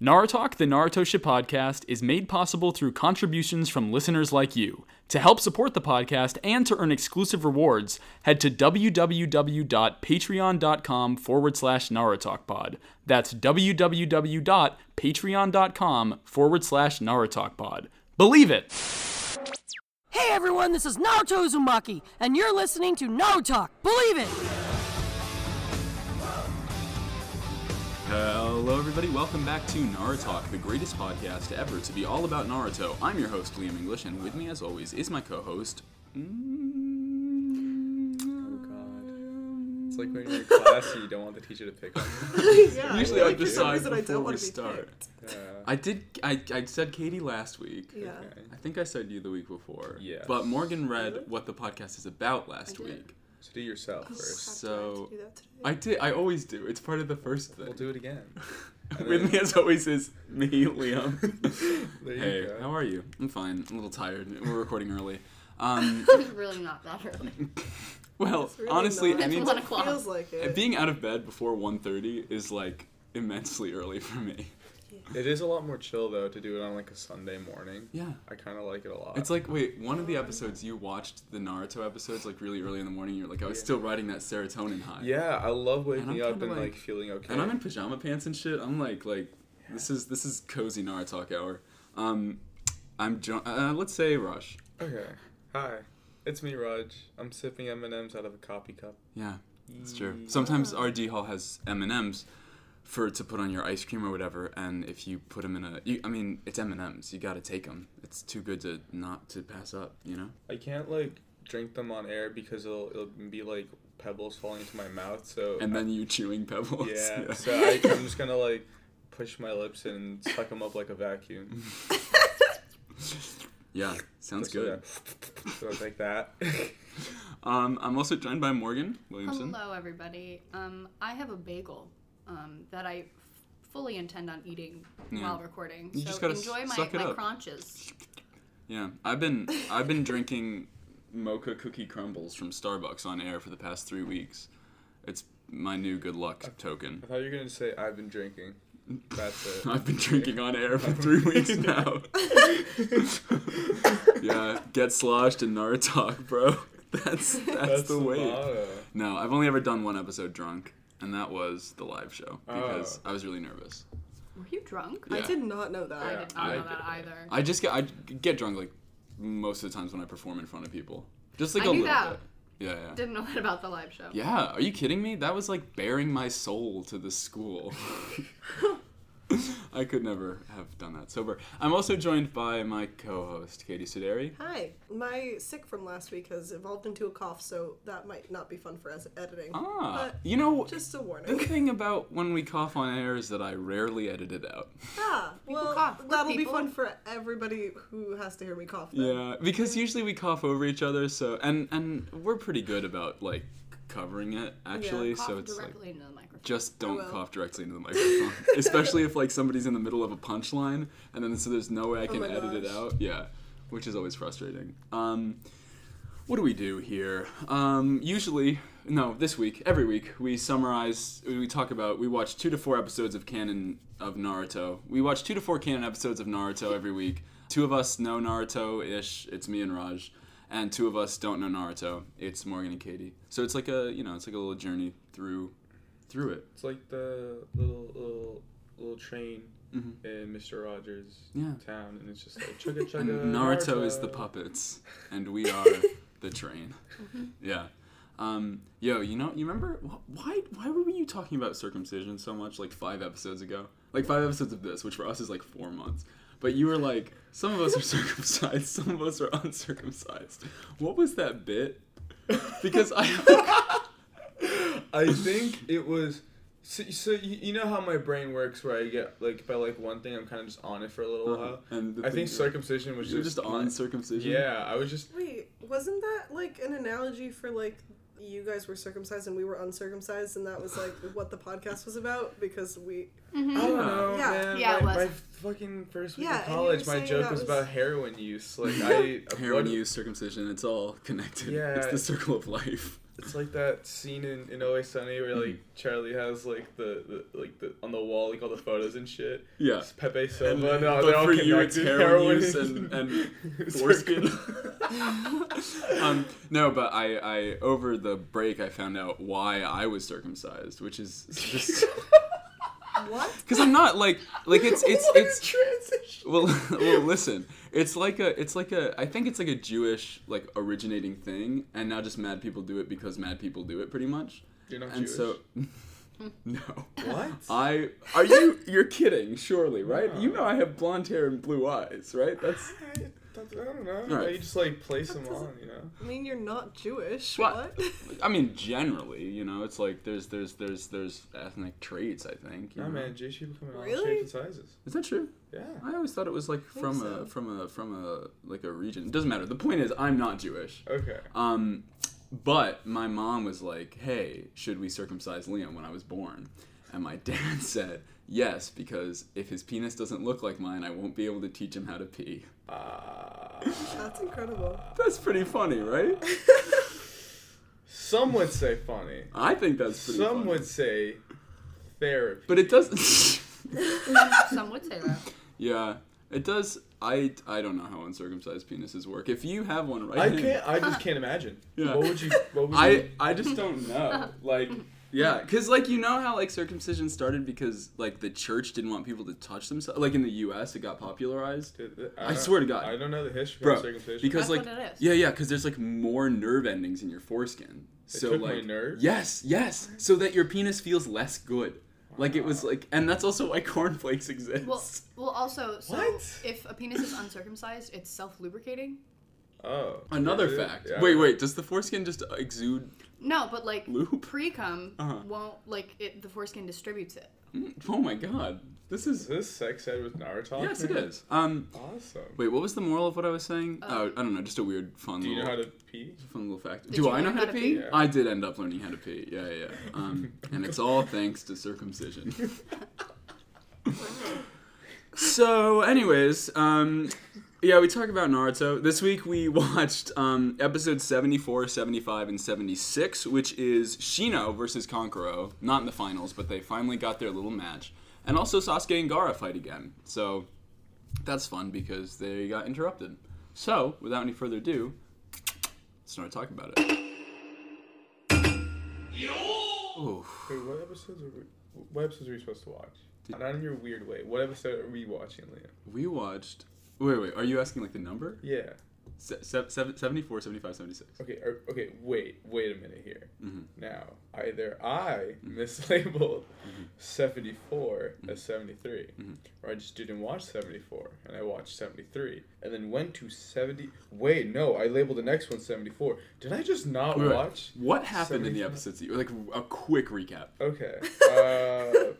Narutalk, the Naruto Ship podcast, is made possible through contributions from listeners like you. To help support the podcast and to earn exclusive rewards, head to www.patreon.com forward slash Narutalkpod. That's www.patreon.com forward slash Narutalkpod. Believe it! Hey everyone, this is Naruto Uzumaki, and you're listening to Narutalk. Believe it! Hello, everybody. Welcome back to Narutalk, the greatest podcast ever to be all about Naruto. I'm your host, Liam English, and with me, as always, is my co-host. Oh god. It's like when you're in class and you don't want the teacher to pick on you. yeah, Usually, I like, for some decide reason I before don't we to start. Yeah. I did. I, I said Katie last week. Yeah. Okay. I think I said you the week before. Yes. But Morgan read Really? what the podcast is about last week. So do yourself Oh, first. crap, I So, do? I did. I always do. It's part of the first thing. We'll do it again. With me, as always, is me, Liam. There you hey, go. how are you? I'm fine. I'm a little tired. We're recording early. Um, It's really not that early. well, It's really honestly, not. I mean, It's one o'clock. feels like it. Being out of bed before 1.30 is like immensely early for me. It is a lot more chill though to do it on like a Sunday morning. Yeah. I kind of like it a lot. It's like, wait, one of the episodes you watched the Naruto episodes like really early in the morning. You're like, I was Yeah. still riding that serotonin high. yeah, I love And waking up and like- like feeling okay. And I'm in pajama pants and shit. I'm like, like, this is this is cozy Naruto hour. Um, I'm jo- uh, let's say Raj. Okay. Hi. It's me, Raj. I'm sipping M&Ms out of a coffee cup. Yeah, it's true. Sometimes RD Hall has M and M's for it to put on your ice cream or whatever, and if you put them in a, you, I mean, it's M and M's. You got to take them. It's too good to not to pass up. You know. I can't like drink them on air because it'll it'll be like pebbles falling into my mouth. So And then you chewing pebbles. yeah. So I, I'm just gonna like push my lips and suck them up like a vacuum. Yeah, sounds So, good. yeah. So it's like that. Um, I'm also joined by Morgan Williamson. Hello, everybody. Um, I have a bagel um, that I f- fully intend on eating Yeah. while recording. You so just gotta enjoy my, suck it my up. crunches. Yeah, I've been I've been drinking mocha cookie crumbles from Starbucks on air for the past three weeks. It's my new good luck token. I thought you were gonna say I've been drinking. That's it. I've been drinking on air for three weeks now. yeah, get sloshed and Narutalk, bro. That's that's, That's the way. No, I've only ever done one episode drunk, and that was the live show because Oh. I was really nervous. Were you drunk? Yeah. I did not know that. I did not I know that either. I just get I get drunk like most of the times when I perform in front of people. Just like I a knew little that. bit. Yeah, yeah. Didn't know that about the live show. Yeah, are you kidding me? That was like bearing my soul to the school. I could never have done that sober. I'm also joined by my co-host Katie Suderi. Hi. My sick from last week has evolved into a cough, so that might not be fun for as editing. Ah, But you know, just a warning. the thing about when we cough on air is that I rarely edit it out. ah, well, cough. That'll be fun for everybody who has to hear me cough. Then. Yeah, because usually we cough over each other, so and and we're pretty good about like covering it actually. Cough so it's like directly into the microphone. Just don't cough directly into the microphone, especially if like somebody's in the middle of a punchline and then so there's no way I can my edit it out. Yeah, which is always frustrating. Um, what do we do here? Um, usually, no, this week, every week, we summarize. We talk about. We watch two to four episodes of canon of Naruto. We watch two to four canon episodes of Naruto every week. Two of us know Naruto ish. It's me and Raj. And two of us don't know Naruto. It's Morgan and Katie. So it's like a you know it's like a little journey through through it. It's like the little little little train Mhm. in Mister Rogers' Yeah. town, and it's just like chugga chugga. And Naruto is the puppets, and we are the train. Yeah. Um, yo, you know, you remember wh- why? Why were you talking about circumcision so much? Like five episodes ago, like five episodes of this, which for us is like four months. But you were like, some of us are circumcised, some of us are uncircumcised. What was that bit? Because I. I think it was. So, so you, you know how my brain works, where I get like by like one thing, I'm kind of just on it for a little uh-huh. while. and the I think circumcision was You're just just on circumcision. Yeah, I was just. Wait, wasn't that like an analogy for like you guys were circumcised and we were uncircumcised, and that was like what the podcast was about because we. Mm-hmm. I don't know, Yeah. man. Yeah, it my, was. my fucking first week Yeah, of and you were college, my joke was, was- about heroin use. Like I Heroin what- use, circumcision, it's all connected. Yeah. It's the circle of life. It's like that scene in, in Always Sunny where like Charlie has like the, the like the on the wall like all the photos and shit. Yeah. It's Pepe And, Silva. then- no, but they're all for you, it's heroin use and, and foreskin. Um, no, but I, I over the break I found out why I was circumcised, which is just What? because I'm not like like it's it's What a it's transition. well well listen it's like a it's like a I think it's like a Jewish like originating thing and now just mad people do it because mad people do it pretty much You're not and Jewish. so no what? I are you you're kidding surely right No. you know I have blonde hair and blue eyes right that's I, I don't know. All right. You just like place them on, you know. I mean, you're not Jewish. What? What? I mean generally you know it's like there's there's there's there's ethnic traits I think you No know? man, Jewish people come in all Really? shapes and sizes. is that true Yeah. I always thought it was like from so. a from a from a like a region. It doesn't matter. The point is, I'm not Jewish. Okay. Um, but my mom was like, "Hey, should we circumcise Liam when I was born?" And my dad said, "Yes, because if his penis doesn't look like mine, I won't be able to teach him how to pee." Uh, That's incredible. That's pretty funny, right? some would say funny. I think that's pretty Some funny. would say therapy. but it doesn't. Some would say that. yeah, it does. I I don't know how uncircumcised penises work. If you have one, right? I can't. I just can't imagine. Yeah. What would you? What would I you? I just don't know. Like yeah, cuz like you know how like circumcision started because like the church didn't want people to touch themselves. Like in the US it got popularized. I, I swear to God. I don't know the history Bro, of circumcision. because That's like what it is. yeah, yeah, cuz there's like more nerve endings in your foreskin. So took my like? Yes, yes. So that your penis feels less good. Like it was like and that's also why cornflakes exist. Well, well, also, so What? if a penis is uncircumcised, it's self-lubricating. oh. Another is fact. Yeah. Wait, wait, does the foreskin just exude No, but like Lube? pre-cum Uh-huh. won't like it. The foreskin distributes it. Mm, Oh my god. This Is is this sex ed with Naruto? Yes, it is. Um Awesome. Wait, what was the moral of what I was saying? oh, I don't know, just a weird, fun Do you know how to pee? fun little fact. Did Do you I know learn how to pee? Yeah. I did end up learning how to pee. Yeah, yeah. yeah. Um, and it's all thanks to circumcision. so, anyways, um, yeah, we talk about Naruto. This week we watched um, episodes 74, 75, and 76, which is Shino versus Kankuro. Not in the finals, but they finally got their little match. And also Sasuke and Gaara fight again. So, that's fun because they got interrupted. So, without any further ado, let's start talking about it. Ooh. Wait, what episodes are we? What episodes are we supposed to watch? Not in your weird way. What episode are we watching, Liam? We watched. Wait, wait. Are you asking like the number? Yeah. Se- se- 74, 75, 76. Okay. Or, okay. Wait. Wait a minute here. Mhm. Now, either I Mm-hmm. mislabeled 74 as 73, Mhm. or I just didn't watch 74 and I watched 73, and then went to 70. Wait, no, I labeled the next one 74. Did I just not Wait, watch? What happened in the 75? episodes? that Like a quick recap. Okay. Uh,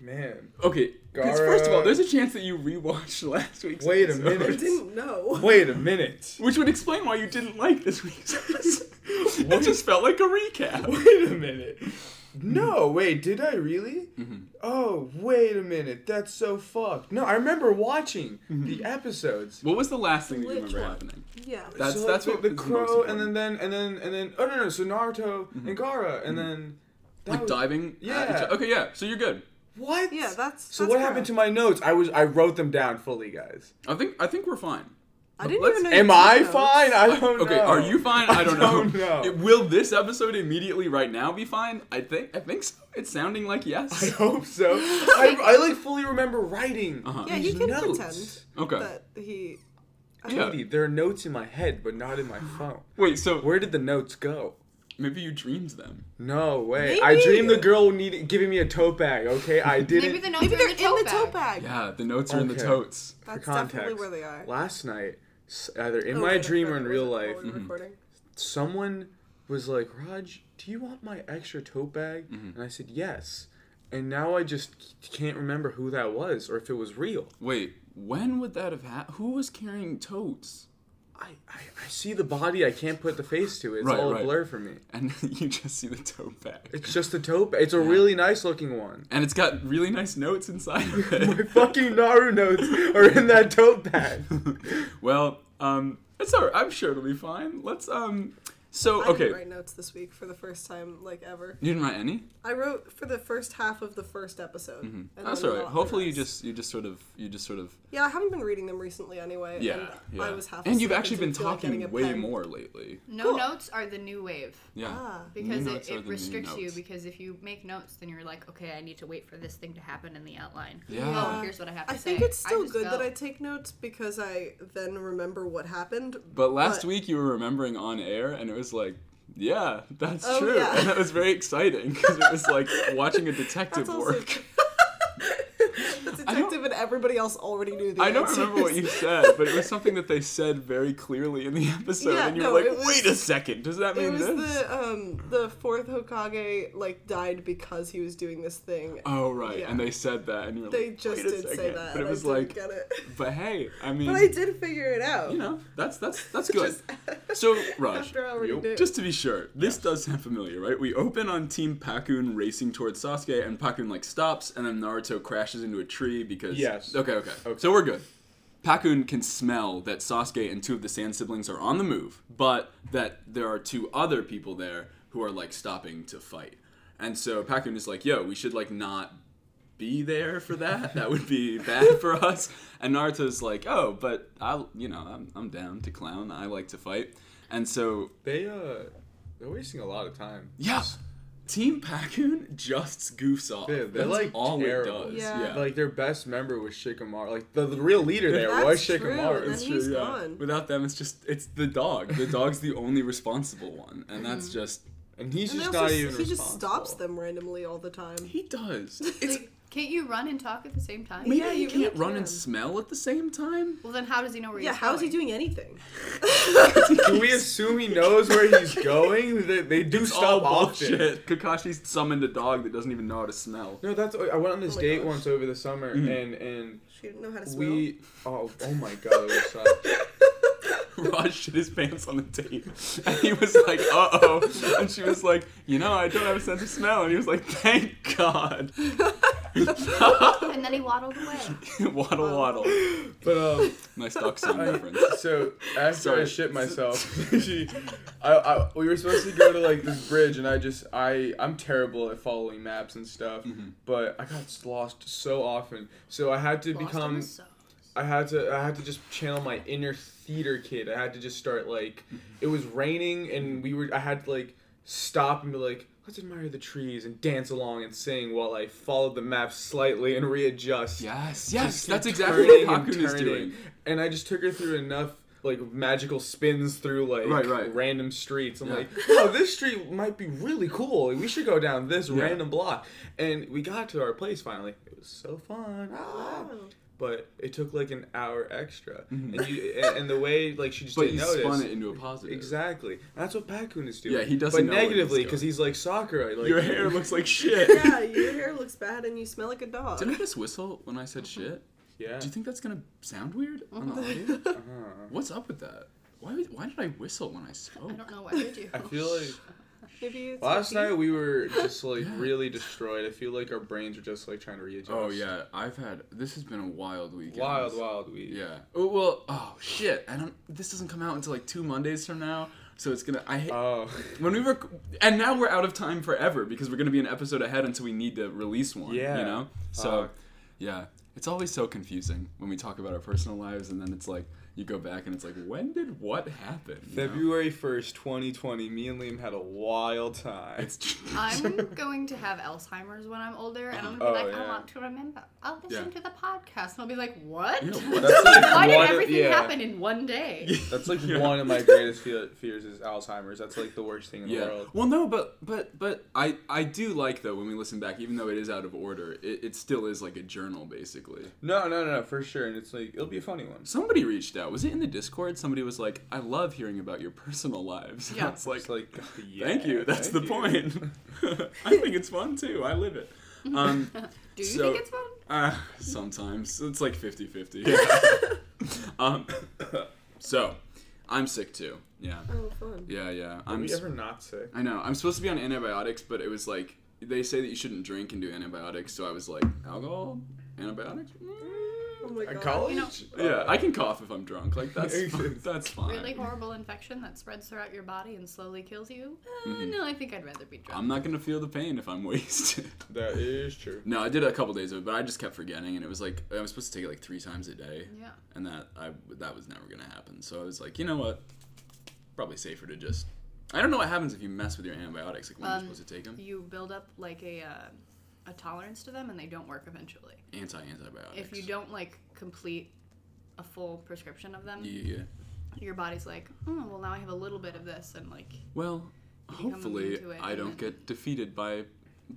man. Okay, 'cause first of all, there's a chance that you rewatched last week's. Wait a episode, I minute. didn't know. Wait a minute. Which would explain why you didn't like this week's episode. it just felt like a recap. Wait a minute. No, wait, did I really? Mhm. Oh, wait a minute. That's so fucked. No, I remember watching Mm-hmm. the episodes. What was the last thing that you remember one? happening? Yeah. That's So, like, that's the, what the is most crow, and then then and then and then oh no no so Naruto and Gaara and then that like was- diving. at each Yeah. Okay, yeah. So you're good. What? Yeah, that's. So that's what happened to my notes? I was I wrote them down fully, guys. I think I think we're fine. I didn't Let's- even know. you Am I notes. fine? I don't Okay, know. Okay, are you fine? I don't know. don't know. It- will this episode immediately right now be fine? I think I think so. It's sounding like yes. I hope so. I, I like fully remember writing. Uh-huh. Yeah, he these can notes. pretend Okay. that he. I Yeah. There are notes in my head, but not in my phone. Wait, so Where did the notes go? Maybe you dreamed them. No way. I dreamed the girl needed giving me a tote bag. Okay, I didn't. Maybe the notes Maybe are they're in the tote in the bag. tote bag. Yeah, the notes are in the totes. That's For definitely where they are. Last night, either in Oh, my dream or in real life, while we were Mhm. someone was like, "Raj, do you want my extra tote bag?" Mhm. And I said, "Yes." And now I just can't remember who that was or if it was real. Wait, when would that have happened? Who was carrying totes? I, I, I see the body, I can't put the face to it. It's Right, all right. a blur for me. And you just see the tote bag. It's just a tote bag. It's a Yeah. really nice looking one. and it's got really nice notes inside of it. My fucking Naru notes are in that tote bag. well, um, it's alright. I'm sure it'll be fine. Let's um, So I okay, didn't write notes this week for the first time like ever. you didn't write any. I wrote for the first half of the first episode. and That's then all right. Hopefully you just you just sort of you just sort of Yeah, I haven't been reading them recently anyway. yeah and yeah. I was half. and you've actually been didn't like talking way pen. more lately. No Cool. notes are the new wave. Yeah. Ah. Because New it, notes are it the new restricts you because if you make notes then you're like okay i need to wait for this thing to happen in the outline Yeah. oh here's what i have to I say I think it's still just good that. I take notes because I then remember what happened. But last But- week you were remembering on air, and it was like, yeah, that's Oh, true, yeah. and that was very exciting because it was like watching a detective work. The detective and everybody else already knew the I don't answers. remember what you said, but it was something that they said very clearly in the episode, Yeah, and you no, were like, it was- "Wait a second, does that mean It mean was this?" the um the fourth Hokage like died because he was doing this thing. Oh right, Yeah. and they said that, and you were they like, just "Wait a did say that. but it was like, get it. but hey, I mean, But I did figure it out. you know, that's that's that's good. Just So Raj, after I already Yup. knew. Just to be sure, this does sound familiar, right? We open on Team Pakkun racing towards Sasuke, and Pakkun like stops, and then Naruto crashes into a tree because. Yes. Okay, okay. Okay. So we're good. Pakkun can smell that Sasuke and two of the Sand siblings are on the move, but that there are two other people there who are like stopping to fight. And so Pakkun is like, "Yo, we should like not be there for that. That would be bad for us." And Naruto's like, "Oh, but I, you know, I'm, I'm down to clown. I like to fight." And so They uh, they're wasting a lot of time. yeah. Team Pakkun just goofs off. Yeah, they're, That's like, all terrible. it does. Yeah. Yeah. Like their best member was Shikamaru. Like the, the real leader there That's was true, Shikamaru. and It's true, yeah. gone. Without them, it's just it's the dog. The dog's the only responsible one, and Mm-hmm. that's just And he's And just also not even he just stops them randomly all the time. he does. It's Like, can't you run and talk at the same time maybe Yeah, he you can't really run and smell at the same time. well then how does he know where he's? Yeah, he's how is he doing anything? Can we assume he knows where he's going? They, they do It's stop all bullshit. Kakashi's summoned a dog that doesn't even know how to smell. No, that's. I went on this Oh date gosh. once over the summer, Mhm. and and She didn't know how to smell. we. Oh, oh my god, it was such. Raj shit his pants on the date, and he was like, "Uh oh," and she was like, "You know, I don't have a sense of smell," and he was like, "Thank God." And then he waddled away waddle waddle. But um, Nice duck sound reference. so after Sorry. I shit myself, she, I, I, we were supposed to go to like this bridge, and I just, I, I'm terrible at following maps and stuff, Mhm. but I got lost so often, so I had to Lost become. I had to, I had to just channel my inner theater kid. I had to just start like, it was raining, and we were, I had to like stop and be like. Let's admire the trees and dance along and sing while I followed the map slightly and readjust. Yes, yes, that's exactly what and Pakkun is turning. doing. And I just took her through enough like magical spins through like Right, right. random streets. I'm Yeah. like, oh, this street might be really cool. We should go down this Yeah. random block. And we got to our place finally. It was so fun. Ah. Wow. But it took like an hour extra. Mhm. And you and, and the way like she just But didn't you notice. spun it into a positive. Exactly. That's what Pakkun is doing. Yeah, he doesn't But know negatively because he's like Sakura. Like Your hair looks like shit. yeah, your hair looks bad and you smell like a dog. Didn't I just whistle when I said shit? Yeah. Do you think that's gonna sound weird on the audio? Uh-huh. What's up with that? Why, why did I whistle when I spoke? I don't know. Why did you? I feel like Maybe it's Last your night we were just like really destroyed. I feel like our brains are just like trying to readjust. Oh yeah, I've had. This has been a wild weekend. Wild, wild week. Yeah. Oh well. Oh shit. I don't. This doesn't come out until like two Mondays from now, so it's gonna. I hate. Oh. when we were, and now we're out of time forever because we're gonna be an episode ahead until we need to release one. Yeah. You know. So, Fuck. yeah, it's always so confusing when we talk about our personal lives, and then it's like you go back and it's like, when did what happen? you know? February first, twenty twenty. Me and Liam had a wild time. It's. I'm going to have Alzheimer's when I'm older, and I'm gonna be Oh, like, yeah. I want to remember. I'll listen Yeah. to the podcast, and I'll be like, what? Yeah, what? That's like Why did one of- everything yeah. happen in one day? That's like Yeah. one of my greatest fe- fears is Alzheimer's. That's like the worst thing in the Yeah. world. Well, no, but but but I I do like though when we listen back, even though it is out of order, it, it still is like a journal basically. No, no, no, no, for sure. And it's like it'll be a funny one. Somebody reached out. Was it in the Discord? Somebody was like, "I love hearing about your personal lives." Yeah. it's like, like yeah, thank you. That's thank the you. point. I think it's fun too. I live it. Um, Do you So- think it's fun? uh, sometimes it's like 50-50. um, so I'm sick too. Yeah, Oh, fun. yeah, yeah. Are I'm. we s- ever not sick? I know. I'm supposed to be on antibiotics, but it was like they say that you shouldn't drink and do antibiotics. So I was like, alcohol, antibiotics. Mm, Oh my At god. college? You know- Yeah, I can cough if I'm drunk. Like that's Makes that's fine. Really horrible infection that spreads throughout your body and slowly kills you? Uh, Mhm. No, I think I'd rather be drunk. I'm not gonna feel the pain if I'm wasted. That is true. no, I did a couple days of it, but I just kept forgetting, and it was like I was supposed to take it like three times a day, Yeah. and that I that was never gonna happen. So I was like, you know what? Probably safer to just. I don't know what happens if you mess with your antibiotics, like when Um, you're supposed to take them. You build up like a uh, a tolerance to them, and they don't work eventually. Anti antibiotics. If you don't like complete a full prescription of them, Yeah, yeah. your body's like, oh, well, now I have a little bit of this, and like Well, hopefully immune to it, I don't get defeated by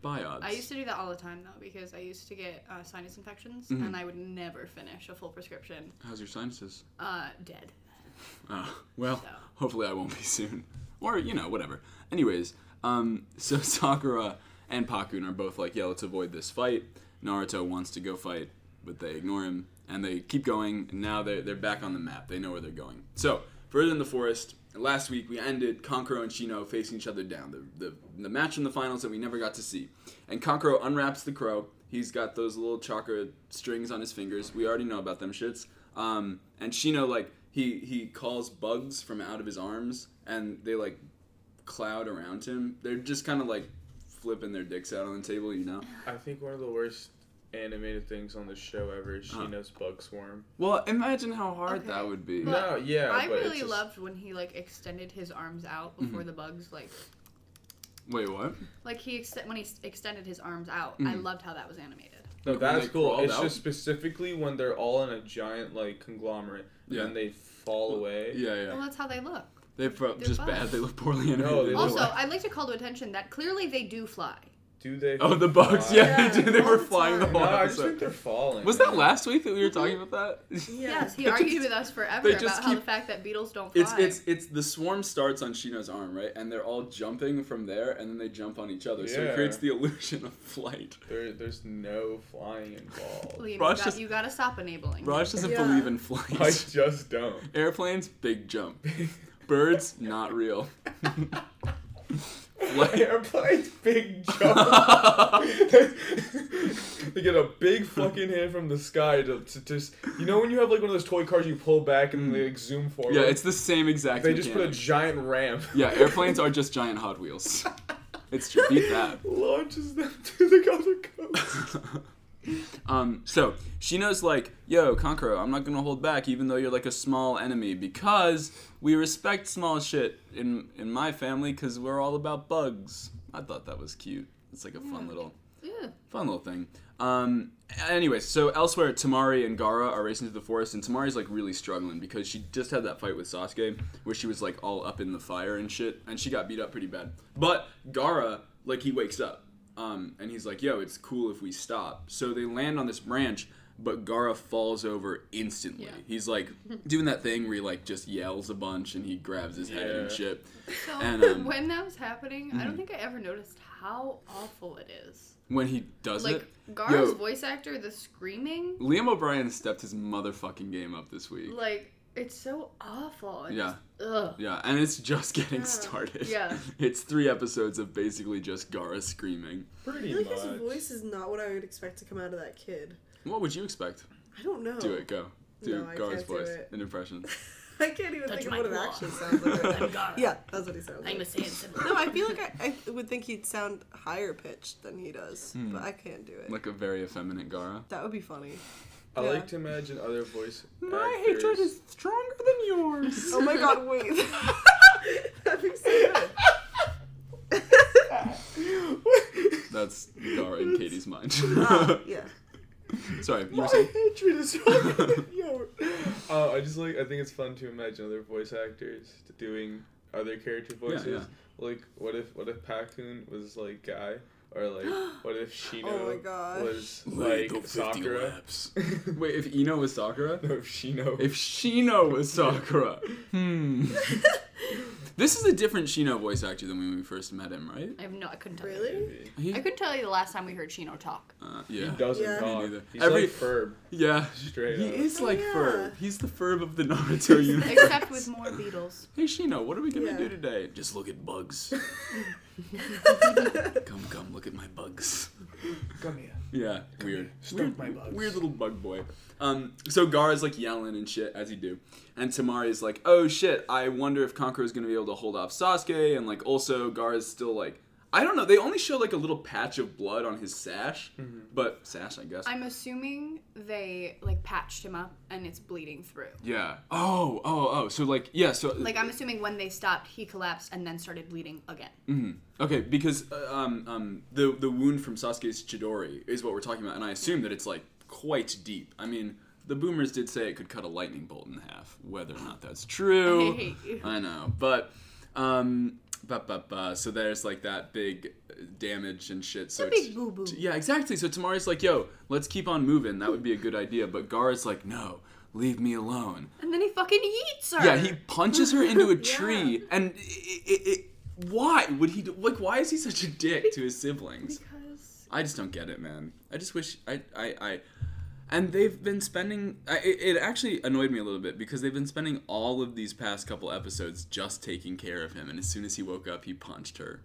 biots. I used to do that all the time though because I used to get uh, sinus infections Mhm. and I would never finish a full prescription. How's your sinuses? Uh, dead. Oh, well, So. hopefully I won't be soon. Or, you know, whatever. Anyways, um, so Sakura and Pakkun are both like, yeah, let's avoid this fight. Naruto wants to go fight, but they ignore him. And they keep going, and now they're, they're back on the map. They know where they're going. So, further in the forest, last week we ended Kankuro and Shino facing each other down. The, the, the match in the finals that we never got to see. And Kankuro unwraps the crow. He's got those little chakra strings on his fingers. We already know about them shits. Um, and Shino, like, he, he calls bugs from out of his arms, and they, like, cloud around him. They're just kind of, like, flipping their dicks out on the table, you know? I think one of the worst animated things on the show ever is Huh. Shino's bug swarm. Well, imagine how hard Okay. that would be. But no, yeah, I but really just- loved when he like extended his arms out Mm-hmm. before the bugs like Wait, what? like he ex- when he s- extended his arms out. I Mhm. loved how that was animated. No, Like that's cool. It's out? just specifically when they're all in a giant like conglomerate and Yeah. then they fall away. Yeah, yeah. Well, yeah. that's how they look. They're pro- they're just bugs. bad. They look poorly animated. No, they look Also, like- I'd like to call to attention that clearly they do fly. Do they? Oh, the bugs. fly? Yeah, Yeah, they did. They all were the flying the time. whole No, I just think they're falling. Was that last week that we were mm-hmm. talking about that? Yes, he They argued just- with us forever they just about how keep- the fact that beetles don't fly. It's it's it's the swarm starts on Shino's arm, right? And they're all jumping from there, and then they jump on each other. So it Yeah. creates the illusion of flight. There, there's no flying involved. Liam, you, Raj got, just- you gotta stop enabling. Raj doesn't Yeah. believe in flight. I flight. just don't. Airplanes, big jump. Birds, not real. Airplanes, big jump. they get a big fucking hand from the sky to, to just you know when you have like one of those toy cars you pull back and they like zoom forward. Yeah, it's the same exact. they just put a mechanic. giant ramp. Yeah, airplanes are just giant Hot Wheels. It's true. Beat that. Launches them to the other coast. Um, so Shino's, like, "Yo, Kankuro, I'm not gonna hold back, even though you're like a small enemy, because we respect small shit in in my family, because we're all about bugs." I thought that was cute. It's like a fun Yeah. little Yeah. fun little thing. Um, anyways, so elsewhere, Temari and Gaara are racing through the forest, and Temari's like really struggling because she just had that fight with Sasuke where she was like all up in the fire and shit, and she got beat up pretty bad. But Gaara, like, he wakes up, um, and he's like, "Yo, it's cool if we stop." So they land on this branch. But Gaara falls over instantly. Yeah. He's like doing that thing where he like just yells a bunch and he grabs his head and shit. So And, um, when that was happening, I mhm. don't think I ever noticed how awful it is. When he does like it, Gaara's Yo. voice actor, the screaming, Liam O'Brien stepped his motherfucking game up this week. like it's so awful. It's Yeah. just- ugh. Yeah, and it's just getting Yeah. started. Yeah. It's three episodes of basically just Gaara screaming. I Pretty feel like much. his voice is not what I would expect to come out of that kid. What would you expect? I don't know. Do it, go. Do No, I Gaara's can't do voice, it. an impression. I can't even Touch think of my what it actually sounds like. I'm Gaara. yeah, that's what he sounds like. I'm a like. Saiyan. No, I feel like I, I would think he'd sound higher pitched than he does, Hmm. but I can't do it. Like a very effeminate Gaara. that would be funny. I Yeah. like to imagine other voice My actors. hatred is stronger than yours. Oh my god, wait. That'd be so good. That's Gaara in Katie's mind. Ah, yeah. Sorry, you My were saying? hatred is stronger than yours. Uh, I just like. I think it's fun to imagine other voice actors doing other character voices. yeah. Like, what if what if Pakkun was like Guy, or like what if Shino Oh my gosh. was like 50 Sakura? laps. Wait, if Ino was Sakura? No, if Shino. If Shino was Sakura. Hmm. This is a different Shino voice actor than when we first met him, right? I have no. I couldn't tell you. Really? He, I couldn't tell you the last time we heard Shino talk. uh, He doesn't Yeah. talk. Me neither. He's Every- like Ferb. Yeah. Straight He up. is Oh, like yeah. Ferb. He's the Ferb of the Naruto universe. Except with more beetles. Hey Shino, what are we gonna Yeah. do today? Just look at bugs. come, come, look at my bugs. Come here. Yeah, weird. Stroke Weird, my bugs. weird little bug boy. Um, so Gaara's like yelling and shit as he do, and Temari's like, "Oh shit! I wonder if Kankuro's gonna be able to hold off Sasuke." And like, also Gaara's still like, I don't know. They only show like a little patch of blood on his sash, Mm-hmm. but sash, I guess. I'm assuming they like patched him up and it's bleeding through. yeah. Oh, oh, oh. So like, yeah. So Like I'm assuming when they stopped, he collapsed and then started bleeding again. Mhm. Okay, because uh, um, um, the the wound from Sasuke's Chidori is what we're talking about, and I assume that it's like quite deep. I mean, the boomers did say it could cut a lightning bolt in half. Whether or not that's true, I hate you. I know, but um, but but but so there's like that big damage and shit. So big boo-boo. T- Yeah, exactly. So Temari's like, "Yo, let's keep on moving. That would be a good idea." But Gaara's like, "No, leave me alone." And then he fucking eats her. Yeah, he punches her into a tree, and it, it, it, why would he do? Like, why is he such a dick to his siblings? because I just don't get it, man. I just wish I, I, I and they've been spending. I, it, it actually annoyed me a little bit because they've been spending all of these past couple episodes just taking care of him, and as soon as he woke up, he punched her.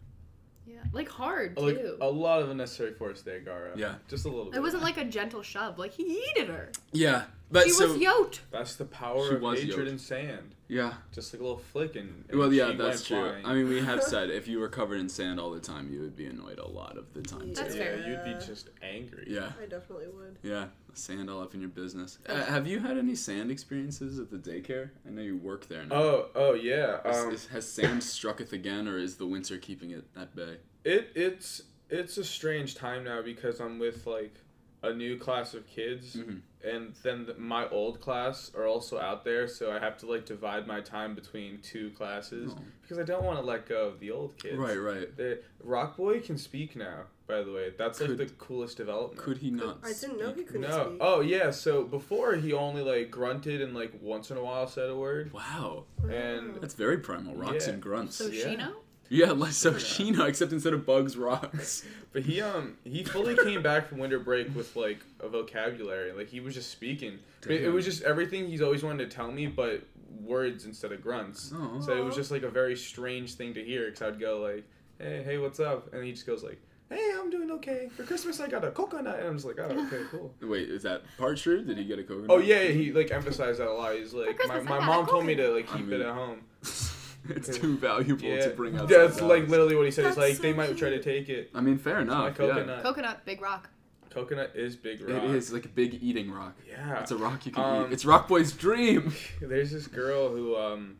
yeah, like hard Like too. a lot of unnecessary force there, Gaara. Yeah. Just a little bit. It wasn't like a gentle shove. Like he yeeted her. Yeah, but She so was yoked. That's the power She of was hatred yoked. and sand. yeah. Just like a little flick and. and Well, yeah, that's true. flying. I mean, we have said if you were covered in sand all the time, you would be annoyed a lot of the time. That's too. yeah, you'd be just angry. Yeah. I definitely would. Yeah, sand all up in your business. Uh, have you had any sand experiences at the daycare? I know you work there now. Oh, oh yeah. Is- Um, is- has sand strucketh again, or is the winter keeping it at bay? it it's it's a strange time now because I'm with like a new class of kids, Mhm. and then the, my old class are also out there, so I have to like divide my time between two classes Oh. because I don't want to let go of the old kids. Right, right. The Rock Boy can speak now. By the way, that's like the coolest development. Could he not? I didn't know he couldn't no. speak. Oh yeah. So before he only like grunted and like once in a while said a word. Wow, and- that's very primal. Rocks Yeah. and grunts. So Yeah. Shino. yeah, like so Yeah. Shino, except instead of bugs, rocks. But he um he fully came back from winter break with like a vocabulary. Like he was just speaking. But it, it was just everything he's always wanted to tell me, but words instead of grunts. Oh. So it was just like a very strange thing to hear. Cause I'd go like, hey hey what's up, and he just goes like, hey I'm doing okay. For Christmas I got a coconut, and I'm just like oh okay cool. Wait, is that part true? Did he get a coconut? Oh yeah, yeah, he like emphasized that a lot. He's like, my, my mom told me to coconut." like I keep mean- it at home. it's too valuable Yeah, to bring out. Yeah, that's like literally what he said. He's That's like so they might try to take it. I mean, fair enough. My coconut. Coconut, big rock. Coconut is big rock. It is like a big eating rock. Yeah. It's a rock you can Um, eat. It's Rock Boy's dream. There's this girl who um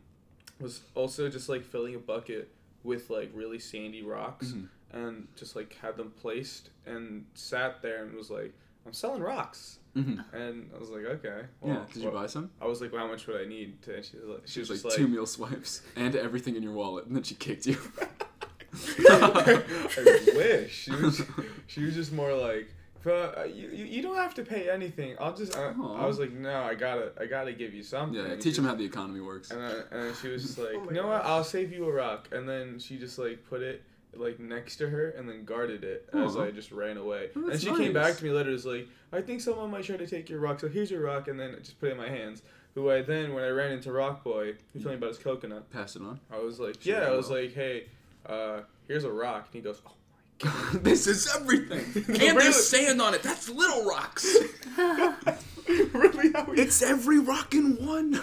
was also just like filling a bucket with like really sandy rocks Mhm. And just like had them placed and sat there and was like, I'm selling rocks. hmm And I was like, okay. Yeah. well, Did you well- buy some? I was like, well, how much would I need? To, and she was like, She she was was like, just two like, meal swipes and everything in your wallet, and then she kicked you. I wish. She was, she was just more like, but uh, you, you you don't have to pay anything. I'll just. Uh, Aw. I was like, no, I gotta I gotta give you something. yeah, And teach them how the economy works. And then, and she was just like, Oh you know what? I'll save you a rock. And then she just like put it like next to her and then guarded it as Aw. I just ran away. Oh, and that's she came back to me later. Was like, I think someone might try to take your rock. So here's your rock. And then just put it in my hands. Who I then, when I ran into Rock Boy, he told me about his coconut. Pass it on. I was like, yeah. I was like, hey, uh, here's a rock. And he goes, oh my God, this is everything. And Really? there's sand on it. That's little rocks. really? How he, it's every rock in one.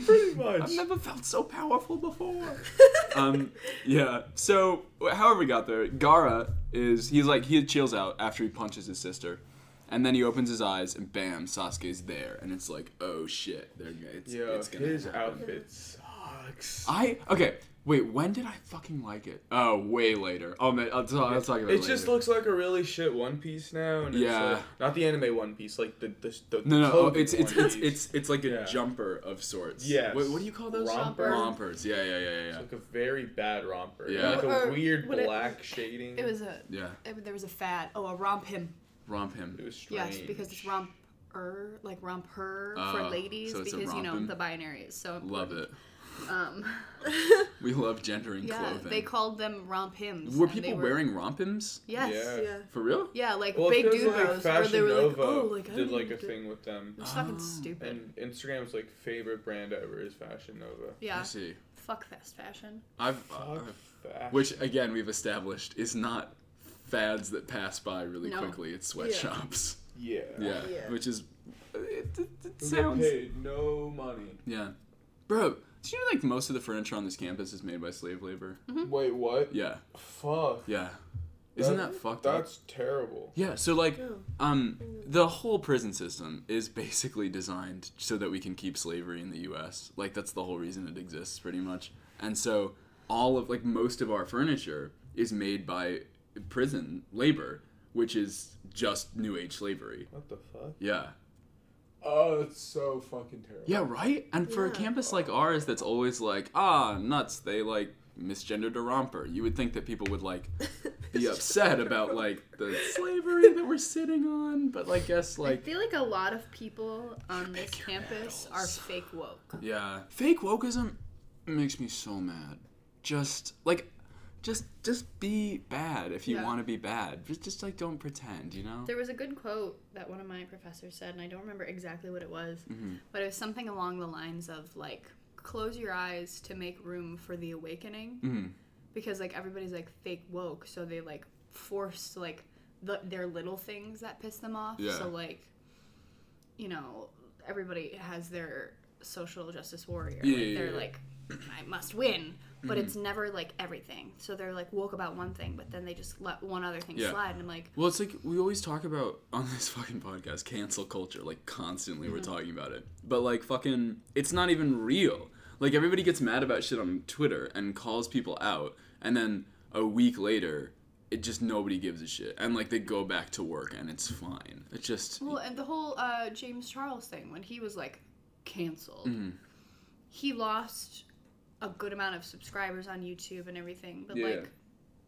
pretty much. I've never felt so powerful before. um, yeah. So, however we got there, Gaara is he's like he chills out after he punches his sister, and then he opens his eyes and bam, Sasuke's there, and it's like, oh shit, they're it's, Yo, it's gonna his happen. outfit sucks. I okay. Wait, when did I fucking like it? Oh, way later. Oh man, I'll, talk, I'll talk about it. It just later. looks like a really shit One Piece now, and Yeah. it's like, not the anime One Piece, like the the, the No, no, oh, it's it's it's it's it's like a Yeah. jumper of sorts. Yeah. What, what do you call those? Romper. Rompers. Yeah, yeah, yeah, yeah. It's like a very bad romper. Yeah. like a Or weird would it- black shading. It was a. Yeah, It, there was a fad. Oh, a romp him. romp him. It was strange. Yes, because it's romp er like romp her Oh, for ladies so it's a because you know the binary is so Love it. Um, We love gendering yeah, clothing. they called them romp hymns. were and they people wearing rompims? Yes. Yeah. Yeah. For real? Yeah, like well, big because dude like bros where Fashion they were like, Nova oh, like I did like a need thing with them, It's fucking Oh. stupid. and Instagram's like favorite brand ever is Fashion Nova. yeah. I see. Fuck fast fashion. I've, Fuck I've fashion. which again we've established is not fads that pass by really No. quickly It's sweatshops. Yeah. Yeah. Yeah. which is it, it, it sounds paid no money. yeah, bro. Do you know like most of the furniture on this campus is made by slave labor? Wait, what? Yeah, Fuck. yeah. Isn't that, fucked up? That's terrible. Yeah, so like, um, the whole prison system is basically designed so that we can keep slavery in the U.S. Like that's the whole reason it exists, pretty much. And so all of like most of our furniture is made by prison labor, which is just New Age slavery. What the fuck? Yeah. Oh, it's so fucking terrible. Yeah, right? And for a Yeah. campus like ours that's always like, ah, nuts, they like misgendered a romper, you would think that people would like be upset about like the slavery that we're sitting on, but like guess like I like feel like a lot of people on this campus are fake woke. yeah, fake wokeism makes me so mad. Just like just just be bad if you Yeah. want to be bad. Just just like don't pretend, you know? There was a good quote that one of my professors said, and I don't remember exactly what it was, Mm-hmm. but it was something along the lines of like, close your eyes to make room for the awakening. Mhm. Because like everybody's like fake woke, so they like force like the, their little things that piss them off. Yeah. So like, you know, everybody has their social justice warrior. Yeah, like, yeah, they're like, I must win. But Mm-hmm. it's never like everything. So they're like woke about one thing, but then they just let one other thing Yeah. slide. And I'm like, Well, it's like we always talk about on this fucking podcast, cancel culture. Like constantly, we're talking about it. But like fucking, it's not even real. Like everybody gets mad about shit on Twitter and calls people out, and then a week later, it just nobody gives a shit, and like they go back to work and it's fine. It's just Well, and the whole uh, James Charles thing when he was like canceled, Mm-hmm. he lost a good amount of subscribers on YouTube and everything, but Yeah. like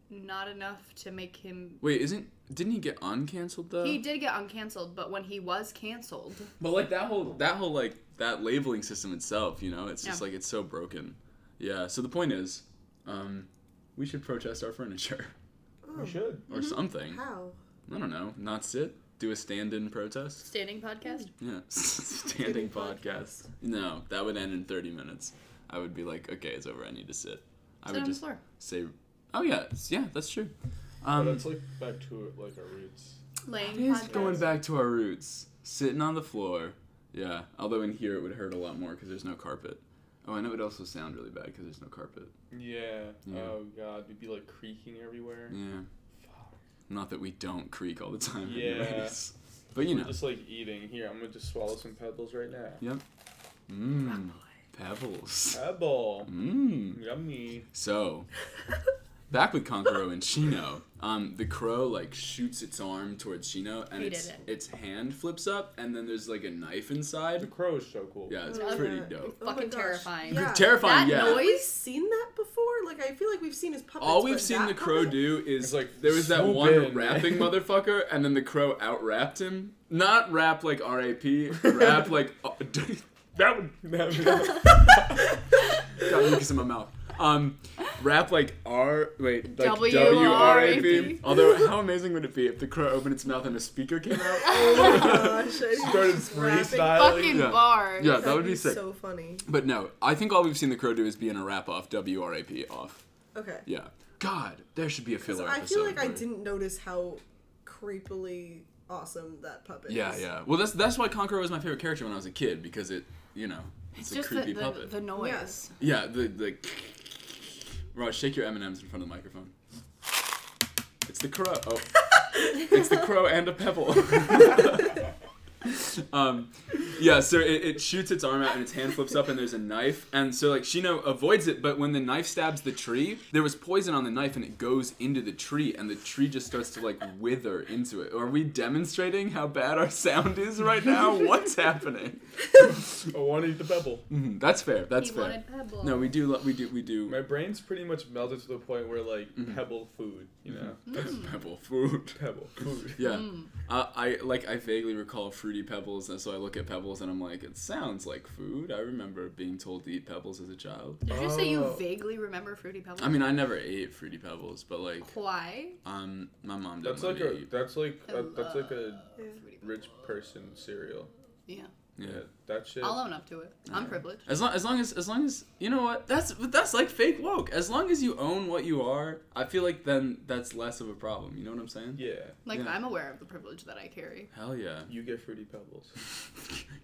not enough to make him. wait, isn't didn't he get uncanceled though? He did get uncanceled, but when he was canceled, But like that whole that whole like that labeling system itself, you know, it's just Yeah. like it's so broken. Yeah. So the point is, um, we should protest our furniture We should. or something. How? I don't know. Not sit. Do a stand-in protest. standing podcast. Yeah. Standing podcast. No, that would end in 30 minutes. I would be like, okay, it's over. I need to sit. I Sit would on the just floor. say, oh yeah, yeah, that's true. But Um, it's like back to like our roots. Laying it is podcast. going back to our roots. Sitting on the floor. Yeah. Although in here it would hurt a lot more because there's no carpet. Oh, and it would also sound really bad because there's no carpet. Yeah. Yeah. Oh god, we'd be like creaking everywhere. Yeah. Fuck. Not that we don't creak all the time. Yeah. anyways. But you We're know. just like eating. Here, I'm gonna just swallow some pebbles right now. Yep. Mmm. Pebbles. Pebble. Mmm. Yummy. So, back with Kankuro and Shino, um, the crow like shoots its arm towards Shino, and Hated its it. its hand flips up, and then there's like a knife inside. The inside. crow is so cool. Yeah, it's Oh, pretty dope. Oh my Fucking gosh. terrifying. Yeah. Terrifying, That yeah. Have we seen that before? Like, I feel like we've seen his puppets. All we've but seen that the crow puppet? do is It's like, there was that swoop one in, rapping motherfucker, and then the crow out rapped him. Not rap like R A P, rap like uh, that would got mucus in my mouth. Um, rap like R wait like W W R A R A P. P. Although how amazing would it be if the crow opened its mouth and a speaker came out? Oh my gosh. I Started just rapping. freestyling. Fucking Yeah. bars. Yeah, that That'd would be sick. so funny. But no, I think all we've seen the crow do is be in a rap off W R A P off. Okay. Yeah. God, there should be a filler I episode. feel like I where- didn't notice how creepily awesome that puppet Yeah, is. yeah. Well, that's that's why Kankuro was my favorite character when I was a kid because it, you know, it's, It's a just the, creepy the, puppet. the noise. Yeah, the the. Raj, shake your M and M's in front of the microphone. It's the crow. Oh, it's the crow and a pebble. um, yeah. So it, it shoots its arm out and its hand flips up and there's a knife and so like Shino avoids it, but when the knife stabs the tree, there was poison on the knife and it goes into the tree and the tree just starts to like wither into it. Are we demonstrating how bad our sound is right now? What's happening? I want to eat the pebble. Mhm, That's fair. That's he fair. wanted pebble. No, we do. lo- We do. We do. My brain's pretty much melted to the point where like Mm-hmm. pebble food, you know, Pebble food. pebble food. Yeah. Uh, I like. I vaguely recall fruity pebbles, and so I look at pebbles, and I'm like, it sounds like food. I remember being told to eat pebbles as a child. Did you say you Oh. vaguely remember Fruity Pebbles? I mean, I never ate fruity pebbles, but like, why? um, my mom didn't That's like a eat. that's like I a, that's like a love Yeah. Rich person cereal. Yeah. Yeah. Yeah, that shit. I'll own up to it. I'm privileged. As long, as long as as long as you know what that's but that's like fake woke. As long as you own what you are, I feel like then that's less of a problem. You know what I'm saying? Yeah, Like Yeah. I'm aware of the privilege that I carry. Hell yeah. you get fruity pebbles.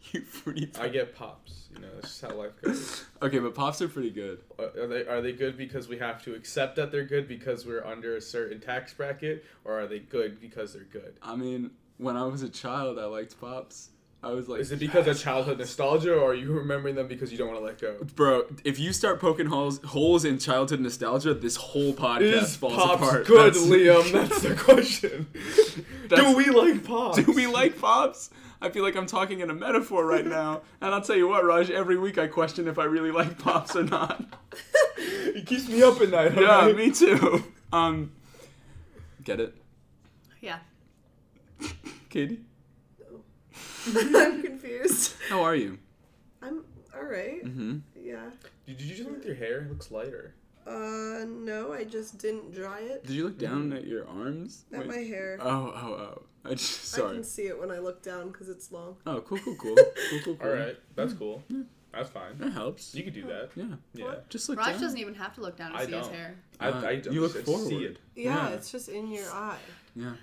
you pretty. I get pops. You know, that's just how life goes. Okay, but pops are pretty good. Are are they are they good because we have to accept that they're good because we're under a certain tax bracket, or are they good because they're good? I mean, when I was a child, I liked pops. I was like, Is it because of childhood nostalgia, or are you remembering them because you don't want to let go? Bro, if you start poking holes holes in childhood nostalgia, this whole podcast Is falls pops apart. good, That's- Liam? That's the question. That's- Do we like pops? Do we like pops? I feel like I'm talking in a metaphor right now. And I'll tell you what, Raj, every week I question if I really like pops or not. It keeps me up at night. yeah, alright? me too. Um Get it? Yeah. Katie? I'm confused. How are you? I'm alright. Mm-hmm. Yeah. Did you do something with your hair? It looks lighter. Uh, no, I just didn't dry it. Did you look down at your arms? At Wait. my hair. Oh, oh, oh. I just, I can see it when I look down because it's long. Oh, cool, cool, cool. Cool, cool, cool. All right, that's cool. That's fine. That helps. You could do that. Yeah. Yeah. Just look Raj down. doesn't even have to look down to I see his don't. hair. I, Uh, I, you look I forward. See it. Yeah, Yeah. it's just in your eye. Yeah.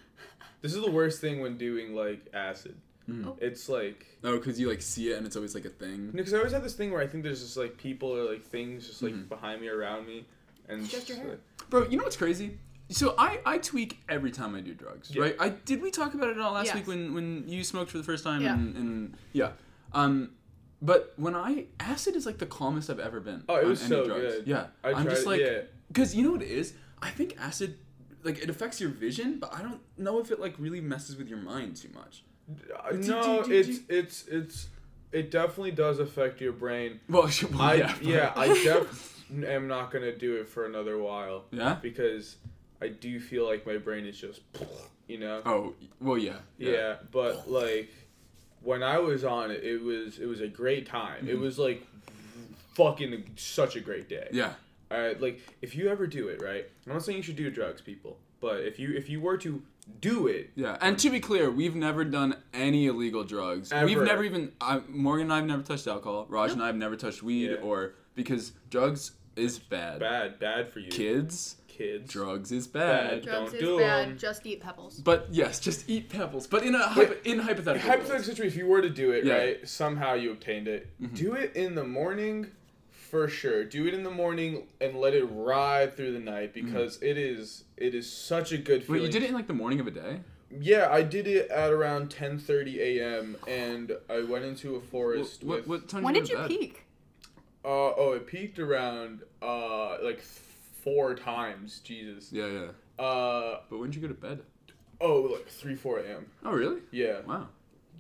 This is the worst thing when doing like acid. Mm. Oh. It's like Oh, because you like see it and it's always like a thing. because I always have this thing where I think there's just like people or like things just like Mhm. behind me, around me, and It's just your hair. like- Bro, you know what's crazy? So I, I tweak every time I do drugs, Yeah. right? I did we talk about it all last Yes. week when, when you smoked for the first time Yeah. and, and yeah. Um but when I acid is like the calmest I've ever been. Oh, it on was any so drugs. good. Yeah. I am tried. just like yeah. cuz you know what it is? I think acid like it affects your vision, but I don't know if it like really messes with your mind too much. Uh, Did- no, did- did it's you- it's it's it definitely does affect your brain. Well, well I yeah. yeah, I def am not gonna do it for another while Yeah? because I do feel like my brain is just you know. Oh, well yeah. Yeah, but like when I was on it, it was it was a great time. It Mhm. was like fucking such a great day. Yeah. Alright, like if you ever do it, right? I'm not saying you should do drugs, people, but if you if you were to do it, Yeah, and to be clear, we've never done any illegal drugs. We've never even I, Morgan and I have never touched alcohol. Raj and I have never touched weed Yeah. or because drugs is bad. bad, bad for you, Kids, kids. drugs is bad. Bad. Drugs Don't is do bad. 'em. Just eat pebbles. But yes, just eat pebbles. But in a hypo, in hypothetical. Hypothetical situation, if you were to do it, Yeah. right? Somehow you obtained it. Mhm. Do it in the morning, for sure. Do it in the morning and let it ride through the night because it is it is such a good feeling. Wait, you did it in like the morning of a day? Yeah, I did it at around 10:30 a.m. and I went into a forest What, with. what time When you did you bed? peak? Uh, oh, it peaked around uh like four times. Jesus. Yeah, yeah. Uh But when did you go to bed? oh, like three four a.m. Oh, really? Yeah. Wow.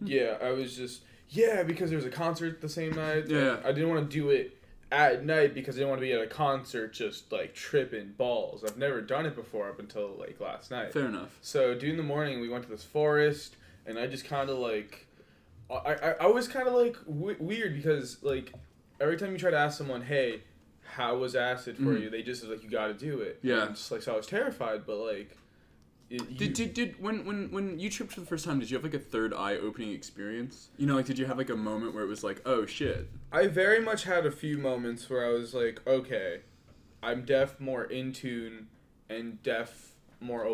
Yeah, I was just yeah because there was a concert the same night. Yeah. I didn't want to do it at night because I didn't want to be at a concert just like tripping balls. I've never done it before up until like last night. Fair enough. So during the morning we went to this forest and I just kind of like I I, I was kind of like w- weird because like every time you try to ask someone hey how was acid for Mhm. you they just like you got to do it Yeah. and just like so I was terrified but like it, Did, did, did when, when when you tripped for the first time, did you have like a third eye opening experience? You know, like did you have like a moment where it was like, oh shit? I very much had a few moments where I was like, okay, I'm deaf more in tune and deaf more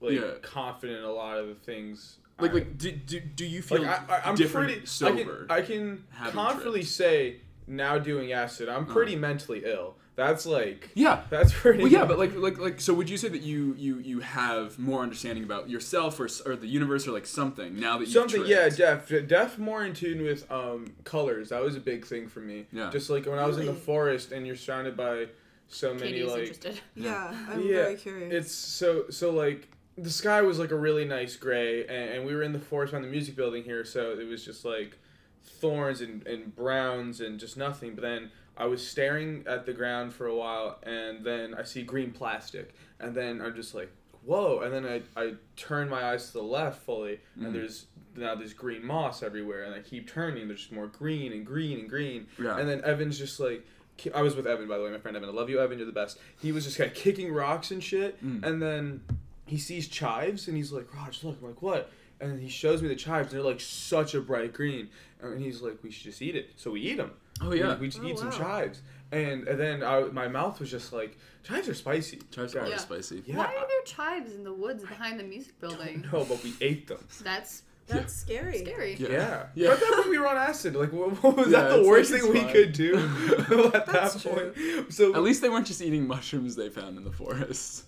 like Yeah. confident in a lot of the things. Like I, like do, do, do you feel like I, different pretty sober? I can I can confidently trips? say now doing acid, I'm Uh. pretty mentally ill. That's like yeah. that's pretty. Well, yeah, but like, like, like, so would you say that you, you, you have more understanding about yourself or, or the universe or like something now that you've Something, yeah, tripped? deaf, deaf more in tune with um, colors. That was a big thing for me. Yeah. Just like when I was in the forest and you're surrounded by so many Katie's like interested. Yeah, I'm Yeah, very curious. It's so so like the sky was like a really nice gray, and, and we were in the forest behind the music building here, so it was just like thorns and, and browns and just nothing. But then I was staring at the ground for a while, and then I see green plastic, and then I'm just like, whoa! And then I I turn my eyes to the left fully, and there's now there's green moss everywhere, and I keep turning. There's just more green and green and green, Yeah. and then Evan's just like. I was with Evan, by the way, my friend Evan. I love you, Evan. You're the best. He was just kind of kicking rocks and shit, Mm. and then he sees chives and he's like, Raj, look. I'm like, what? And he shows me the chives and they're like such a bright green. And he's like, we should just eat it. So we eat them. Oh yeah. We, we just Oh, eat some chives. And, and then I, my mouth was just like, chives are spicy. Chives are Yeah. spicy. Yeah. Why are there chives in the woods behind the music building? No, but we ate them. That's That's scary. scary. Yeah. Yeah. Yeah. But then when we were on acid, like, what, what was Yeah, that the worst like thing it's we could do at That's that point? So At least they weren't just eating mushrooms they found in the forest.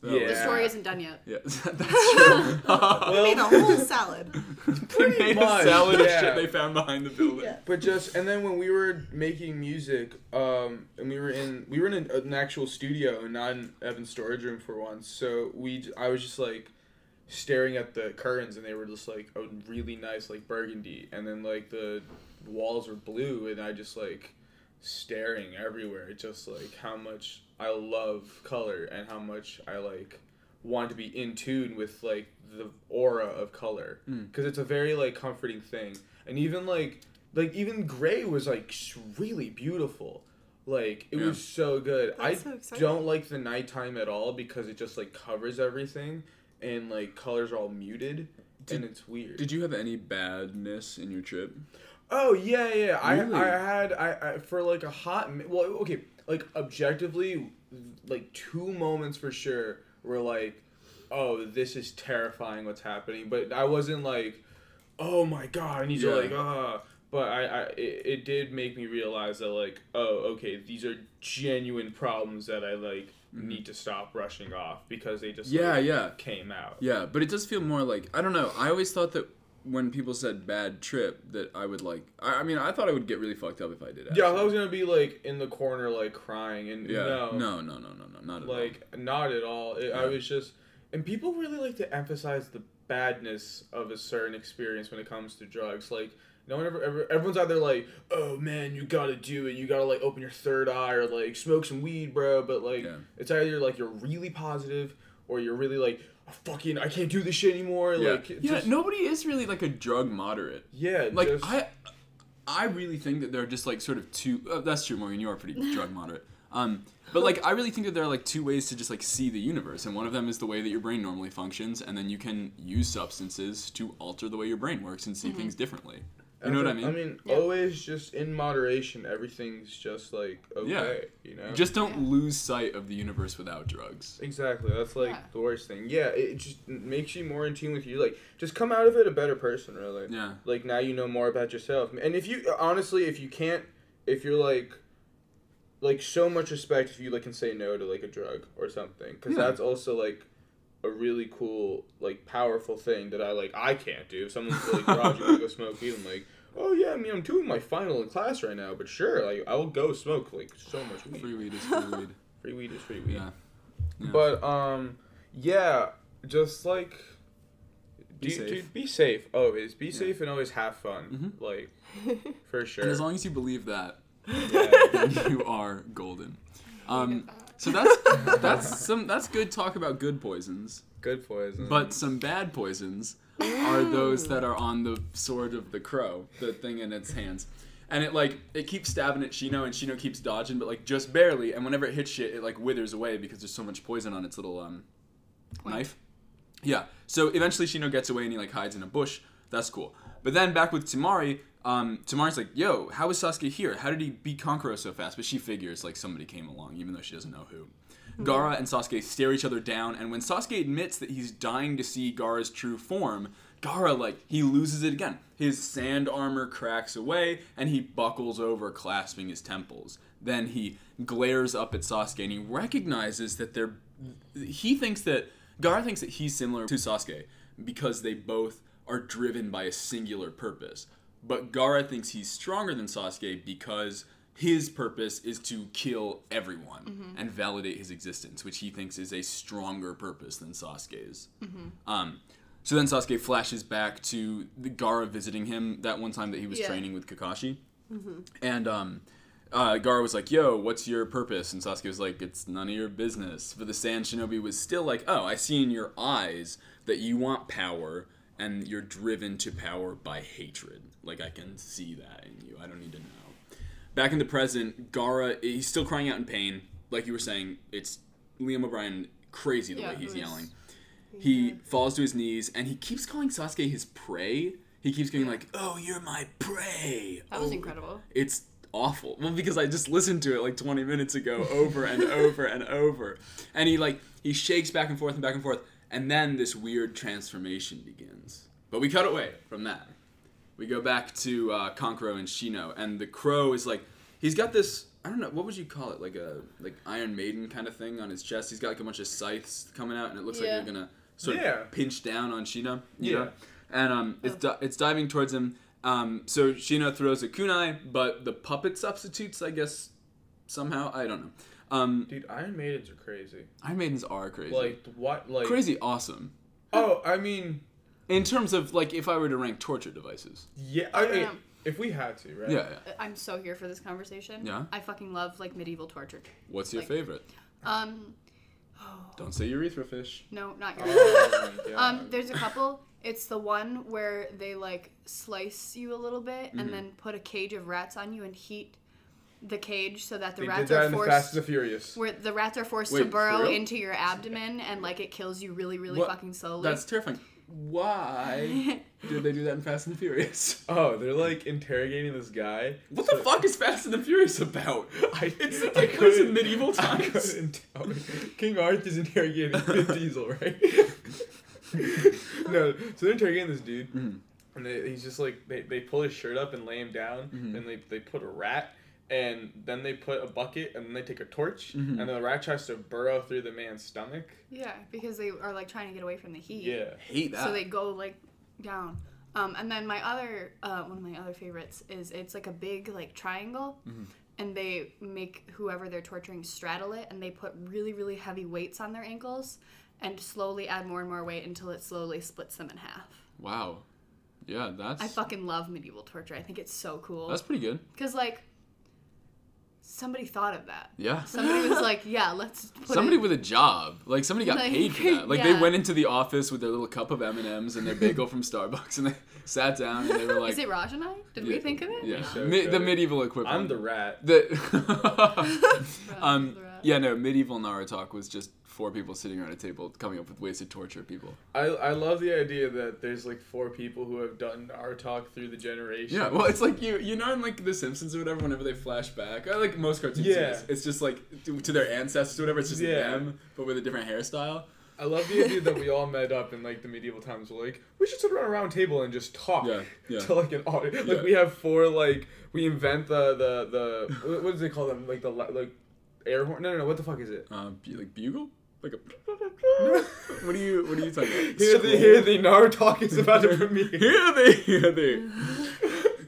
That Yeah. The story isn't done yet. Yeah, that's true. well, Made a whole salad. they made much, a salad yeah. of shit they found behind the building. Yeah. But just and then when we were making music, um, and we were in we were in an, an actual studio and not in Evan's storage room for once. So we I was just like staring at the curtains and they were just like a really nice like burgundy, and then like the walls were blue, and I just like staring everywhere, just like how much I love color and how much I like want to be in tune with like the aura of color Mm. because it's a very like comforting thing and even like like even gray was like really beautiful like it Yeah. was so good That's i so don't like the nighttime at all because it just like covers everything and like colors are all muted Did- and it's weird Did you have any badness in your trip? Oh yeah, yeah. Really? I I had I, I for like a hot mi- well okay like objectively like two moments for sure were like oh this is terrifying what's happening but I wasn't like oh my god I need Yeah. to like ah but I, I it, it did make me realize that like oh okay these are genuine problems that I like need to stop brushing off because they just Mm-hmm. Yeah, like, yeah. came out Yeah, but it does feel more like I don't know. I always thought that when people said bad trip, that I would like. I, I mean, I thought I would get really fucked up if I did. Actually. yeah I was gonna be like in the corner like crying and Yeah. no No, no, no, no, no, not at all. like not at all it, i was just and people really like to emphasize the badness of a certain experience when it comes to drugs like no one ever, ever everyone's out there like oh man you gotta do it you gotta like open your third eye or like smoke some weed bro but like Yeah. it's either like you're really positive or you're really like fucking i can't do this shit anymore Yeah, like yeah. just- Nobody is really like a drug moderate. yeah Like just, I, I really think that they're just like sort of two. Uh, that's true, Morgan. You are pretty drug moderate. Um, but like I really think that there are like two ways to just like see the universe, and one of them is the way that your brain normally functions, and then you can use substances to alter the way your brain works and see things differently. You know what I mean? i mean Yeah. always just in moderation everything's just like okay you know just don't Yeah. lose sight of the universe without drugs. Exactly. That's like Yeah. the worst thing. Yeah, it just makes you more in tune with you. Like, just come out of it a better person, really. Yeah. Like now you know more about yourself. And if you honestly, if you can't, if you're like, like so much respect if you like can say no to like a drug or something, because Yeah. that's also like a really cool, like powerful thing that I like. I can't do. If someone's like, Raj, you wanna go smoke weed? I'm like. Oh yeah, I mean I'm doing my final in class right now, but sure, like I will go smoke like so much weed. Free weed is free weed. Free weed is free weed. Yeah. Yeah. But um, yeah, just like Be do, safe. do- be safe. Always be Yeah. safe and always have fun. Mhm. Like for sure. And as long as you believe that, yeah. then you are golden. Um, so that's that's some that's good talk about good poisons. Good poison. But some bad poisons are those that are on the sword of the crow, the thing in its hands. And it like it keeps stabbing at Shino and Shino keeps dodging, but like just barely, and whenever it hits shit, it like withers away because there's so much poison on its little um knife. Yeah. So eventually Shino gets away and he like hides in a bush. That's cool. But then back with Temari, um, Temari's like, "Yo, how is Sasuke here? How did he beat Kankuro so fast?" But she figures like somebody came along, even though she doesn't know who. Gaara and Sasuke stare each other down, and when Sasuke admits that he's dying to see Gaara's true form, Gaara like he loses it again. His sand armor cracks away, and he buckles over, clasping his temples. Then he glares up at Sasuke, and he recognizes that they're. He thinks that Gaara thinks that he's similar to Sasuke because they both are driven by a singular purpose. But Gaara thinks he's stronger than Sasuke because his purpose is to kill everyone and validate his existence, which he thinks is a stronger purpose than Sasuke's. Um, so then Sasuke flashes back to the Gaara visiting him that one time that he was Yeah. training with Kakashi. And um, uh, Gaara was like, "Yo, what's your purpose?" And Sasuke was like, "It's none of your business." But the Sand Shinobi was still like, "Oh, I see in your eyes that you want power, and you're driven to power by hatred. Like I can see that in you. I don't need to know." Back in the present, Gaara he's still crying out in pain. Like you were saying, it's Liam O'Brien crazy the Yeah, way he's was- yelling. he falls to his knees and he keeps calling Sasuke his prey. He keeps going like, "Oh, you're my prey." That was Oh, incredible. It's awful. Well, because I just listened to it like 20 minutes ago, over and over and over, and he like he shakes back and forth and back and forth, and then this weird transformation begins. But we cut away from that. We go back to uh, Kankuro and Shino, and the crow is like, he's got this. I don't know what would you call it, like a like Iron Maiden kind of thing on his chest. He's got like a bunch of scythes coming out, and it looks Yeah. like they're gonna sort Yeah. of pinch down on Shino. You Yeah. know? and um, it's di- it's diving towards him. Um, so Shino throws a kunai, but the puppet substitutes, I guess, somehow. I don't know. Um, Dude, Iron Maidens are crazy. Iron Maidens are crazy. Like what? Like crazy awesome. Oh, I mean, In terms of like, if I were to rank torture devices. yeah. I, Yeah. if we had to, right? Yeah, yeah. I'm so here for this conversation. Yeah? I fucking love like medieval torture. What's your Like- favorite? Um, Don't say urethra fish. no, not urethra. Oh. Um, there's a couple. It's the one where they like slice you a little bit Mm-hmm. and then put a cage of rats on you and heat the cage so that the they did rats that are in the forced. Fast and the Furious. where the rats are forced Wait, to burrow real? into your abdomen and like it kills you really, really What? fucking slowly. That's terrifying. Why did they do that in Fast and the Furious? Oh, they're like interrogating this guy. What the fuck is Fast and the Furious about? I, It's the I take place in couldn't- medieval I times. couldn't tell. King Arthur's interrogating Vin Diesel, right? no, so they're interrogating this dude, Mhm. and they, he's just like they, they pull his shirt up and lay him down, Mhm. and they, they put a rat, and then they put a bucket, and then they take a torch, Mhm. and then the rat tries to burrow through the man's stomach. yeah, because they are like trying to get away from the heat. Yeah. Hate that. So they go like down. Um, and then my other uh, one of my other favorites is it's like a big like triangle, Mm-hmm. and they make whoever they're torturing straddle it, and they put really really heavy weights on their ankles, and slowly add more and more weight until it slowly splits them in half. wow. Yeah, that's I fucking love medieval torture. I think it's so cool. that's pretty good. Because like somebody thought of that. Yeah. Somebody was like, yeah, let's put somebody it. with a job, like somebody got Like, paid for that. Like they went into the office with their little cup of M and M's and their bagel from Starbucks, and they sat down and they were like, Is it Raj and I? Did we think of it? "Yeah, so Mi- the medieval equivalent." I'm the rat. The um, yeah, no, medieval Naruto was just four people sitting around a table coming up with ways to torture people. I, I love the idea that there's like four people who have done NaruTalk through the generation. Yeah, well, it's like you you know in like The Simpsons or whatever. Whenever they flash back, I like most cartoons, Yeah. series. It's just like to, to their ancestors or whatever. It's just Yeah. them, but with a different hairstyle. I love the idea that we all met up in like the medieval times. We're like, we should sit around a round table and just talk Yeah, yeah. to like an audience. Like Yeah. we have four like we invent the the the what- what does they call them? Like the like air horn? No, no, no. What the fuck is it? Uh, bu- like bugle, like a. what are you What are you talking about? Here the here the Naruto is about to premiere. Here they, here they.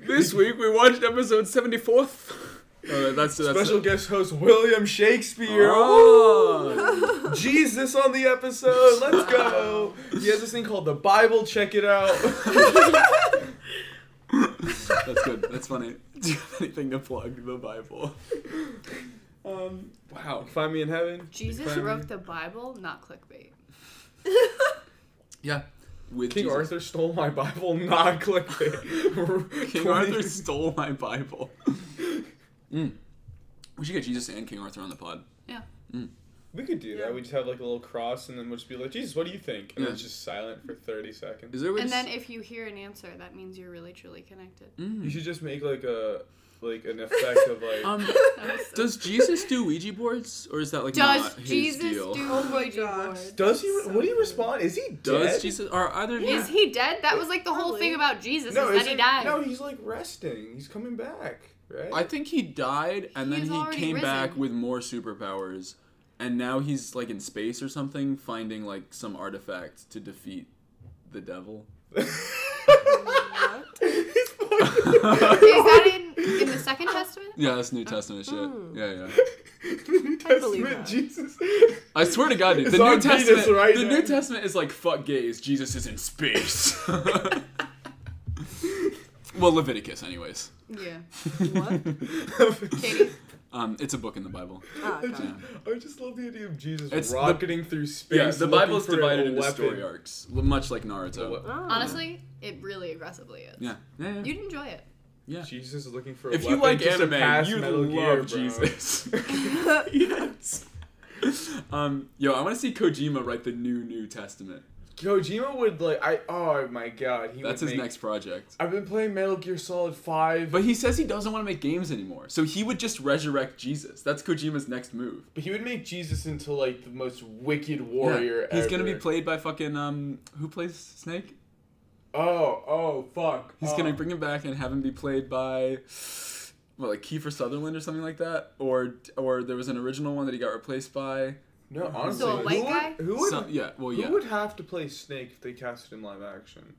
this week we watched episode seventy fourth. Uh, that's that's Special guest host William Shakespeare. Oh. Jesus on the episode. Let's go. He has this thing called the Bible. Check it out. That's good. That's funny. Do you have anything to plug? The Bible. Um. Wow. Find me in heaven. Jesus Find me- wrote the Bible, not clickbait. Yeah. With King Jesus. Arthur stole my Bible, not clickbait. King Arthur stole my Bible. Mm. We should get Jesus and King Arthur on the pod. Yeah. We could do Yeah. that. We just have like a little cross, and then we'll just be like, Jesus, what do you think? And Yeah. then it's just silent for thirty seconds. Is there And to then s- if you hear an answer, that means you're really truly connected. Mm. You should just make like a like an effect of like. Um, so- does Jesus do Ouija boards, or is that like Does not his Jesus deal? do Oh my Ouija gosh. boards? does he? so Would he good. respond? Is he Does dead? Jesus? Are either of you? Is he dead? That was like the whole thing about Jesus No, is that is he it- died. No, he's like resting. He's coming back, right? I think he died, and He then he already came back with more superpowers, and now he's like in space or something, finding like some artifact to defeat the devil. Is that in, in the Second Testament? Yeah, that's New Testament shit. Mm. Yeah, yeah. the New I Testament. Jesus. I swear to God, dude, It's the New Testament. right the now. New Testament is like fuck gays. Jesus is in space. well, Leviticus, anyways. Yeah. What? Katie? Um, it's a book in the Bible. Oh, I just, it. I just love the idea of Jesus It's the- rocketing through space. Yeah, the looking Bible is divided into weapon. story arcs, much like Naruto. What- Ah. Honestly, it really aggressively is. Yeah, yeah, yeah. You'd enjoy it. Yeah. Jesus is looking for a If you like anime, you love. Jesus. yes. um, yo, I want to see Kojima write the new New Testament. Kojima would like I oh my god he That's would his make- next project. I've been playing Metal Gear Solid Five, But he says he doesn't want to make games anymore, so he would just resurrect Jesus. That's Kojima's next move. but he would make Jesus into like the most wicked warrior. Yeah, He's gonna be ever. played by fucking um, who plays Snake? Oh oh fuck. He's oh. gonna bring him back and have him be played by, what, like Kiefer Sutherland or something like that, or or there was an original one that he got replaced by. No, honestly, So a white who guy? Would, who would Some- yeah, well, yeah. who would have to play Snake if they cast it in live action?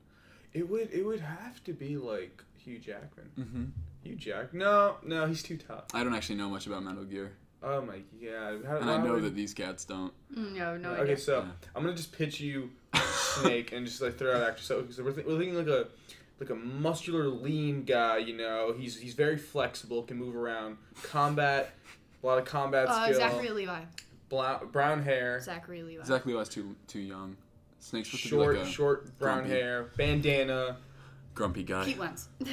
It would it would have to be like Hugh Jackman. hmm Hugh Jack? No, no, he's too tough. I don't actually know much about Metal Gear, Oh my god. How, and I know would- that these cats don't. Mm, No, no Okay, idea. so Yeah. I'm gonna just pitch you Snake and just like throw out actors. So, so we're, th- we're thinking like a like a muscular, lean guy. You know, he's he's very flexible, can move around, combat, a lot of combat Uh, skill, Zachary Levi. bla- brown hair, Zachary Levi. Exactly, was too too young. Snake's supposed short to be like a short brown grumpy- hair, bandana. grumpy guy. Pete Wentz.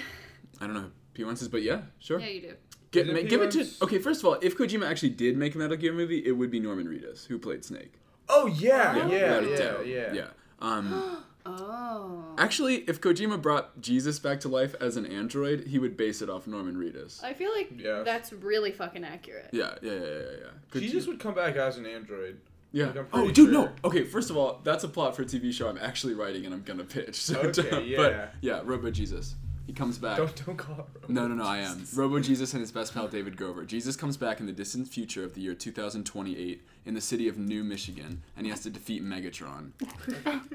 I don't know who Pete Wentz is, but yeah, sure. yeah, you do. Get, it ma- give it to okay. First of all, if Kojima actually did make a Metal Gear movie, it would be Norman Reedus who played Snake. Oh yeah, yeah, without a yeah, yeah. yeah. Um, Oh. actually, if Kojima brought Jesus back to life as an android, he would base it off Norman Reedus. I feel like Yeah. that's really fucking accurate. Yeah, yeah, yeah, yeah, yeah. Could Jesus you- would come back as an android. yeah. like, Oh, pretty dude, no. Okay, first of all, that's a plot for a TV show I'm actually writing and I'm gonna pitch. So Okay, yeah. But yeah, Robo Jesus. He comes back. Don't don't call it. No, no, no, I am. Robo Jesus and his best pal David Grover. Jesus comes back in the distant future of the year 2028 in the city of New Michigan, and he has to defeat Megatron.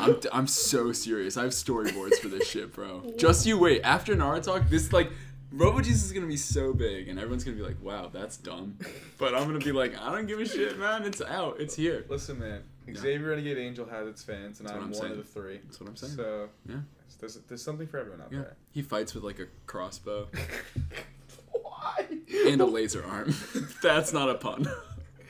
I'm, I'm so serious. I have storyboards for this shit, bro. Just you wait. After Naruto talk, this like Robo Jesus is gonna be so big, and everyone's gonna be like, "Wow, that's dumb," but I'm gonna be like, "I don't give a shit, man. It's out. It's here." Listen, man. Xavier Renegade Angel has its fans, and I'm, I'm one saying. of the three. That's what I'm saying. So Yeah. There's, there's something for everyone out Yeah. there. He fights with like a crossbow Why? and a laser arm. that's not a pun.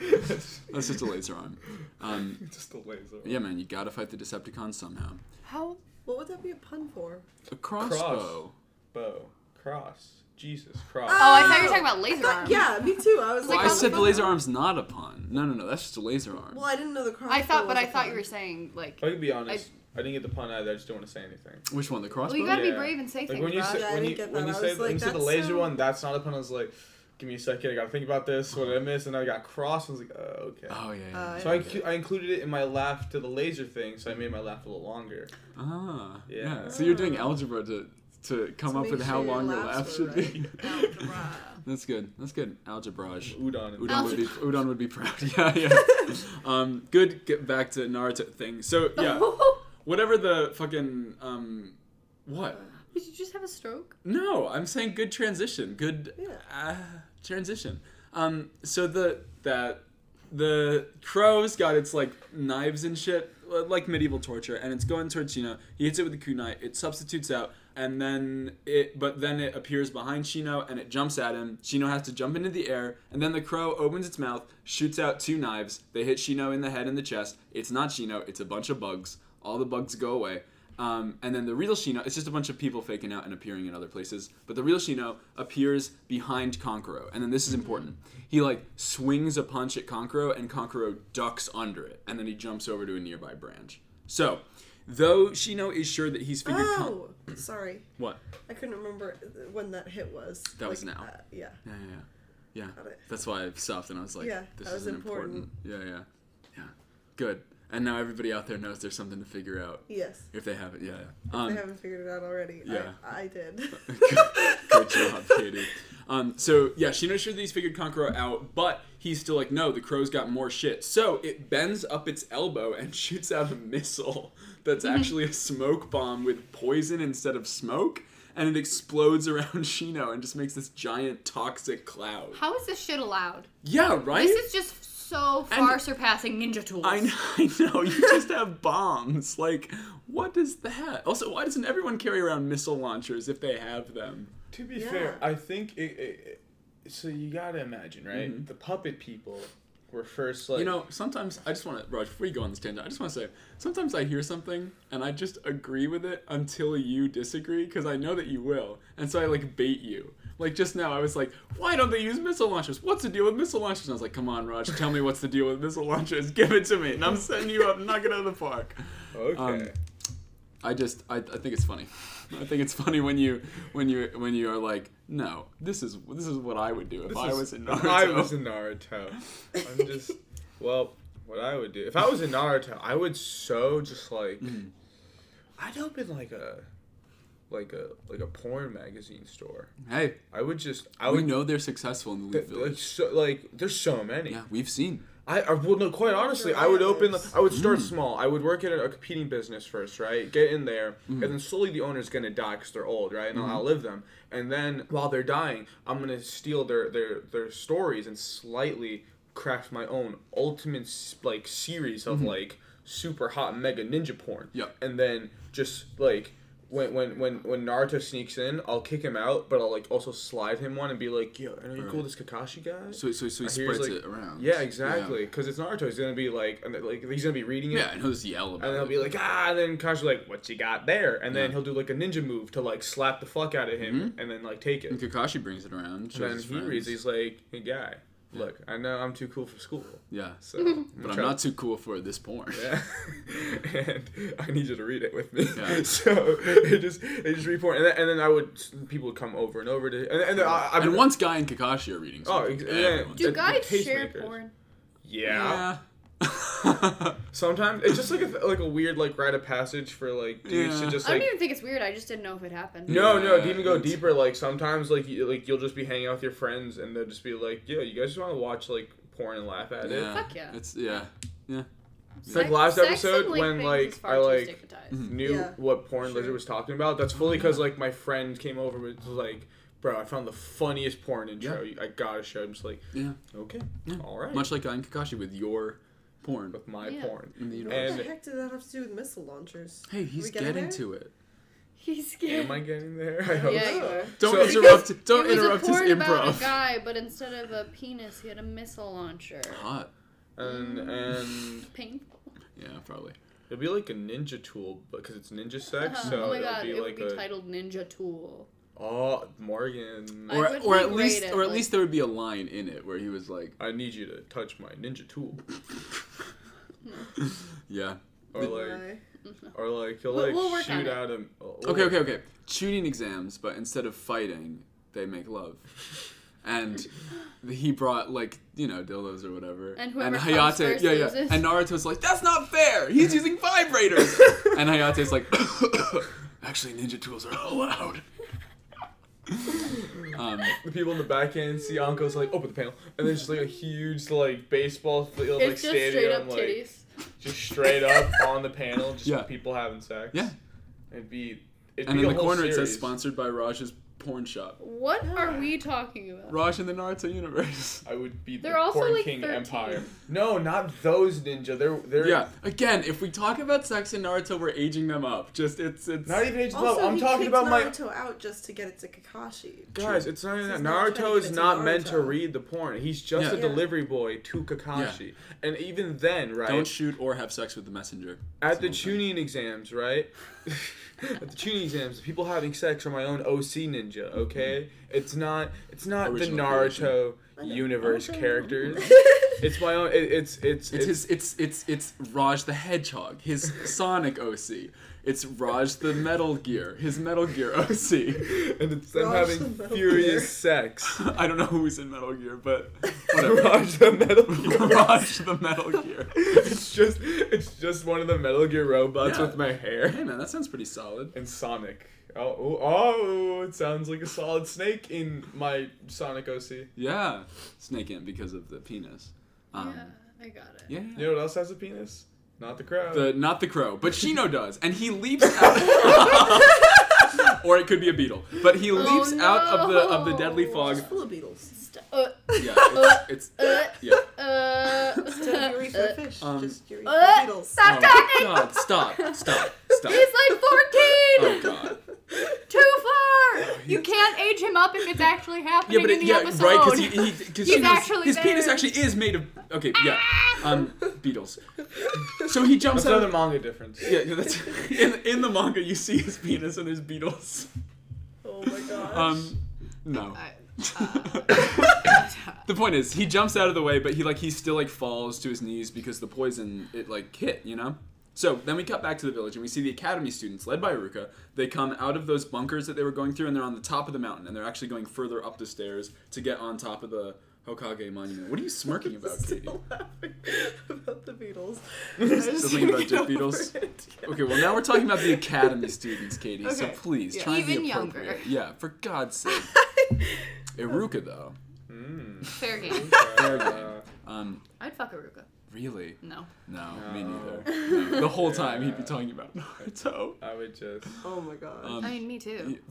That's just a laser arm. Um, Just a laser. yeah, man, you gotta fight the Decepticons somehow. How? What would that be a pun for? A crossbow. Bow. Cross. Jesus. Cross. Oh, I thought you were talking about laser Thought- arms. yeah, me too. I was Well, like, I said the fuck- laser arm's not a pun. No, no, no, that's just a laser arm. Well, I didn't know the crossbow. I thought, but was I a thought you were saying like. I can be honest, I, didn't get the pun either. I just don't want to say anything. Which one, the crossbow? Well, you gotta be brave and say Like things, when you Raj. say Yeah, when you when you say was when you say the laser so- one, that's not a pun. I was like, give me a second. I gotta think about this. What did I miss? And I got cross. I was like, oh, okay. Oh, yeah. yeah. Uh, So I, incu- I included it in my laugh to the laser thing, so I made my laugh a little longer. ah, yeah. Yeah. So you're doing algebra to to come To up make with how sure your long your laugh were should be. Algebra. That's good. That's good. Algebrage. Udon. And Udon would be Udon would be proud. Yeah, yeah. um, good. Get back to Naruto thing. So yeah, whatever the fucking um, what? Did you just have a stroke? No, I'm saying good transition. Good Yeah. uh, transition. Um, so the that the crow's got its like knives and shit, like medieval torture, and it's going towards Shino. He hits it with the kunai. It substitutes out, and then it, but then it appears behind Shino and it jumps at him. Shino has to jump into the air, and then the crow opens its mouth, shoots out two knives. They hit Shino in the head and the chest. It's not Shino. It's a bunch of bugs. All the bugs go away. Um, and then the real Shino, it's just a bunch of people faking out and appearing in other places. But the real Shino appears behind Kankuro. And then this is important. He like swings a punch at Kankuro and Kankuro ducks under it. And then he jumps over to a nearby branch. So, though Shino is sure that he's figured Kon- Oh, sorry. What? I couldn't remember when that hit was. That was now. uh, yeah. Yeah, yeah, yeah. Yeah. That's why I stopped and I was like, Yeah, this is an important. important. Yeah, yeah. Yeah. Good. And now everybody out there knows there's something to figure out. Yes. If they haven't, yeah, yeah. Um, I haven't figured it out already. yeah. I, I did. Good job, Katie. Um, so yeah, Shino's sure that he's figured Kankuro out, but he's still like, no, the crow's got more shit. So it bends up its elbow and shoots out a missile that's actually a smoke bomb with poison instead of smoke, and it explodes around Shino and just makes this giant toxic cloud. How is this shit allowed? Yeah, right. This is just so far And- surpassing ninja tools. I know, I know. You just have bombs. Like, what is that? Also, why doesn't everyone carry around missile launchers if they have them? To be Yeah. fair, I think it, it, it- so. You gotta imagine, right? Mhm. The puppet people were first like You know, sometimes I just want to, Raj, before you go on this tangent, I just want to say, sometimes I hear something and I just agree with it until you disagree because I know that you will. And so I like bait you. Like just now, I was like, why don't they use missile launchers? What's the deal with missile launchers? And I was like, come on, Raj, tell me what's the deal with missile launchers. Give it to me. And I'm setting you up, knock it out of the park. okay. um, I just, I, I think it's funny. I think it's funny when you, when you, when you are like, no, this is, this is what I would do if This I is- was in if Naruto. I was in Naruto. I'm just well, what I would do if I was in Naruto, I would so just like Mm-hmm. I'd open like a like a like a porn magazine store. hey, I would just I we would know they're successful in the Leaf th- like so like there's so many. Yeah, we've seen. I, I well no quite honestly I would open the, I would Mm. start small. I would work at a, a competing business first right? Get in there Mm. and then slowly the owner's gonna die because they're old right? And I'll outlive them. And then while they're dying I'm gonna steal their their their stories and slightly craft my own ultimate like series of like super hot mega ninja porn. Yep. and then just like when when when when Naruto sneaks in I'll kick him out but I'll like also slide him one and be like yo are you cool with this Kakashi guy So, so, so he I spreads like- it around. yeah, exactly. Because it's Naruto. He's gonna be like, and like he's gonna be reading it. Yeah, and he'll just yell about And he'll be like, ah, and then Kakashi's like, what you got there? And then Yeah. he'll do like a ninja move to like slap the fuck out of him and then like take it. and Kakashi brings it around. And then he friends. reads, he's like, hey guy, look, I know I'm too cool for school. yeah, So, but I'm not too cool for this porn. Yeah, and I need you to read it with me. Yeah. So they just they just read porn, and then, and then I would people would come over and over to, and, and then I, I And once Guy and Kakashi are reading, Oh, something, ex- yeah. everyone's- Do the guys share porn? yeah. yeah. Sometimes it's just like a, like a weird like rite of passage for like dudes Yeah. to just I don't even think it's weird. I just didn't know if it happened. no no to even go deeper like sometimes like you, like you'll just be hanging out with your friends and they'll just be like yeah you guys just want to watch like porn and laugh at it yeah. Fuck yeah. It's yeah. Yeah. It's like last sex episode like, when, like, I, like- knew mm-hmm. Yeah, what porn sure. Lizard was talking about that's fully mm-hmm. because like my friend came over and was like bro I found the funniest porn intro I gotta show him just like Yeah. okay Yeah. all right Much like Guy and Kakashi with your porn with my Yeah. porn in the universe. What the heck did that have to do with missile launchers? Hey, he's getting getting to it. He's scared. am I getting there I hope Yeah, so. Don't So- interrupt. Don't it was interrupt a his porn about a improv. guy, but instead of a penis, he had a missile launcher. Hot. and and Painful. Yeah, probably. It'd be like a ninja tool, because it's ninja sex. Uh-huh. So oh my it'll god, be it like would be a titled Ninja Tool. Oh Morgan. I Or, would or at great least, at, or at like- least there would be a line in it where he was like, I need you to touch my ninja tool, yeah. or like, Why? or like he'll We'll- like we'll work shoot on it. at him. Okay, okay, okay. Chunin exams, but instead of fighting, they make love. And he brought like you know dildos or whatever. And whoever comes Hayate, first yeah, yeah. loses. And Naruto's like, that's not fair. He's using vibrators. and Hayate's like, actually, ninja tools are allowed. Um, The people in the back end see Anko's like open the panel, and there's just like a huge like baseball field like It's just straight stadium up like titties. just straight up on the panel, just Yeah. people having sex. Yeah. It'd be. It'd and be in a the whole corner it says series. sponsored by Raj's porn shop. What are we talking about? Raj in the Naruto universe. I would be They're the also, Porn like, King 13. Empire. No, not those ninja. They're they're Yeah. Again, if we talk about sex in Naruto, we're aging them up. Just it's it's not even age Also, level. I'm he talking kicked about my Naruto out just to get it to Kakashi. guys. It's not even He's that. not trying to Naruto get is it to not meant to Naruto. read the porn. He's just Yeah. a Yeah. delivery boy to Kakashi. And even then, right? don't shoot or have sex with the messenger. at the Simple thing. Chunin exams, right? at the Chunin exams, people having sex are my own OC ninja. Okay, mm-hmm. it's not. It's not Original the Naruto universe characters. it's my own. It, it's it's It's his. It's it's it's Raj the Hedgehog, his Sonic OC. It's Raj the Metal Gear, his Metal Gear OC. and it's them Raj having Metal furious Gear. sex. I don't know who's in Metal Gear, but whatever. Raj the Metal Gear. Raj the Metal Gear. it's just it's just one of the Metal Gear robots Yeah. with my hair Hey man, that sounds pretty solid. and Sonic. Oh, oh, oh, it sounds like a solid snake in my Sonic OC. Yeah, Snake in because of the penis. Um, yeah, I got it. yeah. You know what else has a penis? Not the crow. The not the crow, but Shino does, and he leaps out. or it could be a beetle, but he leaps out of the of the deadly fog. It's full of beetles. St- uh, Yeah, it's, it's uh, yeah. uh, Still Yuri for uh, fish. um, just Yuri uh, beetles. stop Oh talking! God! Stop! Stop! Stop! He's like 14! Oh God! Too far! You can't age him up if it's actually happening Yeah, but in it, the yeah, episode. right? Because he, he, cause He's he knows- actually his penis there. actually is made of. Okay, yeah. Um, beetles. So he jumps That's out. another Of, manga difference. yeah, yeah, that's in in the manga. You see his penis and his beetles. Oh my gosh. Um, no. I- The point is, he jumps out of the way, but he like he still like falls to his knees because the poison it like hit, you know. So then we cut back to the village and we see the academy students led by Iruka. They come out of those bunkers that they were going through and they're on the top of the mountain and they're actually going further up the stairs to get on top of the Hokage monument. What are you smirking about, Katie? Still laughing about the Beatles. Still thinking about Dick Beatles? Okay, well now we're talking about the academy students, Katie. So please yeah. try and be Even younger. appropriate. Yeah, for God's sake. Iruka though. Mm. Fair game. Fair game. Um, I'd fuck Iruka. Really? No. No, me neither. No. The whole time he'd be talking about Naruto. I would just. Oh my god. Um, I mean, me too.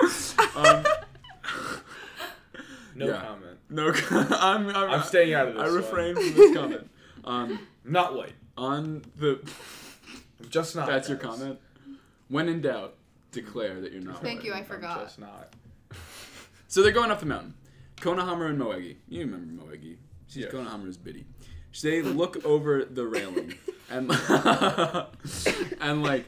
um, No Yeah. comment. no, I'm, I'm, I'm staying out of this. I one. refrain from this comment. Um, Not white. on the. I'm just not. That's your comment. When in doubt, declare that you're not. Thank you, I I'm forgot. just not. So they're going up the mountain. Konohamaru and Moegi. You remember Moegi. She's Yeah. Konohamaru's biddy. They look over the railing and and like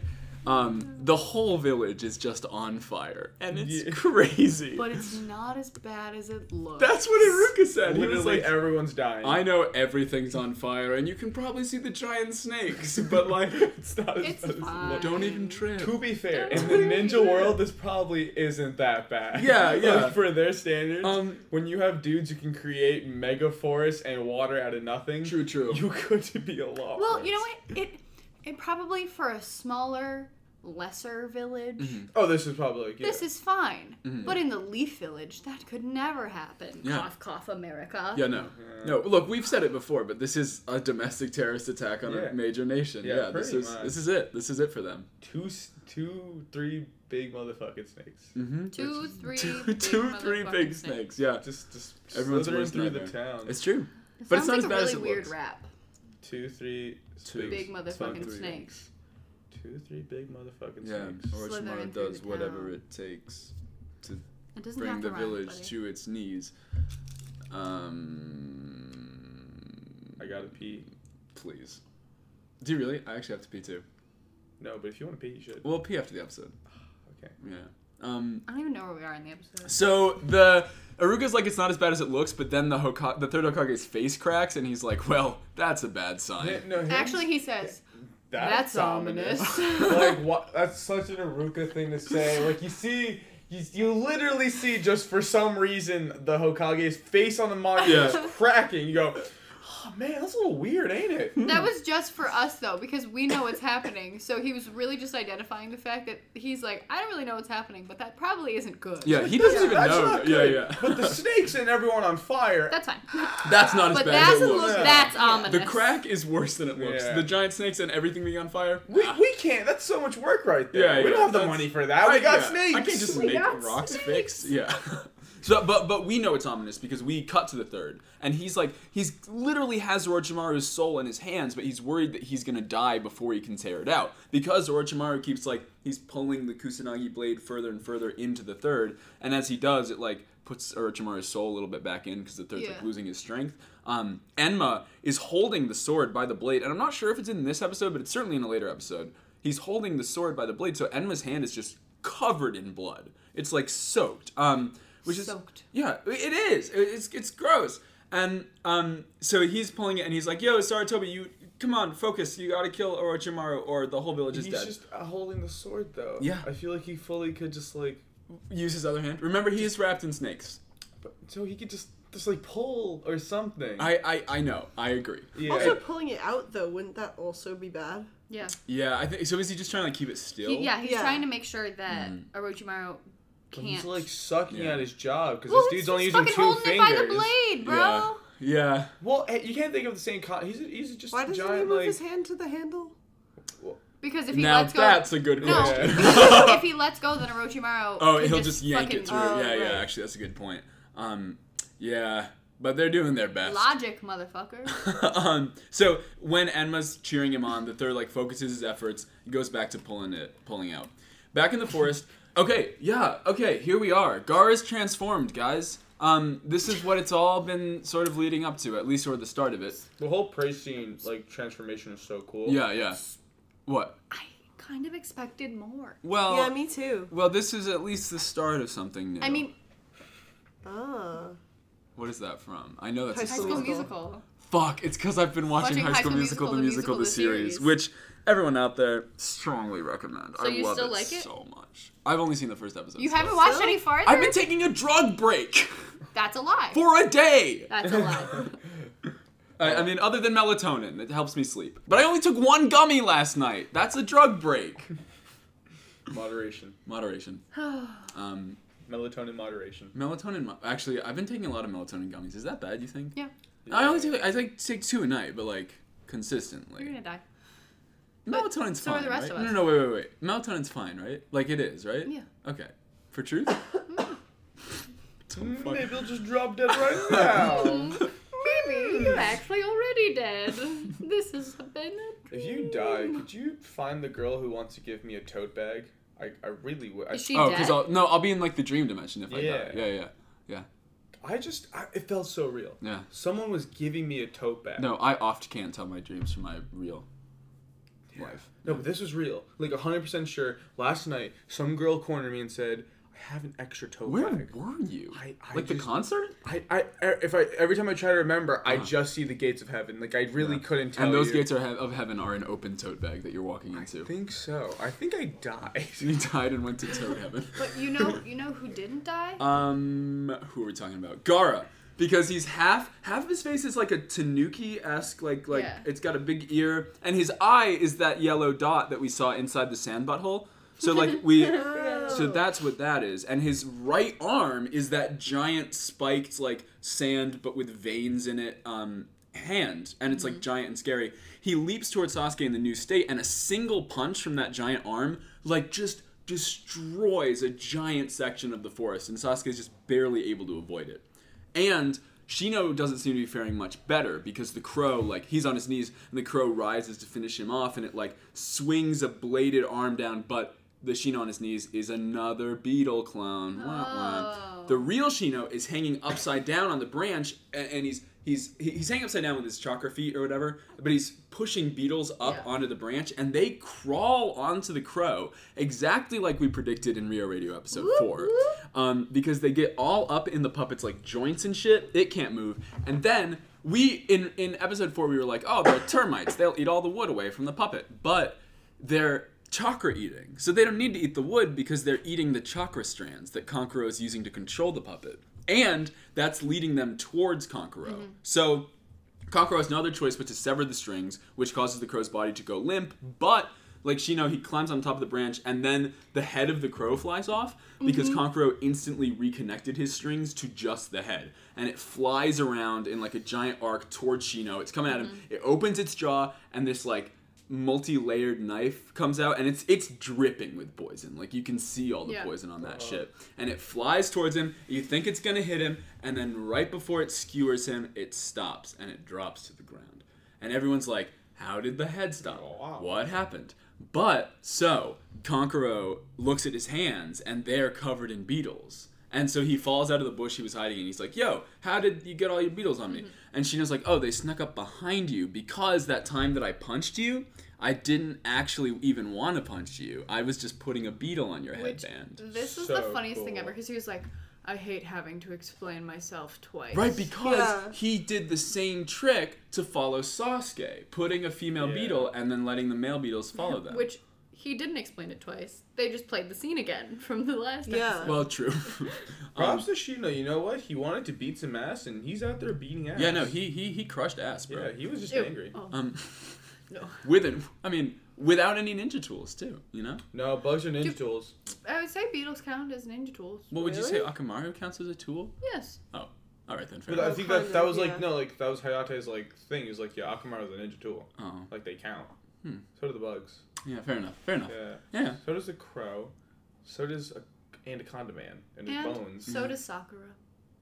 um, the whole village is just on fire and it's Yeah. crazy. But it's not as bad as it looks. That's what Iruka said. He was Literally like, everyone's dying. I know everything's on fire and you can probably see the giant snakes, but like, it's not as It's bad as it fine. looks. don't even trip. To be fair, Don't in the worry. ninja world, this probably isn't that bad. Yeah, Like, yeah. for their standards, Um, when you have dudes who can create mega forests and water out of nothing, True, true. you could be a lot. Well, you know worse. what? It it probably for a smaller, lesser village, Mm-hmm. Oh, this is probably like, yeah. this is fine. But in the Leaf Village, that could never happen. Yeah. Cough, cough, America. Yeah, no. No, look, we've said it before, but this is a domestic terrorist attack on Yeah. a major nation. Yeah, Yeah, this is much. this is it. This is it for them. two, s- two, three big motherfucking snakes. Mm-hmm. Two, three, Two, big two, three big snakes. snakes. Yeah, Just, just Everyone's slithering worst through the town. it's true. It But it's not like as a bad as really it weird looks. rap. Two, three, Two. Big motherfucking Three snakes. Two, three big motherfucking Yeah, snakes. Slithering Orochimaru does whatever town. it takes to It bring have the to village buddy. to its knees. Um, I gotta pee. please. Do you really? I actually have to pee too. No, but if you want to pee, you should. We'll pee after the episode. Okay. Yeah. Um. I don't even know where we are in the episode. So the Iruka's like it's not as bad as it looks, but then the Hoka- the third Hokage's face cracks, and he's like, "Well, that's a bad sign." Yeah, no, Actually, he says, That's, That's ominous. like what? That's such an Iruka thing to say. Like you see, you, you literally see just for some reason the Hokage's face on the monument Yeah. is cracking. You go, oh man, that's a little weird, ain't it? That was just for us though, because we know what's happening. So he was really just identifying the fact that he's like, I don't really know what's happening, but that probably isn't good. Yeah, he doesn't even That's know. not Yeah, good. yeah. But the snakes and everyone on fire. That's fine. That's not as but bad that's as it looks. that's Yeah. ominous. The crack is worse than it looks. Yeah. The giant snakes and everything being on fire. we, we can't. That's so much work right there. Yeah, we yeah, don't have the money for that. We got yeah, snakes. I can't just We make rocks snakes. fix. Yeah. So, but but we know it's ominous because we cut to the third, and he's like he's literally has Orochimaru's soul in his hands, but he's worried that he's gonna die before he can tear it out because Orochimaru keeps like he's pulling the Kusanagi blade further and further into the third, and as he does, it like puts Orochimaru's soul a little bit back in because the third's like losing his strength. Um, Enma is holding the sword by the blade, and I'm not sure if it's in this episode, but it's certainly in a later episode. He's holding the sword by the blade, so Enma's hand is just covered in blood. It's like soaked. Um, which is Soaked. yeah, it is. It's it's gross. And um, so he's pulling it, and he's like, "Yo, Sarutobi, you come on, focus. You gotta kill Orochimaru, or the whole village is He's dead." just uh, holding the sword though. Yeah. I feel like he fully could just like, Use his other hand. Remember, he is wrapped in snakes. but, so he could just just like pull or something. I I, I know. I agree. yeah. Also, pulling it out though, wouldn't that also be bad? yeah. Yeah, I think so. Is he just trying to like, keep it still? He, yeah, he's Yeah. trying to make sure that Mm. Orochimaru But can't. he's like sucking Yeah. at his job because well, this he's dude's only he's using fucking two holding fingers. it by the blade, bro. Yeah. Yeah. Well, hey, you can't think of the same con. He's he's just Why a doesn't he move like. his hand to the handle? Because if he Now lets go, that's a good No. question. if he lets go, then Orochimaru. oh, can he'll just yank fucking- it through. Oh, yeah, yeah. Actually, that's a good point. Um, yeah, but they're doing their best. Logic, motherfucker. um, so when Enma's cheering him on, the third like focuses his efforts, he goes back to pulling it, pulling out. Back in the forest, Okay, yeah, okay, here we are. Gaara is transformed, guys. Um, this is what it's all been sort of leading up to, at least or the start of it. The whole praise scene, like transformation, is so cool. Yeah, yeah. What? I kind of expected more. Well, yeah, me too. well, this is at least the start of something new. I mean, Ah. what is that from? I know that's a High High. School Musical. Musical. Fuck, it's because I've been watching, High School, Musical, the musical, the series, which everyone out there strongly recommend. So I you love still it like it? so much. I've only seen the first episode. You still. haven't watched Still? any farther? I've been taking a drug break That's a lie. for a day. That's a lie. I, I mean, other than melatonin, it helps me sleep. But I only took one gummy last night. That's a drug break. Moderation, Moderation. Um, melatonin moderation. melatonin. mo- Actually, I've been taking a lot of melatonin gummies. Is that bad? You think? yeah, I only take. I take take two a night, but like consistently. you're gonna die. Melatonin's so are fine. the rest right? of us. No, no, wait, wait, wait. Melatonin's fine, right? Like it is, right? Yeah. Okay. For truth? Maybe he'll just drop dead right now. Maybe you're actually already dead. This has been a dream. if you die, could you find the girl who wants to give me a tote bag? I, I really would. I, Is she oh, dead? because I'll no, I'll be in like the dream dimension if I die. Yeah, yeah, yeah, I just, I, it felt so real. yeah. Someone was giving me a tote bag. No, I oft can't tell my dreams from my real life. No, but this was real. Like 100% sure. Last night, some girl cornered me and said, I have an extra tote Where bag. were you? I- I like the concert? I, I, if I, every time I try to remember, I Uh-huh. just see the gates of heaven. Like, I really couldn't tell And those you. gates are he- of heaven are an open tote bag that you're walking into. I think so. I think I died. You died and went to tote heaven. But you know, you know who didn't die? Um, who are we talking about? Gaara, because he's half half of his face is like a Tanuki esque, like like Yeah. it's got a big ear, and his eye is that yellow dot that we saw inside the sand butthole. So like we, so that's what that is, and his right arm is that giant spiked like sand but with veins in it. Um, hand and it's like giant and scary he leaps towards sasuke in the new state and a single punch from that giant arm like just destroys a giant section of the forest and sasuke is just barely able to avoid it and Shino doesn't seem to be faring much better because the crow, like, he's on his knees and the crow rises to finish him off and it, like, swings a bladed arm down, but the Shino on his knees is another beetle wah. Oh. The real Shino is hanging upside down on the branch and, and he's. He's, he's hanging upside down with his chakra feet or whatever, but he's pushing beetles up Yeah. onto the branch and they crawl onto the crow exactly like we predicted in Rio Radio episode 4 um, because they get all up in the puppet's like joints and shit. It can't move. And then we in in episode four we were like, oh, they're termites. They'll eat all the wood away from the puppet, but they're chakra eating, so they don't need to eat the wood because they're eating the chakra strands that Kankuro is using to control the puppet, and that's leading them towards Kankuro. Mm-hmm. So. Kankuro has no other choice but to sever the strings, which causes the crow's body to go limp. But like Shino, he climbs on top of the branch, and then the head of the crow flies off because mm-hmm. Kankuro instantly reconnected his strings to just the head, and it flies around in like a giant arc towards Shino. It's coming at him. Mm-hmm. It opens its jaw, and this like multi-layered knife comes out and it's it's dripping with poison. Like you can see all the Yeah. poison on that shit. And it flies towards him you think it's gonna hit him and then right before it skewers him it stops and it drops to the ground. And everyone's like how did the head stop? Oh, wow. what happened? But so Kankuro looks at his hands and they're covered in beetles and so he falls out of the bush he was hiding in. He's like, "Yo, how did you get all your beetles on me?" Mm-hmm. And Shino's like, "Oh, they snuck up behind you because that time that I punched you, I didn't actually even want to punch you. I was just putting a beetle on your Which headband." this is So the funniest thing ever because he was like, I hate having to explain myself twice. Right, because Yeah. he did the same trick to follow Sasuke, putting a female Yeah. beetle and then letting the male beetles follow them. Which he didn't explain it twice. They just played the scene again from the last Yeah. episode. well, true. Um, Props to Shino. You know what? He wanted to beat some ass, and he's out there beating ass. yeah, no, he he he crushed ass, bro. Yeah, he was just Ew. angry. Oh, um, no. with it, I mean, without any ninja tools too. You know. No, bugs are ninja Dude. tools. I would say beetles count as ninja tools. What would you say? Akamaru counts as a tool? Yes. Oh. All right then. Fair But I think that that was like yeah. no, like that was Hayate's like thing. Is like yeah, Akamaru's a ninja tool. Oh, Like they count. Hmm. So do the bugs. Yeah, fair enough. Fair enough. Yeah. Yeah. So does the crow. So does a Anaconda Man and his And bones. so does Sakura.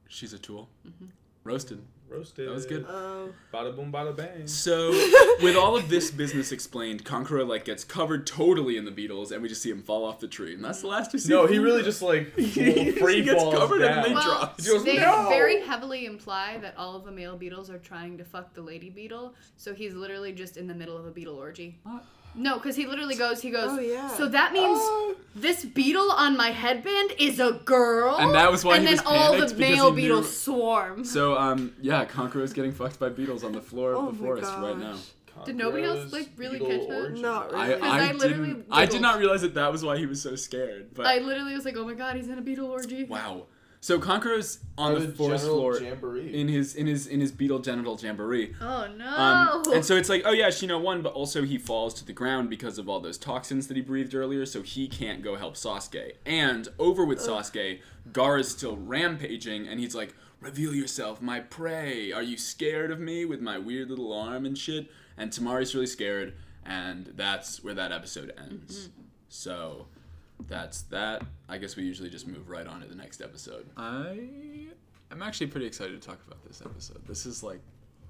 She's a tool. Mm-hmm. Roasted. Roasted. That was good. Oh. Bada boom, bada bang. So, with all of this business explained, Kankuro like gets covered totally in the beetles, and we just see him fall off the tree, and that's the last we see. No, he him. really just like He gets falls covered and down. they Well, drops. Goes, they "No!" very heavily imply that all of the male beetles are trying to fuck the lady beetle, so he's literally just in the middle of a beetle orgy. What? No, because he literally goes, he goes, Oh, yeah. so that means Oh. this beetle on my headband is a girl? And that was why And he then was all the panicked, because male he knew- beetles swarm. So, um, yeah, Kankuro is getting fucked by beetles on the floor Oh of the my forest right now. gosh. Did nobody else, like, really catch that? orgy. Not I, really. I, I literally didn't, I did not realize that that was why he was so scared. But I literally was like, oh my god, he's in a beetle orgy. wow. So Kankuro's on Or the forest general floor jamboree. in his in his in his beetle genital jamboree. Oh no. Um, and so it's like, oh yeah, Shino won, but also he falls to the ground because of all those toxins that he breathed earlier, so he can't go help Sasuke. And over with Sasuke, Gaara's still rampaging, and he's like, reveal yourself, my prey. Are you scared of me with my weird little arm and shit? And Temari's really scared, and that's where that episode ends. So that's that. I guess we usually just move right on to the next episode. I I'm actually pretty excited to talk about this episode. This is like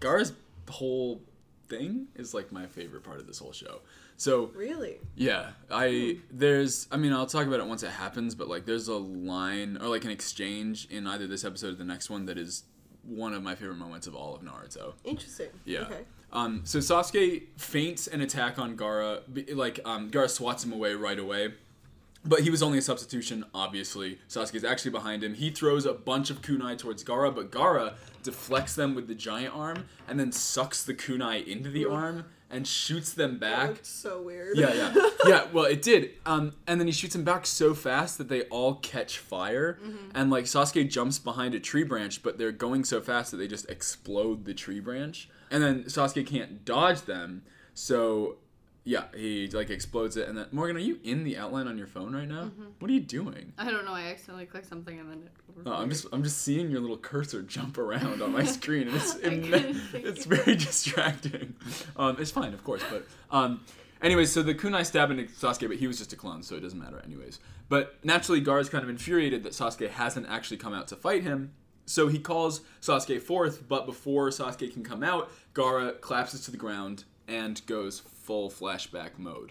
Gar's whole thing is like my favorite part of this whole show. So Really? yeah, I there's I mean I'll talk about it once it happens, but like there's a line or like an exchange in either this episode or the next one that is one of my favorite moments of all of Naruto. Interesting. Yeah. Okay. Um, so Sasuke feints an attack on Gaara, like um, Gaara swats him away right away. But he was only a substitution, obviously. Sasuke's actually behind him. He throws a bunch of kunai towards Gaara, but Gaara deflects them with the giant arm and then sucks the kunai into the arm and shoots them That back. so weird. Yeah, yeah, yeah. Well, it did. Um, and then he shoots them back so fast that they all catch fire, and like Sasuke jumps behind a tree branch, but they're going so fast that they just explode the tree branch, and then Sasuke can't dodge them. So, yeah, he like explodes it, and then Morgan, are you in the outline on your phone right now? What are you doing? I don't know. I accidentally clicked something and then it. Oh, I'm just I'm just seeing your little cursor jump around on my screen, and it's it's very distracting. Um, it's fine, of course, but um, anyways, so the kunai stab into Sasuke, but he was just a clone, so it doesn't matter anyways. But naturally, Gar's kind of infuriated that Sasuke hasn't actually come out to fight him. So he calls Sasuke forth, but before Sasuke can come out, Gaara collapses to the ground and goes full flashback mode.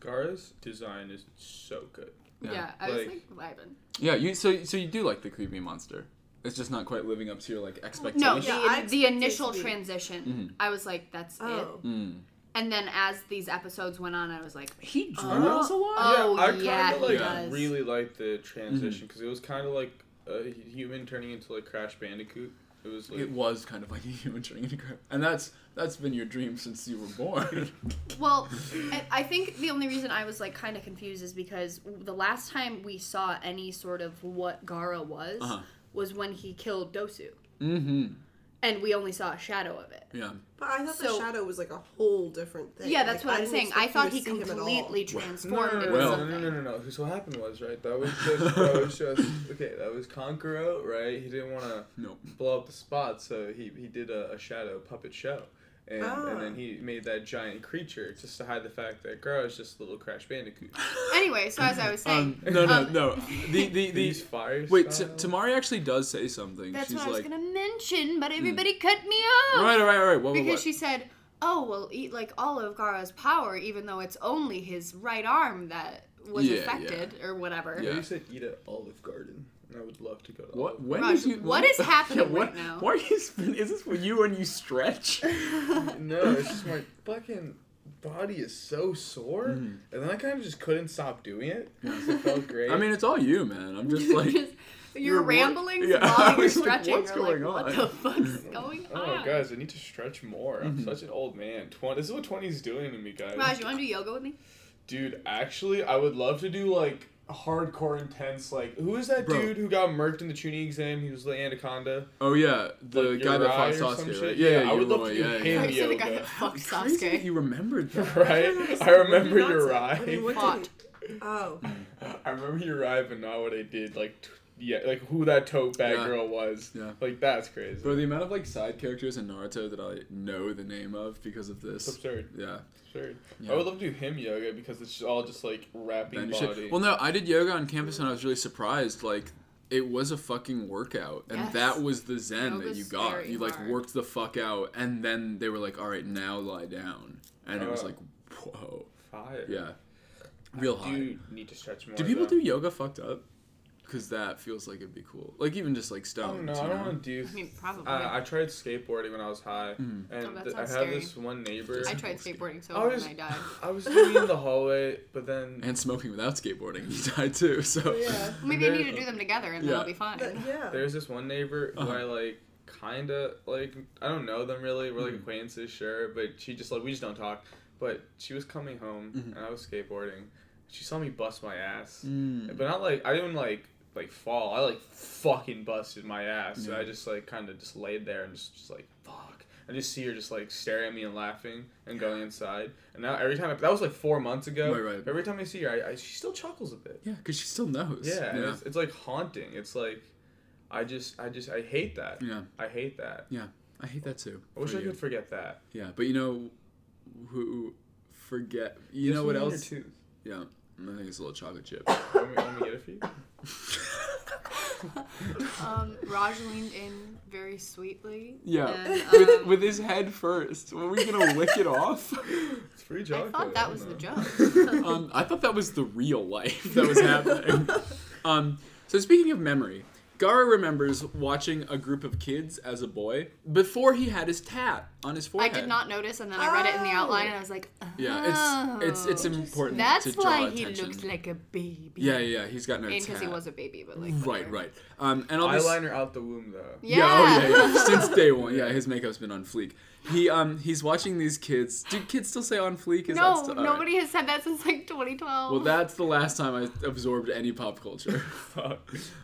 Gaara's design is so good. Yeah, I was like- like vibing. Yeah, you so so you do like the creepy monster. It's just not quite living up to your like expectations. No, Yeah, the, I the initial transition, Mm-hmm. I was like, that's it. Oh. Mm. And then as these episodes went on, I was like, He draws a lot. Oh, yeah, I yeah, kind of he like does. really liked the transition because it was kind of like a human turning into like Crash Bandicoot. It was like It was kind of like a human turning into crap, and that's that's been your dream since you were born. Well, I, I think the only reason I was like kind of confused is because the last time we saw any sort of what Gaara was Uh-huh. was when he killed Dosu, mm-hmm. And we only saw a shadow of it. Yeah. But I thought So- the shadow was like a whole different thing. Yeah, that's Like, what I'm didn't saying. expect I you thought to he see him at all. completely transformed no, no, into no, Well- no, something. no, no, no, no. So what happened was right. That was just that was just okay. That was Kankuro, right? He didn't want to Nope. blow up the spot, so he he did a, a shadow puppet show. And, Ah. and then he made that giant creature just to hide the fact that Gaara is just a little Crash Bandicoot. Anyway, so as I was saying, Um, no, no, um, no. The the the. These fire Wait, T- Temari actually does say something. That's She's what I was gonna mention, but everybody cut me off. all right, all right, all right. What, what, Because what? she said, "Oh, well, eat like all of Gaara's power, even though it's only his right arm that was Yeah, affected, or whatever." Yeah. You said eat at Olive Garden. And I would love to go to What? Olive When Raj, did you? what is happening what, right now? Why are you? spin- Is this for you when you stretch? No, it's just my fucking body is so sore, mm-hmm. and then I kind of just couldn't stop doing it. 'cause It felt great. I mean, it's all you, man. I'm just like. Just- you're your wor- ramblings Yeah, while you're was like, stretching. what's you're like, going what on? the fuck's going oh on? Oh, guys, I need to stretch more. I'm mm-hmm. such an old man. Twenty. This is what 20 is doing to me, guys. Raj, you want to do yoga with me? Dude, actually, I would love to do like hardcore intense. Like, who is that Bro. dude who got murked in the Chunin exam? He was the anaconda. Oh yeah, the Like guy that fought Uri some Sasuke, shit? right? Yeah, yeah, I would love to do yeah, him. yeah. I said the guy yoga. that fucked It's crazy that Sasuke. he remembered that. Right? I remember Did your ride. I mean, what did Oh. I remember your ride, but not what I did. Like, t- yeah, like who that tote bag Yeah. girl was. Yeah. Like that's crazy. Bro, the amount of like side characters in Naruto that I know the name of because of it's this. absurd. Yeah. Absurd. Yeah. I would love to do him yoga because it's all just like wrapping Then you should- body. Well, no, I did yoga on campus and I was really surprised. Like, it was a fucking workout, and Yes. that was the zen that you got. You like hard. worked the fuck out, and then they were like, "All right, now lie down," and it was Oh. like, "Whoa, Fire. yeah, real I high." do need to stretch more. Do people though. do yoga fucked up? Because that feels like it'd be cool. Like even just like I stone. don't know. I don't want to do. I mean, probably. Uh, I tried skateboarding when I was high, Mm. and Oh, th- I had scary. this one neighbor. I tried skateboarding so I hard and I died. I was doing in the hallway, but then and smoking without skateboarding, you died too. So Yeah. Maybe you There- need to do them together and Yeah. that'll be fine. That- yeah. there's this one neighbor who Uh-huh. I like, kind of like. I don't know them really. We're like Mhm. acquaintances, sure, but she just like we just don't talk. But she was coming home, Mhm. and I was skateboarding. She saw me bust my ass, Mm. but not like I didn't like like fall. I like fucking busted my ass. So Yeah. I just like kind of just laid there and just just like fuck. I just see her just like staring at me and laughing and going inside. And now every time I, that was like four months ago. Right, right. Every time I see her, I, I she still chuckles a bit. yeah, because she still knows. Yeah, yeah, It's, it's like haunting. It's like I just I just I hate that. yeah. I hate that. Yeah, I hate that too. I wish for I could forget that. Yeah, but you know who forget? You know what else? Yeah, I think it's a little chocolate chip. Want me, want me get it for you? Um, Raj leaned in very sweetly. Yeah, And, with, um, with his head first. Were we gonna lick it off? It's free I thought that don't was the know. joke. um, I thought that was the real life that was happening. um, so speaking of memory, Gaara remembers watching a group of kids as a boy before he had his tat on his forehead. I did not notice, and then I read it in the outline, Oh. and I was like, oh, Yeah, it's it's it's important That's to draw why he attention. looks like a baby. yeah, yeah, yeah, he's got no And tat. because he was a baby, but like right, whatever. right. Um, and all this, Eyeliner out the womb though. Yeah. Yeah, oh yeah, yeah. Since day one, yeah, his makeup's been on fleek. He um he's watching these kids. Do kids still say on fleek? Is that no, still, all right. nobody has said that since like 2012. Well, that's the last time I absorbed any pop culture.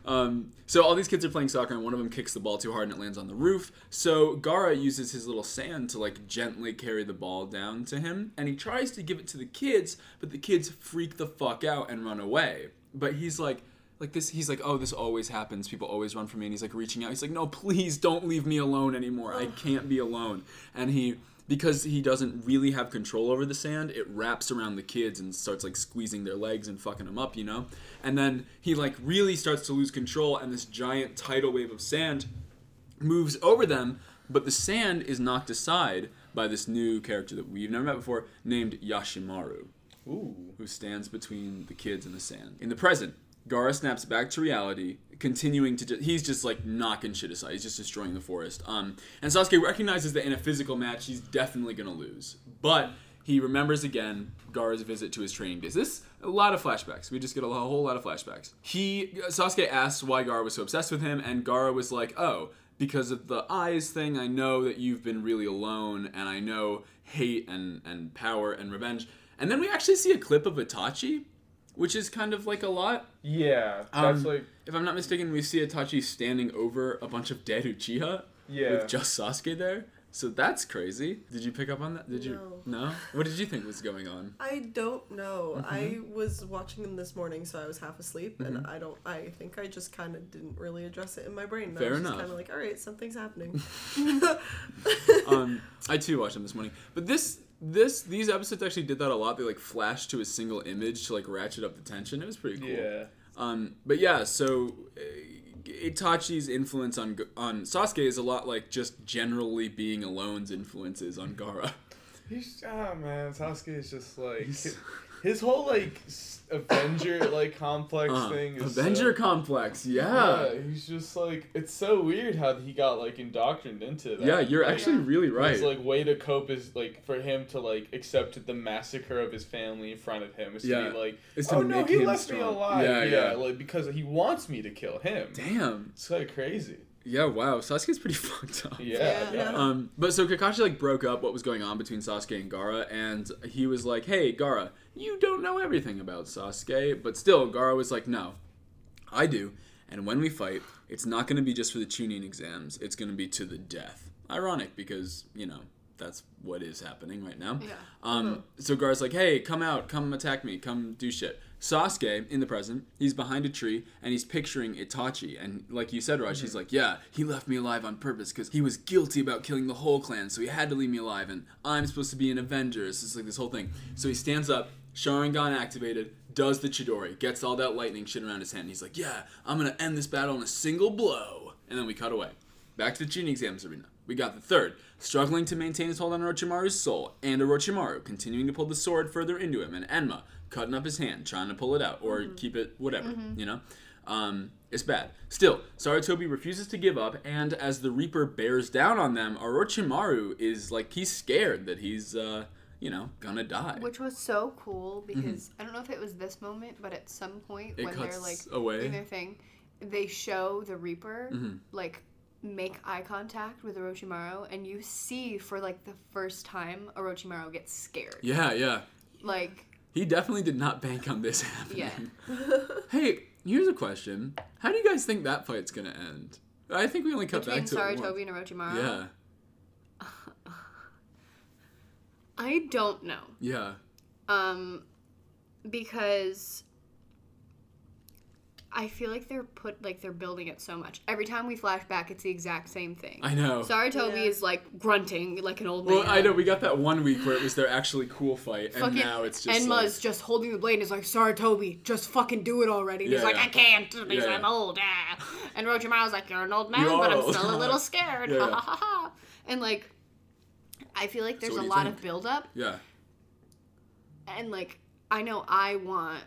Um, so all these kids are playing soccer, and one of them kicks the ball too hard, and it lands on the roof. So Gaara uses his little sand to like gently carry the ball down to him, and he tries to give it to the kids, but the kids freak the fuck out and run away. But he's like. Like this, he's like, oh, this always happens. People always run from me, and he's like reaching out. He's like, no, please don't leave me alone anymore. I can't be alone. And he, because he doesn't really have control over the sand, it wraps around the kids and starts like squeezing their legs and fucking them up, you know. And then he like really starts to lose control, and this giant tidal wave of sand moves over them, but the sand is knocked aside by this new character that we've never met before, named Yashamaru Ooh. who stands between the kids and the sand. In the present, Gaara snaps back to reality, continuing to. Ju- he's just like knocking shit aside. He's just destroying the forest. Um, and Sasuke recognizes that in a physical match, he's definitely gonna lose. But he remembers again Gaara's visit to his training days. This a lot of flashbacks. We just get a whole lot of flashbacks. He Sasuke asks why Gaara was so obsessed with him, and Gaara was like, "Oh, because of the eyes thing. I know that you've been really alone, and I know hate and and power and revenge." And then we actually see a clip of Itachi, which is kind of like a lot. Yeah, that's Um, like If I'm not mistaken, we see Itachi standing over a bunch of dead Uchiha yeah. with just Sasuke there. So that's crazy. Did you pick up on that? Did you? No. No. What did you think was going on? I don't know. Mm-hmm. I was watching them this morning, so I was half asleep, Mm-hmm. and I don't. I think I just kind of didn't really address it in my brain. Fair I was enough. just kind of like, all right, something's happening. um, I too watched them this morning, but this this these episodes actually did that a lot. They like flashed to a single image to like ratchet up the tension. It was pretty cool. Yeah. Um, but yeah, so uh, Itachi's influence on on Sasuke is a lot like just generally being alone's influences on Gaara. He's ah man, Sasuke is just like his, whole like Avenger like complex Uh, thing is Avenger so, complex, yeah. yeah. He's just like it's so weird how he got like indoctrined into that. Yeah, you're Like, actually really right. His like way to cope is like for him to like accept the massacre of his family in front of him is Yeah. to be like, Is to oh no, he left me alive. Yeah, yeah. like because he wants me to kill him. Damn. It's kind of crazy. Yeah, wow. Sasuke's pretty fucked up. Yeah, Yeah. yeah. Um, but so Kakashi like broke up what was going on between Sasuke and Gaara, and he was like, "Hey, Gaara, you don't know everything about Sasuke." But still, Gaara was like, "No, I do. And when we fight, it's not going to be just for the Chunin exams. It's going to be to the death." Ironic because you know that's what is happening right now. Yeah. Um, so Gaara's like, hey, come out, come attack me, come do shit. Sasuke, in the present, he's behind a tree and he's picturing Itachi. And like you said, Raj, he's mm-hmm. like, yeah, he left me alive on purpose because he was guilty about killing the whole clan, so he had to leave me alive. And I'm supposed to be an Avenger. So it's like this whole thing. So he stands up Sharingan activated, does the Chidori, gets all that lightning shit around his hand. He's like, yeah, I'm gonna end this battle in a single blow. And then we cut away. Back to the Chunin exams arena. We got the third, struggling to maintain his hold on Orochimaru's soul, and Orochimaru continuing to pull the sword further into him, and Enma cutting up his hand, trying to pull it out, or keep it, whatever, you know? Um, it's bad. Still, Sarutobi refuses to give up, and as the Reaper bears down on them, Orochimaru is like, he's scared that he's, uh, you know, gonna die. Which was so cool because I don't know if it was this moment, but at some point Mm-hmm. It when they're like away. doing their thing, they show the Reaper Mm-hmm. like make eye contact with Orochimaru, and you see for like the first time Orochimaru gets scared. yeah, yeah. Like, He definitely did not bank on this happening. yeah, Hey, here's a question. How do you guys think that fight's gonna end? I think we only cut between back to once. Sarutobi and Orochimaru. Yeah, I don't know. yeah. Um, because I feel like they're put like they're building it so much. Every time we flash back, it's the exact same thing. I know. Sarutobi Yeah. is like grunting like an old man. Well, I know we got that one week where it was their actually cool fight, and Fucking now it's just Enma's like, just holding the blade and is like, Sarutobi, just fucking do it already. And he's Yeah, like, yeah. I can't. And he's Yeah, like, I'm old. Ah. And Orochimaru's like, you're an old man, You but I'm still a little scared. Yeah, Ha yeah. ha ha ha. And like, I feel like there's what a lot think? of buildup, yeah, and like, I know I want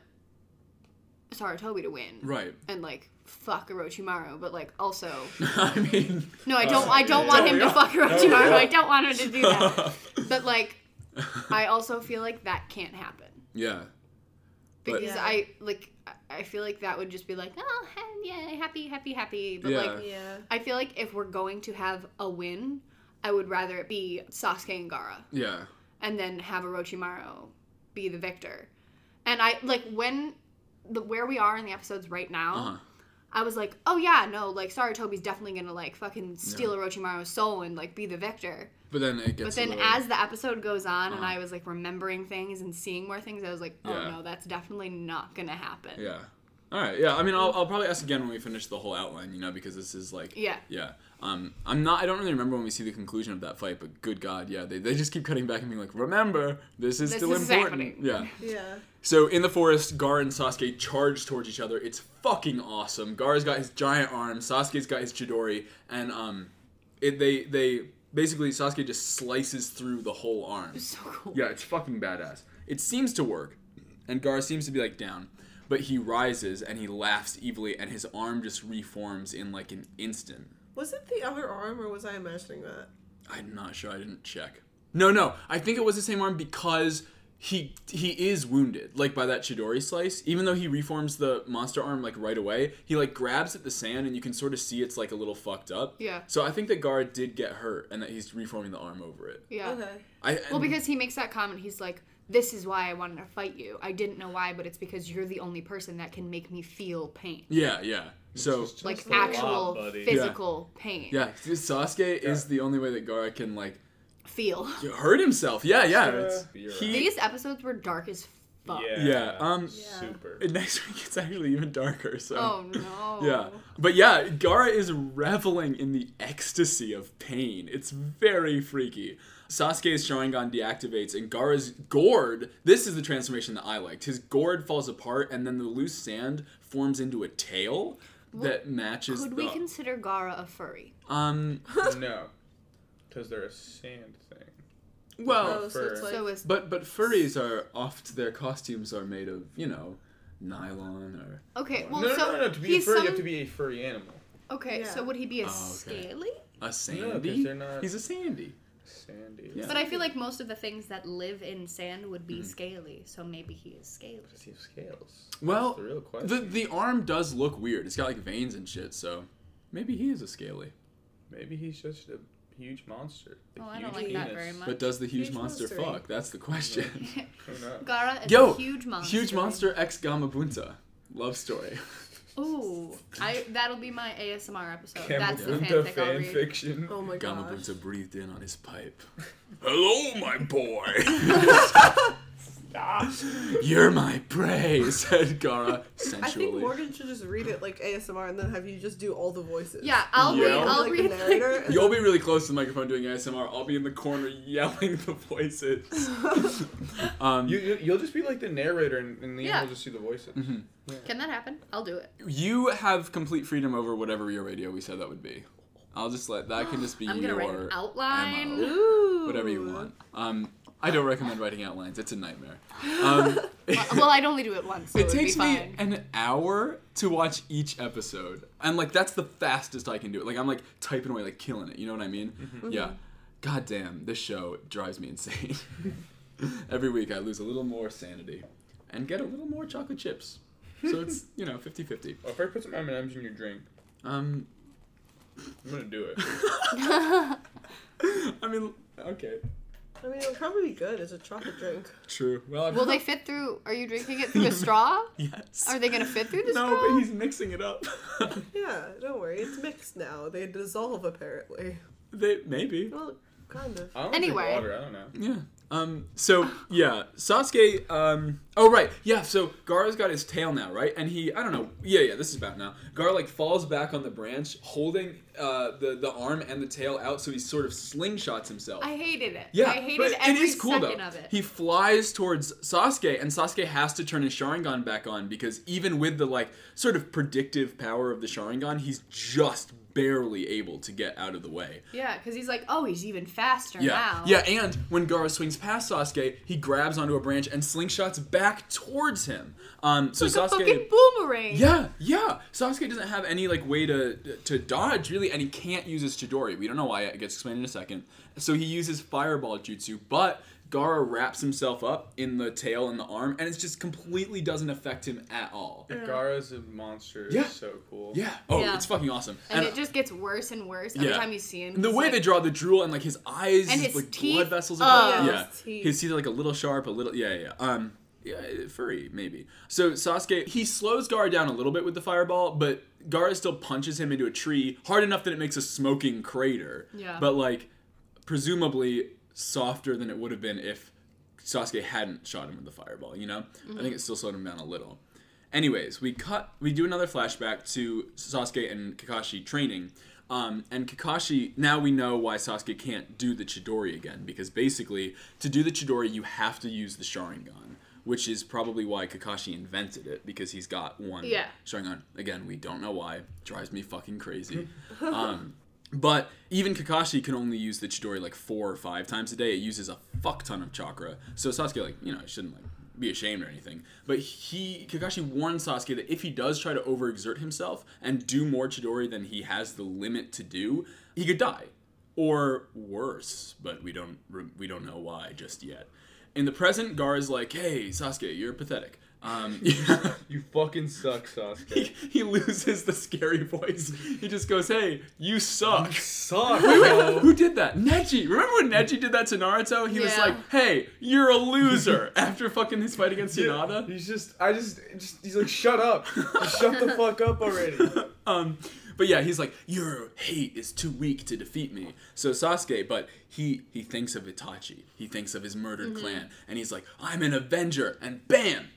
Sarutobi to win, right. and like, fuck Orochimaru, but like, also, I mean, no, I uh, don't. I don't want him to fuck Don't Orochimaru. I don't want him to do that. but like, I also feel like that can't happen. yeah, because Yeah. I like I feel like that would just be like oh he- yeah happy happy happy but Yeah. like Yeah. I feel like if we're going to have a win I would rather it be Sasuke and Gaara yeah, and then have Orochimaru be the victor and I like when the where we are in the episodes right now uh-huh. I was like oh yeah no like Sarutobi's definitely gonna like fucking steal Orochimaru's soul and like be the victor But then it gets. but then little- as the episode goes on and Uh-huh. I was like remembering things and seeing more things I was like oh Yeah. no that's definitely not gonna happen Yeah. All right. Yeah. I mean, I'll, I'll probably ask again when we finish the whole outline. You know, because this is like. Yeah. Yeah. Um. I'm not. I don't really remember when we see the conclusion of that fight, but good God, yeah. They, they just keep cutting back and being like, remember, this is This still is important. happening. Yeah. Yeah. So in the forest, Gar and Sasuke charge towards each other. It's fucking awesome. Gar's got his giant arm. Sasuke's got his Chidori, and um, it they they basically Sasuke just slices through the whole arm. so cool Yeah, it's fucking badass. It seems to work, and Gar seems to be like down, but he rises and he laughs evilly, and his arm just reforms in like an instant. Was it the other arm, or was I imagining that? I'm not sure. I didn't check. No, no. I think it was the same arm because he he is wounded, like by that Chidori slice. Even though he reforms the monster arm like right away, he like grabs at the sand, and you can sort of see it's like a little fucked up. Yeah. So I think that Gar did get hurt, and that he's reforming the arm over it. yeah Okay. I well because he makes that comment he's like this is why I wanted to fight you I didn't know why but it's because you're the only person that can make me feel pain yeah, yeah. So like a lot, actual buddy. physical pain yeah, Sasuke is the only way that Gaara can like feel hurt himself. Yeah, yeah. It's, You're he, these episodes were dark as fuck Yeah. Yeah, um, super. and next week it's actually even darker. So. oh no Yeah, but yeah, Gaara is reveling in the ecstasy of pain. It's very freaky. Sasuke's Sharingan deactivates, and Gaara's gourd. This is the transformation that I liked. His gourd falls apart, and then the loose sand forms into a tail that matches could the. we consider Gaara a furry um. no, because they're a sand thing. Well, Oh, so it's like so is but but furries are oft their costumes are made of you know nylon or okay well no, no, so no, no. To be a he's furry, you have to be a furry animal. okay Yeah. so would he be a Oh, okay. scaly a 'cause sandy. they're not- He's a sandy. Sandy. Yeah. but I feel like most of the things that live in sand would Mm-hmm. be scaly so maybe he is scaly Does he have scales? Well, That's the real question. The the arm does look weird. It's got like veins and shit. So maybe he is a scaly. Maybe he's just a huge monster. A Oh, I huge don't like that penis. very much. But does the huge, Huge monster monster. fuck? That's the question. Gaara is Yo, a huge monster Huge monster X Gamabunta. Love story. Ooh, I that'll be my ASMR episode. Camel That's the Bunta fanfic I'll read. fiction. Oh my gosh. Gamabunta breathed in on his pipe. Hello, my boy. You're my prey, said Gaara sensually. I think sensually. Morgan should just read it like ASMR and then have you just do all the voices. Yeah, I'll Yeah. read. I'll like read. the narrator. You'll be really close to the microphone doing ASMR. I'll be in the corner yelling the voices. um, You, you you'll just be like the narrator, and, and Liam Yeah. will just see the voices. Can that happen? I'll do it. you have complete freedom over whatever your radio we said that would be. I'll just let that can just be I'm gonna your write an outline. MO. Ooh. whatever you want. Um, I don't recommend writing outlines. It's a nightmare. Um, well, I'd only do it once. So it it would takes be me an hour to watch each episode, and like that's the fastest I can do it. Like I'm like typing away, like killing it. You know what I mean? Yeah. God damn, this show drives me insane. Every week I lose a little more sanity and get a little more chocolate chips. So it's you know 50-50. Oh, if I put some M and M's in your drink, Um, I'm gonna do it. I mean, okay, I mean, it would probably be good as a chocolate drink. true. Well, I've Will they fit through? Are you drinking it through a straw? Yes. Are they gonna fit through the straw? no, straw? but he's mixing it up. Yeah, don't worry. It's mixed now. They dissolve apparently. they maybe. Well, kind of. I don't Anyway. drink water. I don't know. Yeah. Um. So yeah, Sasuke. Um. Oh right. Yeah. So Gaara's got his tail now, right? And he, I don't know. Yeah, yeah. This is about now. Gaara like falls back on the branch, holding uh the the arm and the tail out, so he sort of slingshots himself. I hated it. yeah, I hated but every it is cool second though. of it. He flies towards Sasuke, and Sasuke has to turn his Sharingan back on because even with the like sort of predictive power of the Sharingan, he's just barely able to get out of the way. yeah, because he's like, oh, he's even faster Yeah. now. Yeah, and when Gaara swings past Sasuke, he grabs onto a branch and slingshots back towards him. Um, so It's like Sasuke. a fucking boomerang. yeah, yeah. Sasuke doesn't have any like way to to dodge really, and he can't use his Chidori. We don't know why. It gets explained in a second. So he uses Fireball Jutsu, but Gaara wraps himself up in the tail and the arm, and it just completely doesn't affect him at all. Gaara's a monster. Yeah. Is so cool. Yeah. Oh, Yeah. it's fucking awesome. And, it just gets worse and worse every Yeah. time you see him. And the way like- they draw the drool and like his eyes, And his like teeth, blood vessels. oh. Yeah, yeah, his teeth. his teeth are like a little sharp, a little yeah, yeah. yeah. Um, yeah, furry maybe. So Sasuke he slows Gaara down a little bit with the fireball, but Gaara still punches him into a tree hard enough that it makes a smoking crater. Yeah. But like, presumably softer than it would have been if Sasuke hadn't shot him with the fireball. You know, I think it still slowed him down a little. Anyways, we cut. We do another flashback to Sasuke and Kakashi training. Um, and Kakashi, now we know why Sasuke can't do the Chidori again, because basically, to do the Chidori, you have to use the Sharingan, gun, which is probably why Kakashi invented it, because he's got one Yeah. Sharingan. Again, we don't know why. Drives me fucking crazy. um, but even Kakashi can only use the Chidori like four or five times a day. It uses a fuck ton of chakra. So Sasuke, like, you know, shouldn't like be ashamed or anything. But he Kakashi warned Sasuke that if he does try to overexert himself and do more Chidori than he has the limit to do, he could die. Or worse, but we don't we don't know why just yet. In the present, Gar is like, "Hey, Sasuke, you're pathetic." Um, You fucking suck, Sasuke. he, he loses the scary voice. He just goes, "Hey, you suck." suck, Wait, wait, bro. who did that? Neji. Remember when Neji did that to Naruto? He was like, "Hey, you're a loser." After fucking his fight against Yeah, Hinata. He's just, I just, just, he's like, shut up. Just shut the fuck up already. Um, but yeah, he's like, "Your hate is too weak to defeat me." So Sasuke, but he he thinks of Itachi. He thinks of his murdered clan, and he's like, "I'm an Avenger," and bam.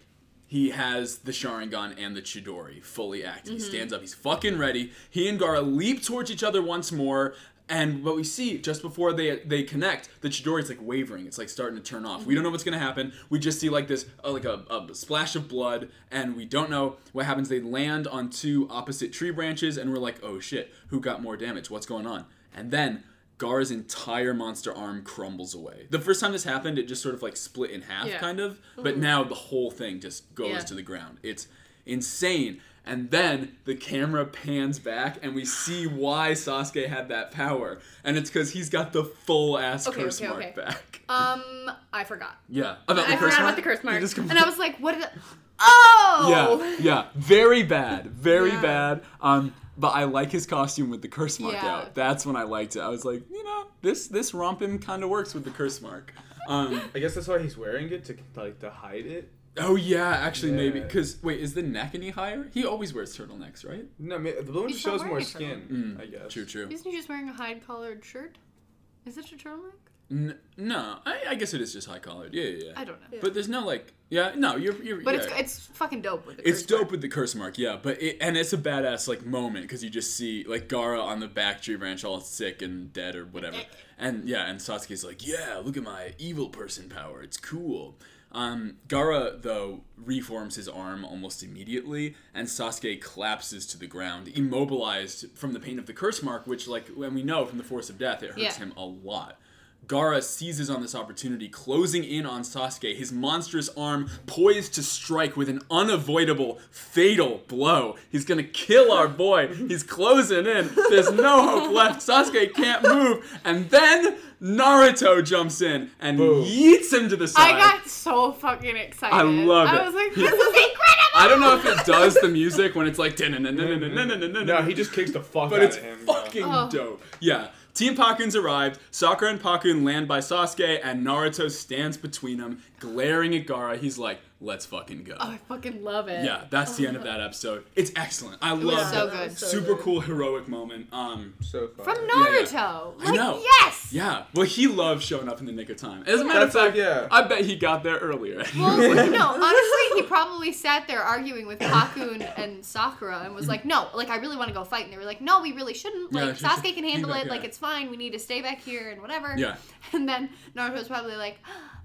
He has the Sharingan and the Chidori fully active. He stands up. He's fucking ready. He and Gaara leap towards each other once more. And what we see just before they they connect, the Chidori's like wavering. It's like starting to turn off. We don't know what's gonna happen. We just see like this, uh, like a, a splash of blood, and we don't know what happens. They land on two opposite tree branches, and we're like, oh shit, who got more damage? What's going on? And then Gar's entire monster arm crumbles away. The first time this happened, it just sort of like split in half, Yeah. kind of. But now the whole thing just goes Yeah. to the ground. It's insane. And then the camera pans back, and we see why Sasuke had that power, and it's because he's got the full ass Okay, curse okay, mark okay. back. Um, I forgot. Yeah, about the I curse forgot mark. about the curse mark. And I was like, what did it? Oh! yeah, yeah, very bad, very Yeah. bad. Um, but I like his costume with the curse mark Yeah. out. That's when I liked it. I was like, you know, this this rompim kind of works with the curse mark. Um, I guess that's why he's wearing it to like to hide it. oh yeah, actually maybe because wait, is the neck any higher? He always wears turtlenecks, right? No, I mean, the blue one just shows more skin. Mm, I guess. True, true. Isn't he just wearing a hide collared shirt? Is it a turtleneck? N- no, I, I guess it is just high collared. Yeah, yeah, yeah. I don't know. But there's no like, yeah, no, you're, you're But yeah. it's it's fucking dope with the It's dope mark. with the curse mark, yeah, but it, and it's a badass like moment because you just see like Gaara on the back tree branch all sick and dead or whatever, and yeah, and Sasuke's like, yeah, look at my evil person power, it's cool. Um, Gaara though reforms his arm almost immediately, and Sasuke collapses to the ground, immobilized from the pain of the curse mark, which like when we know from the force of death, it hurts Yeah. him a lot. Gaara seizes on this opportunity, closing in on Sasuke, his monstrous arm poised to strike with an unavoidable, fatal blow. He's gonna kill our boy. He's closing in. There's no hope left. Sasuke can't move. And then Naruto jumps in and Boom. yeets him to the side. I got so fucking excited. I love it. I was like, this is incredible. I don't know if it does the music when it's like no, No, he just kicks the fuck but out it's of him. bro. fucking Oh. dope. Yeah. Team Pakkun's arrived. Sakura and Pakkun land by Sasuke, and Naruto stands between them, glaring at Gaara. He's like, "Let's fucking go." Oh, I fucking love it. yeah, that's the end of that episode. It's excellent. I was love so it. good. so Super good. cool heroic moment. Um, so fun. From yeah. Naruto. I know. yes. yeah. Well, he loves showing up in the nick of time. As a matter of That's like, fact, yeah. I bet he got there earlier. Well, no, honestly, he probably sat there arguing with Pakkun and Sakura and was like, "No, like I really want to go fight," and they were like, "No, we really shouldn't. Yeah, Like she- she- Sasuke can handle feedback, it. Like it's fine. We need to stay back here and whatever." Yeah. And then Naruto's probably like,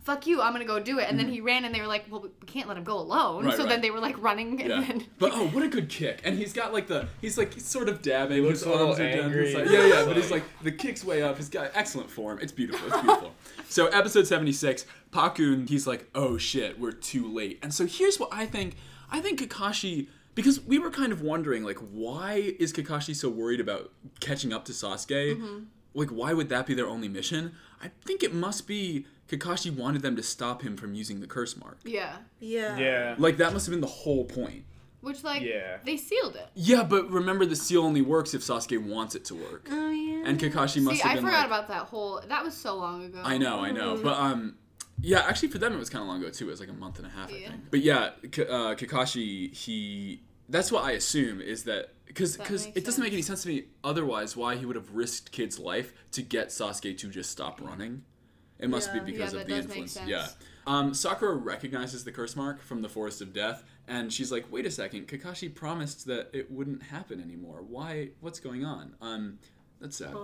"Fuck you, I'm gonna go do it." And then he ran, and they were like, "Well, we we can't let him go alone." Mm-hmm. Right, so right. then they were like running, and Yeah. then But oh, what a good kick! And he's got like the he's like he's sort of dabbing. He looks his arms are down to angry. his side. Yeah, yeah. But he's like- like the kick's way up. He's got excellent form. It's beautiful. It's beautiful. so episode seventy six, Pakkun. He's like, oh shit, we're too late. And so here's what I think. I think Kakashi. Because we were kind of wondering, like, why is Kakashi so worried about catching up to Sasuke? Like, why would that be their only mission? I think it must be Kakashi wanted them to stop him from using the curse mark. yeah, Yeah. yeah. Like, that must have been the whole point. which like Yeah. they sealed it. Yeah, but remember the seal only works if Sasuke wants it to work. Oh yeah. And Kakashi must See, have I been I forgot like, about that whole. That was so long ago. I know, I know, but um, yeah, actually for them it was kind of long ago too. It was like a month and a half, I Yeah. think. But yeah, K- uh, Kakashi, he. That's what I assume is that because because makes it doesn't make any sense to me otherwise why he would have risked kid's life to get Sasuke to just stop running. It must Yeah. be because Yeah, of the influence. Yeah. Um, Sakura recognizes the curse mark from the Forest of Death, and she's like, "Wait a second, Kakashi promised that it wouldn't happen anymore. Why? What's going on?" Um, that's sad.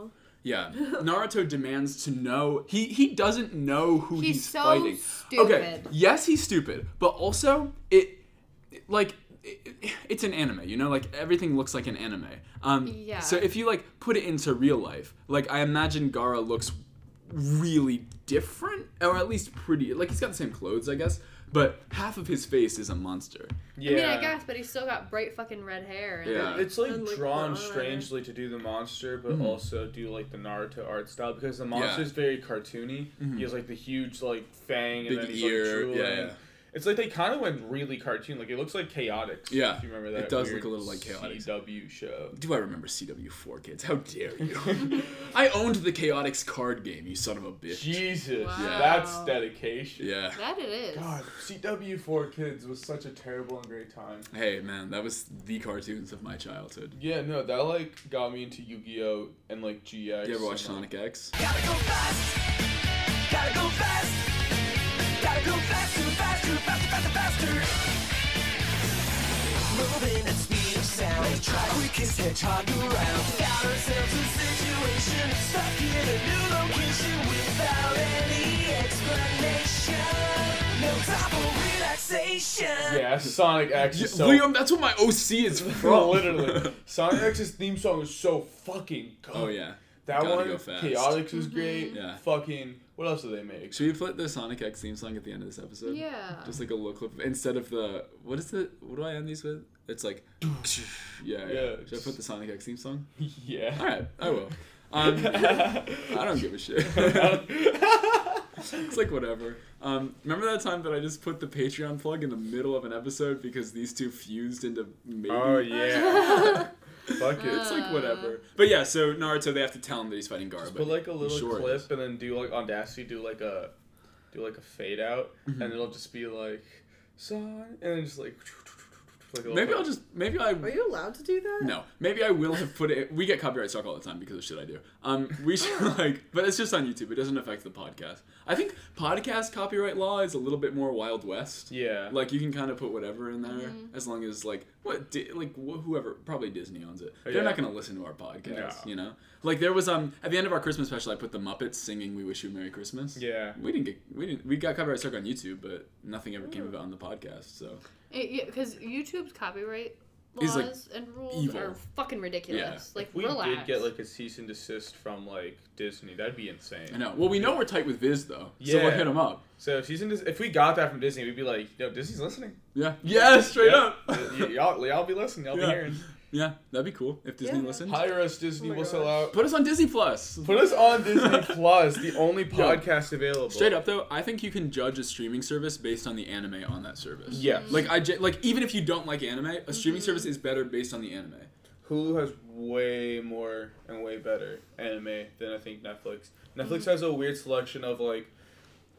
Yeah, Naruto demands to know. He he doesn't know who he's, He's so fighting. Okay, yes, he's stupid, but also it, it- like. It, it's an anime, you know, like everything looks like an anime. Um, Yeah. So if you like put it into real life, like I imagine Gaara looks really different, or at least pretty. Like he's got the same clothes, I guess, but half of his face is a monster. Yeah. I mean, I guess, but he's still got bright fucking red hair. And Yeah. It's like And, like, drawn the strangely to do the monster, but Mhm. also do like the Naruto art style because the Yeah. monster's very cartoony. Mhm. He has like the huge like fang and Big then he's ear, like drooling. yeah, yeah. It's like they kind of went really cartoon. Like it looks like Chaotic. Yeah, if you remember that. it that. does weird look a little like Chaotic. CW show. Do I remember CW4 kids? How dare you? I owned the Chaotic card game, you son of a bitch. Jesus, Wow. that's dedication. Yeah. that it is. God, CW4 Kids was such a terrible and great time. Hey man, that was the cartoons of my childhood. Yeah, no, that like got me into Yu-Gi-Oh and like GX. You ever watch Sonic X? Gotta go fast. Gotta go fast. Gotta go faster, faster, faster, faster, faster. Moving at speed of sound. Try quickest hedgehog around. Found ourselves a situation. Stuck in a new location without any explanation. No time for relaxation. Yeah, Sonic X is so Liam, that's what my OC is from. literally. Sonic X's theme song is so fucking good. oh yeah. That Gotta one, go fast. Chaotic was great. Mm-hmm. Yeah. Fucking, what else do they make? Should we put the Sonic X theme song at the end of this episode? Yeah. Just like a little clip instead of the what is it? What do I end these with? It's like yeah, yeah. Yeah. Should I put the Sonic X theme song? yeah. All right, I will. Um, I don't give a shit. it's like whatever. Um, remember that time that I just put the Patreon plug in the middle of an episode because these two fused into maybe? Oh yeah. Fuck it. It's like whatever. But yeah, so Naruto they have to tell him that he's fighting Gaara. Just but put like a little sure clip is. and then do like Audacity, do like a, do like a fade out, Mm-hmm. and it'll just be like, song, and then just like, Like Maybe. I'll just maybe I Are you allowed to do that? no maybe I will have put it. We get copyright struck all the time because of shit I do. Um, we should like, but it's just on YouTube. It doesn't affect the podcast. I think podcast copyright law is a little bit more Wild West. Yeah. Like you can kind of put whatever in there as long as like what Di- like wh- whoever probably Disney owns it. They're Yeah. not gonna listen to our podcast, No. you know. Like there was um at the end of our Christmas special, I put the Muppets singing "We Wish You a Merry Christmas." Yeah. We didn't get we didn't we got copyright struck on YouTube, but nothing ever came of it on the podcast. So Because YouTube's copyright laws like, and rules evil. are fucking ridiculous. Like, If we relax. did get like a cease and desist from like Disney, that'd be insane. I know. Well, we know we're tight with Viz though, so we'll hit them up. So if cease and des- if we got that from Disney, we'd be like, "Yo, Disney's listening. Yeah. Yeah. Straight Yep. up. Y- y'all, y'all be listening. Y'all Yeah. be hearing. Yeah, that'd be cool if Disney Yeah. listened. Hire us, Disney. Oh my we'll sell gosh. out. Put us on Disney Plus. Put us on Disney Plus, the only podcast available. Straight up though, I think you can judge a streaming service based on the anime on that service. Yeah. Like I ge- like even if you don't like anime, a streaming mm-hmm. service is better based on the anime. Hulu has way more and way better anime than I think Netflix. Netflix mm-hmm. has a weird selection of like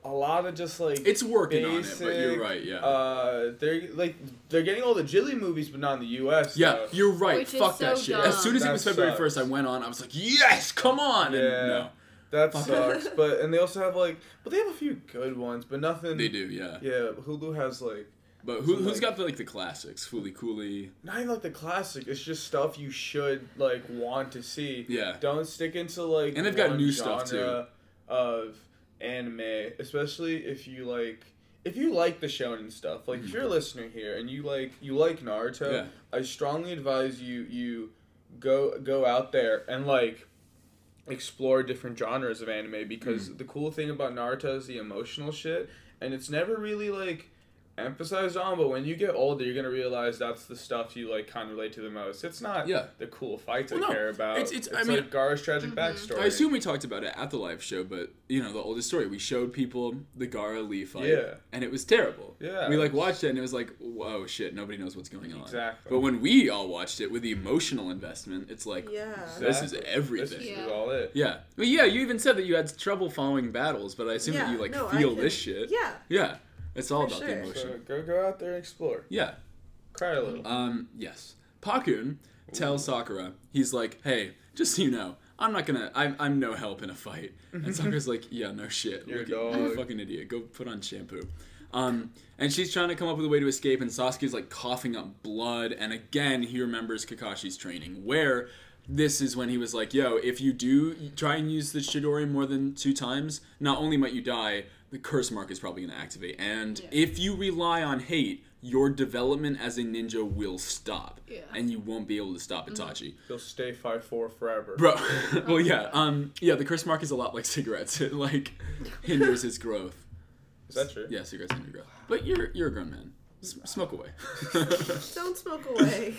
a lot of just like It's working on it, but you're right. Yeah. Uh, they're like they're getting all the Ghibli movies, but not in the U.S. yeah, though. you're right. Which is Fuck that so shit. dumb. As soon as it was February first, I went on. I was like, yes, come on. And Yeah. no, that Fuck. sucks. but and they also have like, but they have a few good ones, but nothing. they do. Yeah. Yeah, Hulu has like But who, Some, who's like- got the like the classics? Fooly Cooley. not even like the classic. It's just stuff you should like want to see. Yeah. Don't stick into like And they've got one new stuff, too. of anime, especially if you like if you like the shonen stuff. Like if you're a listener here and you like you like Naruto, Mm-hmm. Yeah. I strongly advise you you go go out there and like explore different genres of anime because Mm. the cool thing about Naruto is the emotional shit and it's never really like emphasized on but when you get older you're gonna realize that's the stuff you like kind of relate to the most it's not Yeah. the cool fights Well, I no, care about it's- it's, it's- I mean- like Gaara's tragic mm-hmm. backstory I assume we talked about it at the live show, but you know the oldest story. We showed people the Gaara Lee fight, Yeah. and it was terrible. Yeah. we like watched it, and it was like, whoa, shit, nobody knows what's going on. Exactly. But when we all watched it with the emotional investment, it's like, Yeah. this is everything. this is Yeah. all it Yeah. Well, yeah. You even said that you had trouble following battles, but I assume that you like no, feel this shit. Yeah. Yeah. It's all For about sure. the emotion. so go go out there and explore Yeah. cry a little Um, yes. Pakkun tells Sakura, he's like, hey, just so you know, I'm not gonna, I'm, I'm no help in a fight. And Sakura's like, yeah, no shit. You're a Look at- you dog." fucking idiot. Go put on shampoo. Um, and she's trying to come up with a way to escape, and Sasuke's like coughing up blood. And again, he remembers Kakashi's training, where this is when he was like, yo, if you do try and use the Chidori more than two times, not only might you die, the curse mark is probably going to activate. And Yeah. if you rely on hate, your development as a ninja will stop. Yeah. And you won't be able to stop Itachi. you'll stay five four forever Bro, well, yeah, um, yeah. The curse mark is a lot like cigarettes. It like hinders his growth. is that true Yeah, cigarettes hinder growth. But you're you're a grown man. S- smoke away. Don't smoke away.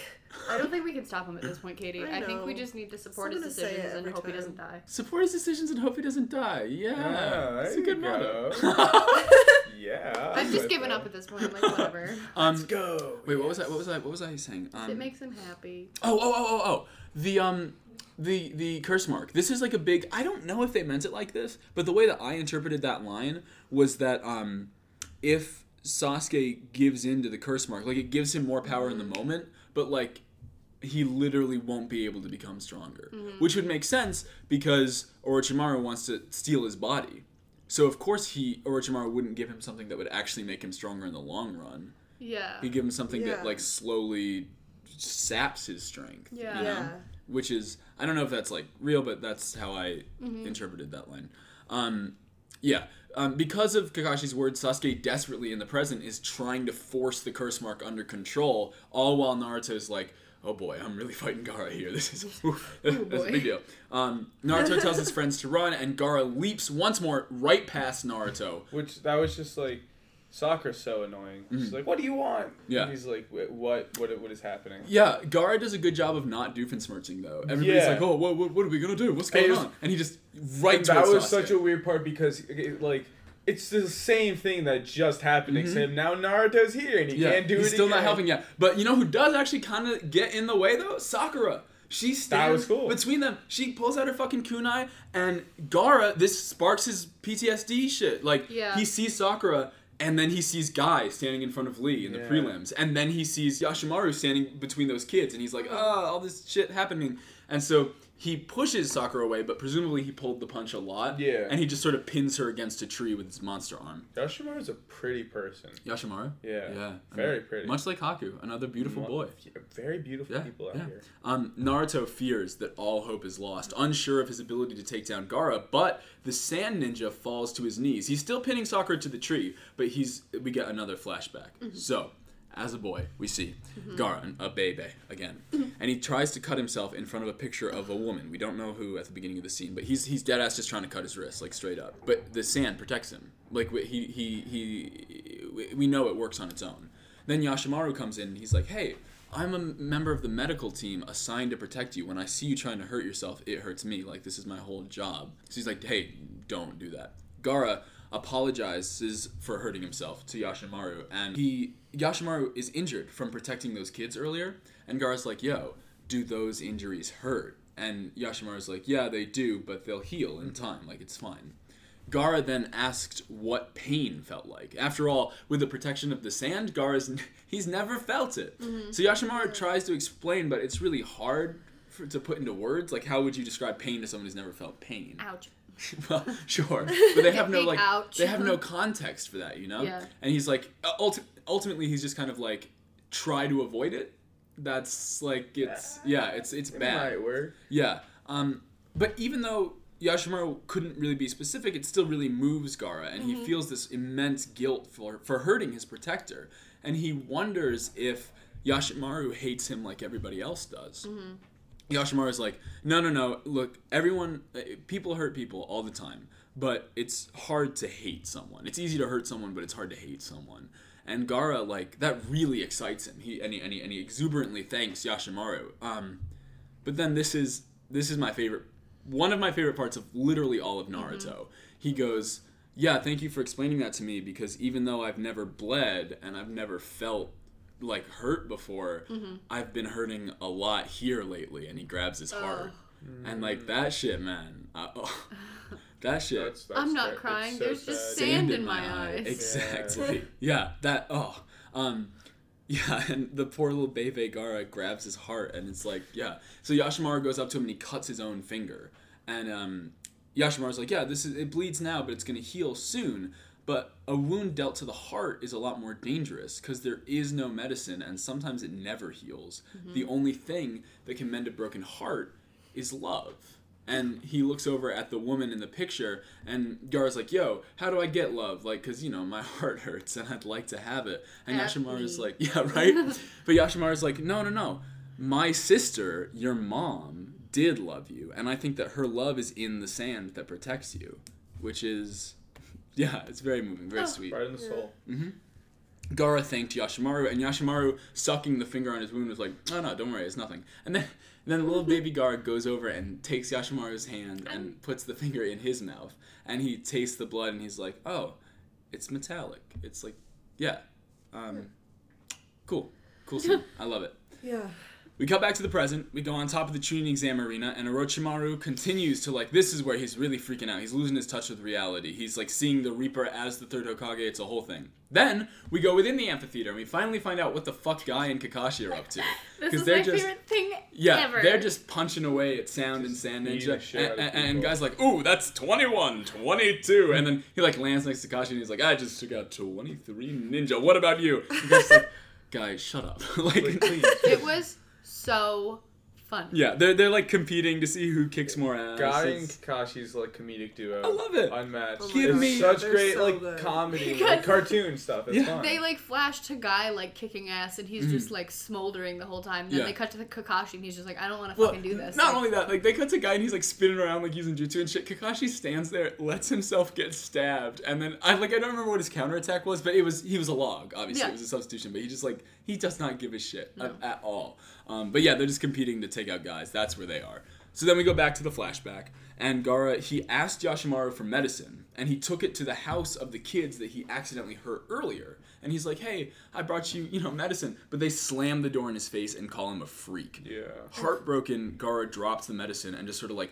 I don't think we can stop him at this point, Katie. I I, think we just need to support his gonna say it decisions and every hope he doesn't die. Support his decisions and hope he doesn't die. Yeah, Yeah, it's there a good you motto. yeah I've just given up at this point. I'm like, whatever. um, go wait, what was that? What was that? What was I saying? Um, it makes him happy. Oh, oh, oh, oh, oh. The um the the curse mark. This is like a big I don't know if they meant it like this, but the way that I interpreted that line was that um if Sasuke gives in to the curse mark, like it gives him more power in the moment, but like he literally won't be able to become stronger. Which would make sense because Orochimaru wants to steal his body. So of course he Orochimaru wouldn't give him something that would actually make him stronger in the long run. Yeah. He'd give him something that like slowly saps his strength. Yeah. you know? Yeah. Which is I don't know if that's like real, but that's how I Mm-hmm. interpreted that line. Um, yeah. Um, because of Kakashi's words, Sasuke desperately in the present is trying to force the curse mark under control, all while Naruto's like, "Oh boy, I'm really fighting Gaara here. This is oof, that's a big deal." Um, Naruto tells his friends to run, and Gaara leaps once more right past Naruto. which that was just like Sakura's so annoying. She's like, "What do you want?" Mm-hmm. Yeah. And he's like, "What? What? What is happening?" Yeah, Gaara does a good job of not doofensmirching though. Everybody's Yeah. like, "Oh, what, what, what are we gonna do? What's going And it was- on?" And he just right And that was Sasuke. such a weird part because it, like it's the same thing that just happened except now Naruto's here and he Mm-hmm. Yeah, can't do he's it still not helping yet. But you know who does actually kind of get in the way though? Sakura. She stands cool. between them. She pulls out her fucking kunai, and Gaara. This sparks his PTSD shit. Like Yeah. he sees Sakura, and then he sees Guy standing in front of Lee in the prelims, and then he sees Yashamaru standing between those kids, and he's like, "Ah, all this shit happening," and so he pushes Sakura away, but presumably he pulled the punch a lot, Yeah. and he just sort of pins her against a tree with his monster arm. Yashamaru's a pretty person. Yashamaru, Yeah. yeah, Very I mean, pretty. much like Haku, another beautiful Mu- boy. Very beautiful Yeah, people out yeah. here. Um, Naruto fears that all hope is lost, unsure of his ability to take down Gaara, but the Sand Ninja falls to his knees. He's still pinning Sakura to the tree, but he's we get another flashback. So, as a boy, we see Gaara, a baby again, and he tries to cut himself in front of a picture of a woman. We don't know who at the beginning of the scene, but he's he's dead ass just trying to cut his wrist, like straight up. But the sand protects him. Like he he he, we- we know it works on its own. Then Yashamaru comes in and he's like, hey, I'm a member of the medical team assigned to protect you. When I see you trying to hurt yourself, it hurts me. Like, this is my whole job. So he's like, hey, don't do that. Gaara apologizes for hurting himself to Yashamaru, and he Yashamaru is injured from protecting those kids earlier, and Gaara's like, yo, do those injuries hurt? And Yashamaru's like, yeah, they do, but they'll heal in time. Like, it's fine. Gaara then asked what pain felt like. After all, with the protection of the sand, Gaara's he's never felt it. Mm-hmm. So Yashamaru tries to explain, but it's really hard for, to put into words. Like, how would you describe pain to someone who's never felt pain? Ouch. well, sure, but they have no like ouch. they have no context for that, you know. Yeah. And he's like, ulti- ultimately, he's just kind of like try to avoid it. That's like it's yeah, it's it's It bad. might work. Yeah. Um, but even though Yashamaru couldn't really be specific, it still really moves Gaara, and he feels this immense guilt for, for hurting his protector. And he wonders if Yashamaru hates him like everybody else does. Yashamaru's like, no, no, no. Look, everyone, uh, people hurt people all the time, but it's hard to hate someone. It's easy to hurt someone, but it's hard to hate someone. And Gaara, like, that really excites him. He and he, and he, and he exuberantly thanks Yashamaru. Um, but then this is this is my favorite, one of my favorite parts of literally all of Naruto. He goes, yeah, thank you for explaining that to me because even though I've never bled and I've never felt like hurt before, I've been hurting a lot here lately. And he grabs his heart, and like that shit, man. Uh, oh, that shit. That's, that's I'm not right. crying. So There's just sad. sand in my eyes. Exactly. Yeah. That. Oh. Um. Yeah, and the poor little Bebe Gaara grabs his heart, and it's like, yeah. So Yashamaru goes up to him and he cuts his own finger, and um, Yashamaru's like, yeah, this is it bleeds now, but it's gonna heal soon. But a wound dealt to the heart is a lot more dangerous because there is no medicine, and sometimes it never heals. Mm-hmm. The only thing that can mend a broken heart is love. And he looks over at the woman in the picture, and Gaara's like, "Yo, how do I get love? Like, cause you know my heart hurts, and I'd like to have it." And At Yashamaru's me. like, "Yeah, right." but Yashamaru's like, "No, no, no. My sister, your mom, did love you, and I think that her love is in the sand that protects you, which is, yeah, it's very moving, very ah. sweet." Right in the soul. Mm-hmm. Gaara thanked Yashamaru, and Yashamaru, sucking the finger on his wound, was like, "Oh no, don't worry, it's nothing." And then, then the little baby Gaara goes over and takes Yashamaru's hand and puts the finger in his mouth, and he tastes the blood, and he's like, "Oh, it's metallic. It's like, yeah, um, hmm. cool, cool scene. I love it." Yeah. We cut back to the present. We go on top of the Chunin exam arena, and Orochimaru continues to like. This is where he's really freaking out. He's losing his touch with reality. He's like seeing the Reaper as the third Hokage. It's a whole thing. Then we go within the amphitheater, and we finally find out what the fuck Guy and Kakashi are up to. This 'Cause is they're my just- favorite thing Yeah, ever. they're just punching away at Sound and Sand Ninja, the shit out and, and, and guys like, ooh, that's 21, 22, and then he like lands next to Kakashi, and he's like, I just took out 23 ninja. What about you? And Guy's like, guys, shut up. like, Like, please. It was so fun. yeah, they're they're like competing to see who kicks more ass. Guy and It's- Kakashi's like comedic duo. I love it. Unmatched. Oh Give it's me- such They're great so like good. comedy, Because- like cartoon stuff. It's Yeah. fun. They like flash to Guy like kicking ass, and he's just mm-hmm. like smoldering the whole time. Then Yeah. they cut to the Kakashi, and he's just like, I don't want to Well, fucking do this. Not Like, only that, like they cut to Guy and he's like spinning around like using jutsu and shit. Kakashi stands there, lets himself get stabbed, and then I like I don't remember what his counterattack was, but it was he was a log. Obviously, Yeah. it was a substitution, but he just like he does not give a shit at, at all. Um, but yeah, they're just competing to take out guys. That's where they are. So then we go back to the flashback, and Gaara he asked Yashamaru for medicine, and he took it to the house of the kids that he accidentally hurt earlier. And he's like, "Hey, I brought you, you know, medicine," but they slam the door in his face and call him a freak. yeah. Heartbroken, Gaara drops the medicine and just sort of like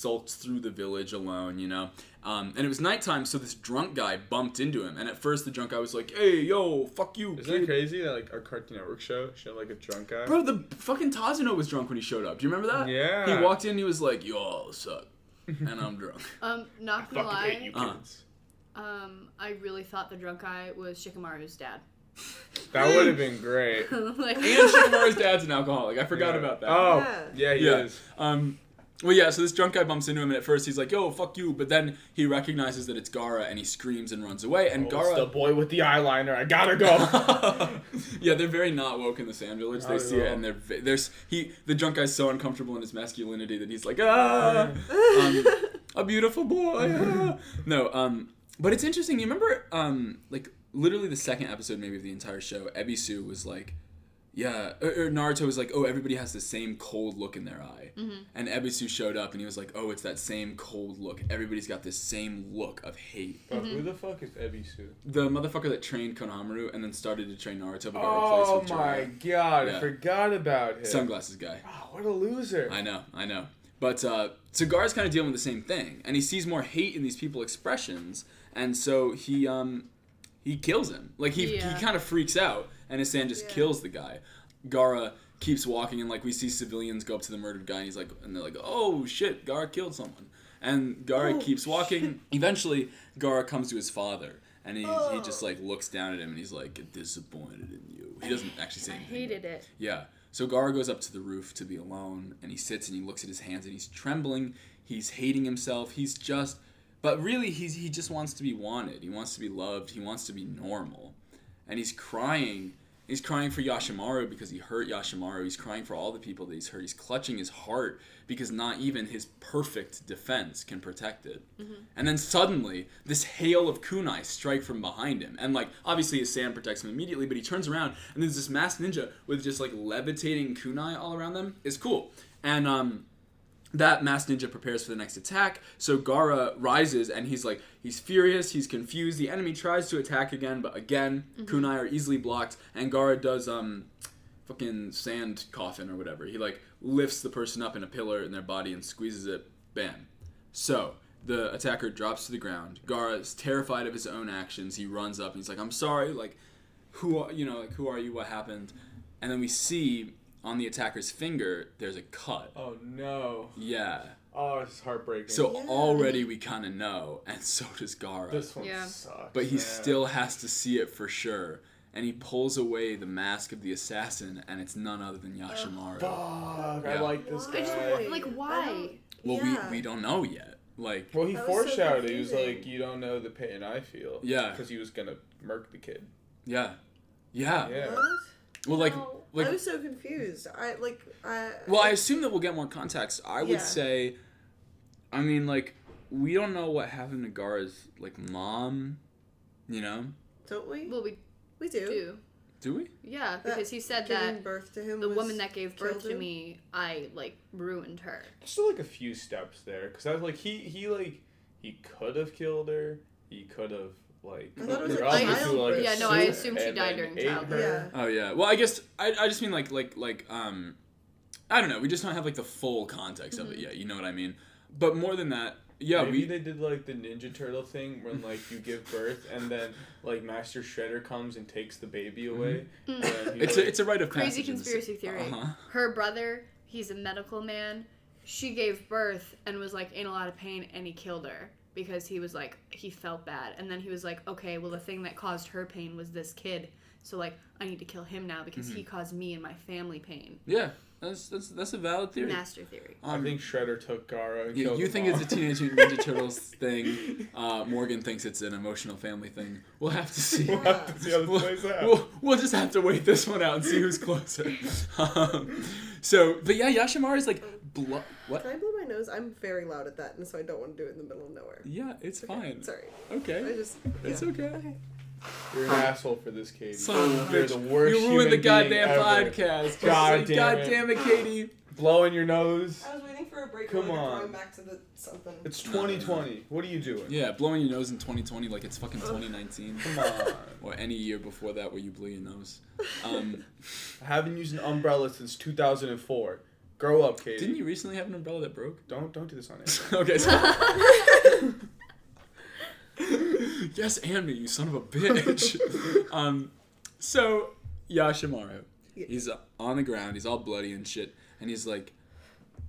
sulked through the village alone, you know. Um, and it was nighttime, so this drunk guy bumped into him. And at first, the drunk guy was like, "Hey, yo, fuck you, Isn't kid." it crazy that like our Cartoon Network show showed like a drunk guy? Bro, the fucking Tazuna was drunk when he showed up. Do you remember that? Yeah. He walked in, he was like, "Yo, what's up?" And I'm drunk. Um, not gonna Fucking hate you lie. Uh. kids. Um, I really thought the drunk guy was Shikamaru's dad. That would have been great. like, And Shikamaru's dad's an alcoholic. I forgot Yeah. about that. Oh, Yeah. yeah, he Yeah. is. Um, well, yeah. So this drunk guy bumps into him, and at first he's like, "Yo, fuck you," but then he recognizes that it's Gaara, and he screams and runs away. And Oh, it's the boy with the eyeliner. I gotta go. yeah, they're very not woke in the Sand Village. They see at it, and they're there's he the drunk guy's so uncomfortable in his masculinity that he's like, ah, um, a beautiful boy. ah." No, um, but it's interesting. You remember, um, like literally the second episode, maybe of the entire show, Ebisu was like. Yeah, or, or Naruto was like, oh, everybody has the same cold look in their eye. And Ebisu showed up and he was like, oh, it's that same cold look. Everybody's got this same look of hate. Bro, Who the fuck is Ebisu? The motherfucker that trained Konohamaru and then started to train Naruto but got Oh replaced with Oh my god, Yeah. I forgot about him. Sunglasses guy. Oh, what a loser. I know, I know. But uh, Gaara's kind of dealing with the same thing, and he sees more hate in these people expressions, and so he um he kills him. Like he Yeah. he kind of freaks out, and Hassan just Yeah. kills the guy. Gaara keeps walking, and like we see civilians go up to the murdered guy, and he's like, and they're like, oh shit, Gaara killed someone, and Gaara Oh, keeps walking. Eventually, Gaara comes to his father. And he, he oh. just like looks down at him and he's like disappointed in you. He doesn't actually say anything I hated it. Yeah. So Gaara goes up to the roof to be alone, and he sits and he looks at his hands and he's trembling. He's hating himself. He's just, but really, he's he just wants to be wanted. He wants to be loved. He wants to be normal, and he's crying. He's crying for Yashamaru because he hurt Yashamaru. He's crying for all the people that he's hurt. He's clutching his heart because not even his perfect defense can protect it. And then suddenly, this hail of kunai strike from behind him. And like, obviously his sand protects him immediately, but he turns around and there's this masked ninja with just like levitating kunai all around them. It's cool. And um that masked ninja prepares for the next attack. So Gaara rises and he's like, he's furious, he's confused. The enemy tries to attack again, but again, kunai are easily blocked. And Gaara does um, fucking sand coffin or whatever. He like lifts the person up in a pillar in their body and squeezes it. Bam. So the attacker drops to the ground. Gaara is terrified of his own actions. He runs up and he's like, "I'm sorry. Like, who are you know? Like, who are you? What happened?" And then we see on the attacker's finger there's a cut. Oh no. Yeah. Oh, it's heartbreaking. So Yeah. already we kind of know, and so does Gaara. this one Yeah. sucks. but he man. still has to see it for sure. And he pulls away the mask of the assassin, and it's none other than Yashamaru. Fuck, I like this Why? I just guy. like, why? well, yeah. we, we don't know yet. Like, Well, he That was so foreshadowed. he was like, "You don't know the pain I feel." Yeah. Because he was gonna murk the kid. yeah, yeah. Yeah. What? Well, like, No. like, I was so confused. I like I. well, I assume that we'll get more context. I would Yeah. say, I mean, like, we don't know what happened to Gaara's like mom. You know, don't we? Well, we we do. do. do we? Yeah, That because he said Giving that birth to him. the woman that gave birth to him? me, I like ruined her. Still like a few steps there, because I was like, he he like he could have killed her. He could have like. I thought it was put a her up childbirth. into, like, Yeah, no, I soup assumed she died during childbirth. Yeah. Oh yeah. Well, I guess I, I just mean like like like um, I don't know. We just don't have like the full context of it yet. You know what I mean? But more than that, yeah, Maybe we they did like the Ninja Turtle thing when like you give birth and then like Master Shredder comes and takes the baby away. and he, Mm-hmm. it's like- a it's a rite of Crazy passage in the conspiracy theory. Uh-huh. Her brother, he's a medical man. She gave birth and was like in a lot of pain, and he killed her because he was like he felt bad, and then he was like, okay, well the thing that caused her pain was this kid, so like I need to kill him now because Mm-hmm. he caused me and my family pain. Yeah, that's that's that's a valid theory. Master theory. I Um, think Shredder took Gaara and you, killed you think all. it's a Teenage Mutant Ninja Turtles thing. Uh, Morgan thinks it's an emotional family thing. We'll have to see. We'll have to see how this we'll, plays out. we'll, we'll just have to wait this one out and see who's closer. um, so, but yeah, Yashamaru's like, blo- what? Can I blow my nose? I'm very loud at that, and so I don't want to do it in the middle of nowhere. Yeah, it's Okay, fine. Sorry. Okay. I just. It's yeah. okay. You're an asshole for this, Katie. Son of You're bitch. the worst You ruined human the goddamn being ever. podcast. God Like, damn God it. damn it, Katie. Blowing your nose. I was waiting for a break. Come on. Going back to the something. It's 2020. What are you doing? Yeah, blowing your nose in 2020 like it's fucking 2019. Come on. Or any year before that where you blew your nose. Um, I haven't used an umbrella since 2004. Grow up, Katie. Didn't you recently have an umbrella that broke? Don't don't do this on it. okay. So... yes, and me, you son of a bitch. um, so Yashamaru, he's uh, on the ground. He's all bloody and shit, and he's like,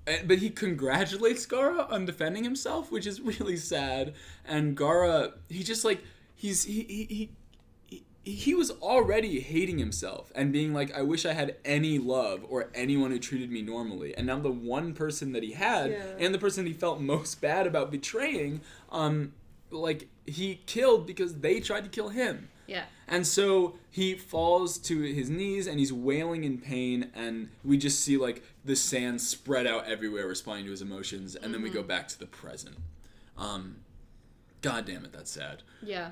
and- but he congratulates Gaara on defending himself, which is really sad. And Gaara, he just like he's he he. he he- was already hating himself and being like, I wish I had any love or anyone who treated me normally. And now the one person that he had Yeah. and the person he felt most bad about betraying, um, like he killed because they tried to kill him. Yeah. And so he falls to his knees and he's wailing in pain, and we just see like the sand spread out everywhere, responding to his emotions, and then we go back to the present. Um, God damn it, that's sad. Yeah.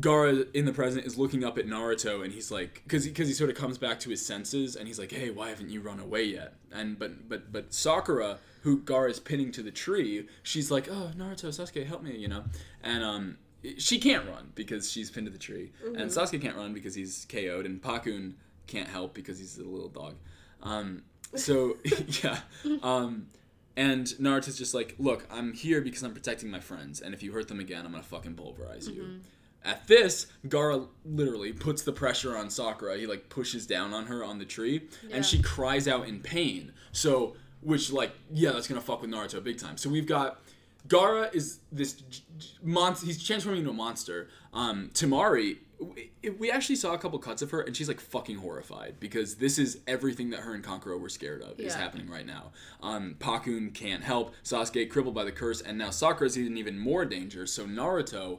Gaara in the present is looking up at Naruto and he's like, because he, cause he sort of comes back to his senses and he's like, hey, why haven't you run away yet? And but but but Sakura, who Gaara is pinning to the tree, she's like, oh Naruto, Sasuke, help me, you know, and um. She can't run because she's pinned to the tree, and Sasuke can't run because he's KO'd, and Pakkun can't help because he's a little dog. Um, so yeah, um, and Naruto's just like, look, I'm here because I'm protecting my friends, and if you hurt them again, I'm gonna fucking pulverize you. At this, Gaara literally puts the pressure on Sakura. He like pushes down on her on the tree, Yeah. and she cries out in pain. So, which like, yeah, that's gonna fuck with Naruto big time. So we've got Gaara is this monster. He's transforming into a monster. Um, Temari, we, we actually saw a couple cuts of her, and she's like fucking horrified because this is everything that her and Kankuro were scared of is happening right now. Um, Pakkun can't help. Sasuke crippled by the curse, and now Sakura's in even more danger. So Naruto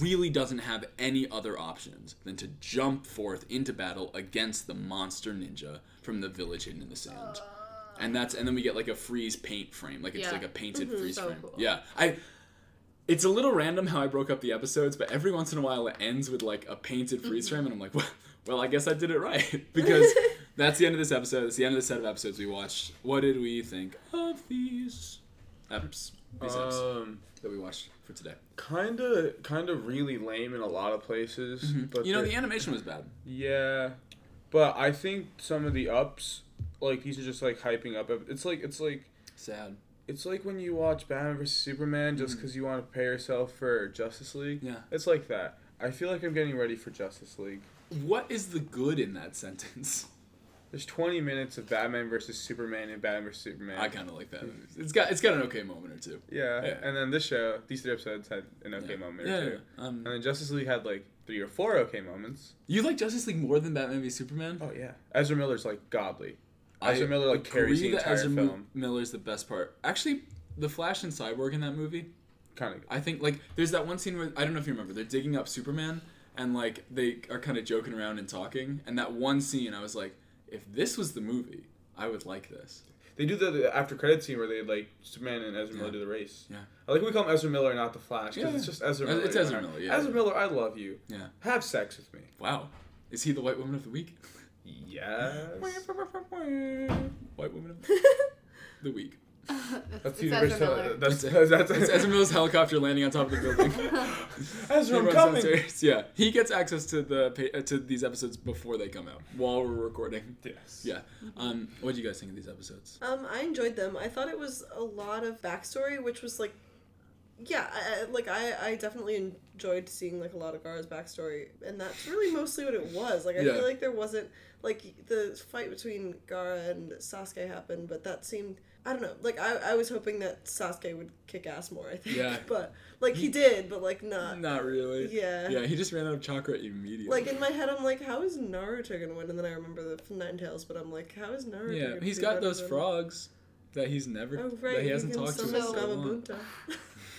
really doesn't have any other options than to jump forth into battle against the monster ninja from the village hidden in the sand. And that's and then we get like a freeze paint frame, like it's Yeah. like a painted freeze So frame. cool. Yeah, I. It's a little random how I broke up the episodes, but every once in a while it ends with like a painted freeze Mm-hmm. frame, and I'm like, well, well, I guess I did it right because that's the end of this episode. It's the end of the set of episodes we watched. What did we think of these eps? These eps Um, that we watched for today. kind of, kind of really lame in a lot of places. But Mm-hmm. You know, they're- the animation was bad. Yeah, but I think some of the ups, like these are just like hyping up. It's like it's like Sad. it's like when you watch Batman vs Superman just because you want to prepare yourself for Justice League. Mm. Yeah. it's like that. I feel like I'm getting ready for Justice League. What is the good in that sentence? There's 20 minutes of Batman versus Superman and Batman versus Superman. I kind of like that. It's got it's got an okay moment or two. yeah. Yeah. and then this show, these three episodes had an okay Yeah. moment Yeah, or two. yeah. Um, And then Justice League had like three or four okay moments. you like Justice League more than Batman v Superman? Oh yeah, Ezra Miller's like godly. I Ezra Miller like carries the entire Ezra film. Miller's the best part. Actually, the Flash and Cyborg in that movie, Kind of. I think like there's that one scene where I don't know if you remember. They're digging up Superman and like they are kind of joking around and talking. And that one scene, I was like, if this was the movie, I would like this. They do the, the after credit scene where they like Superman and Ezra Miller do the race. Yeah. I like we call him Ezra Miller, not the Flash, because Yeah. it's just Ezra Miller. it's Ezra Miller, yeah. Ezra Miller, I love you. Yeah. Have sex with me. Wow. Is he the white woman of the week? Yes. white woman of the week. That's it's universal. Ezra Miller. That's It's, that's, it's Ezra Miller's helicopter landing on top of the building. Ezra, He I'm runs coming. downstairs. Yeah, he gets access to the uh, to these episodes before they come out while we're recording. Yes. Yeah. Um, what do you guys think of these episodes? Um, I enjoyed them. I thought it was a lot of backstory, which was like, yeah, I, I- like I, I definitely enjoyed seeing like a lot of Gaara's backstory, and that's really mostly what it was. Like I Yeah. feel like there wasn't like the fight between Gaara and Sasuke happened, but that seemed I don't know. Like I, I was hoping that Sasuke would kick ass more. I think. Yeah. But like he did, but like not. Not really. Yeah. Yeah, he just ran out of chakra immediately. Like in my head, I'm like, how is Naruto gonna win? And then I remember the Nine Tails, but I'm like, how is Naruto? yeah, he's got those frogs that he's never Oh right, that he hasn't talked to in so long.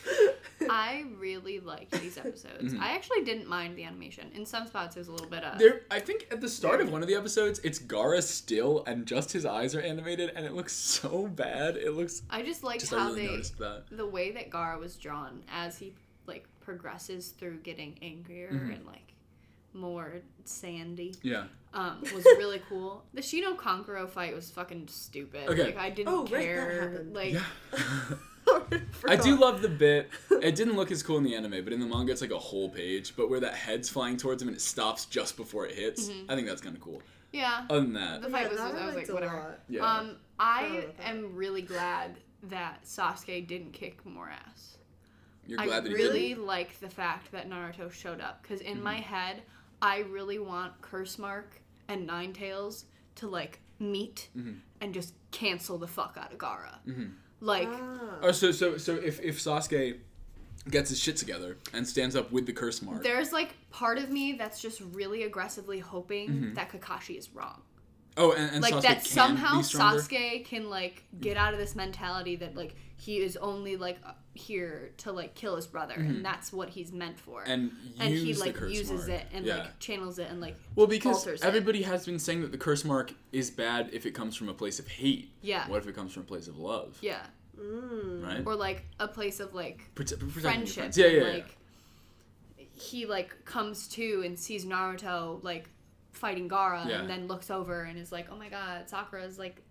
Gamabunta. I really liked these episodes. Mhm. I actually didn't mind the animation. In some spots, it was a little bit of. There, I think at the start of one of the episodes, it's Gaara still, and just his eyes are animated, and it looks so bad. It looks I just liked just how really they, that. the way that Gaara was drawn as he like progresses through getting angrier Mhm. and like more sandy. Yeah. Um, was really cool. The Shino Kankuro fight was fucking stupid. Okay. Like I didn't Oh, right, that care. happened. Like Yeah. I do love the bit. It didn't look as cool in the anime, but in the manga, it's like a whole page. But where that head's flying towards him and it stops just before it hits, Mhm. I think that's kind of cool. yeah, Other than that, the fight Yeah, was. that I was like whatever. yeah. Um, I am really glad that Sasuke didn't kick more ass. You're glad I that he really didn't? like the fact that Naruto showed up because in Mm-hmm. my head, I really want Curse Mark and Nine Tails to like meet Mm-hmm. and just cancel the fuck out of Gaara. Like, Ah. Oh, so so so if if Sasuke gets his shit together and stands up with the curse mark, there's like part of me that's just really aggressively hoping Mm-hmm. that Kakashi is wrong. oh, and, and like Sasuke that can somehow be? Sasuke can like get out of this mentality that like he is only like uh, here to like kill his brother and that's what he's meant for. Mm-hmm. and and use he the like curse uses mark. it and yeah. like channels it and like Well, because alters it. everybody has been saying that the curse mark is bad if it comes from a place of hate. Yeah. What if it comes from a place of love? yeah Right. or like a place of like Prote- friendship friends. Yeah, and, yeah, yeah. like he like comes to and sees Naruto like fighting Gaara Yeah. and then looks over and is like oh my god Sakura's like m-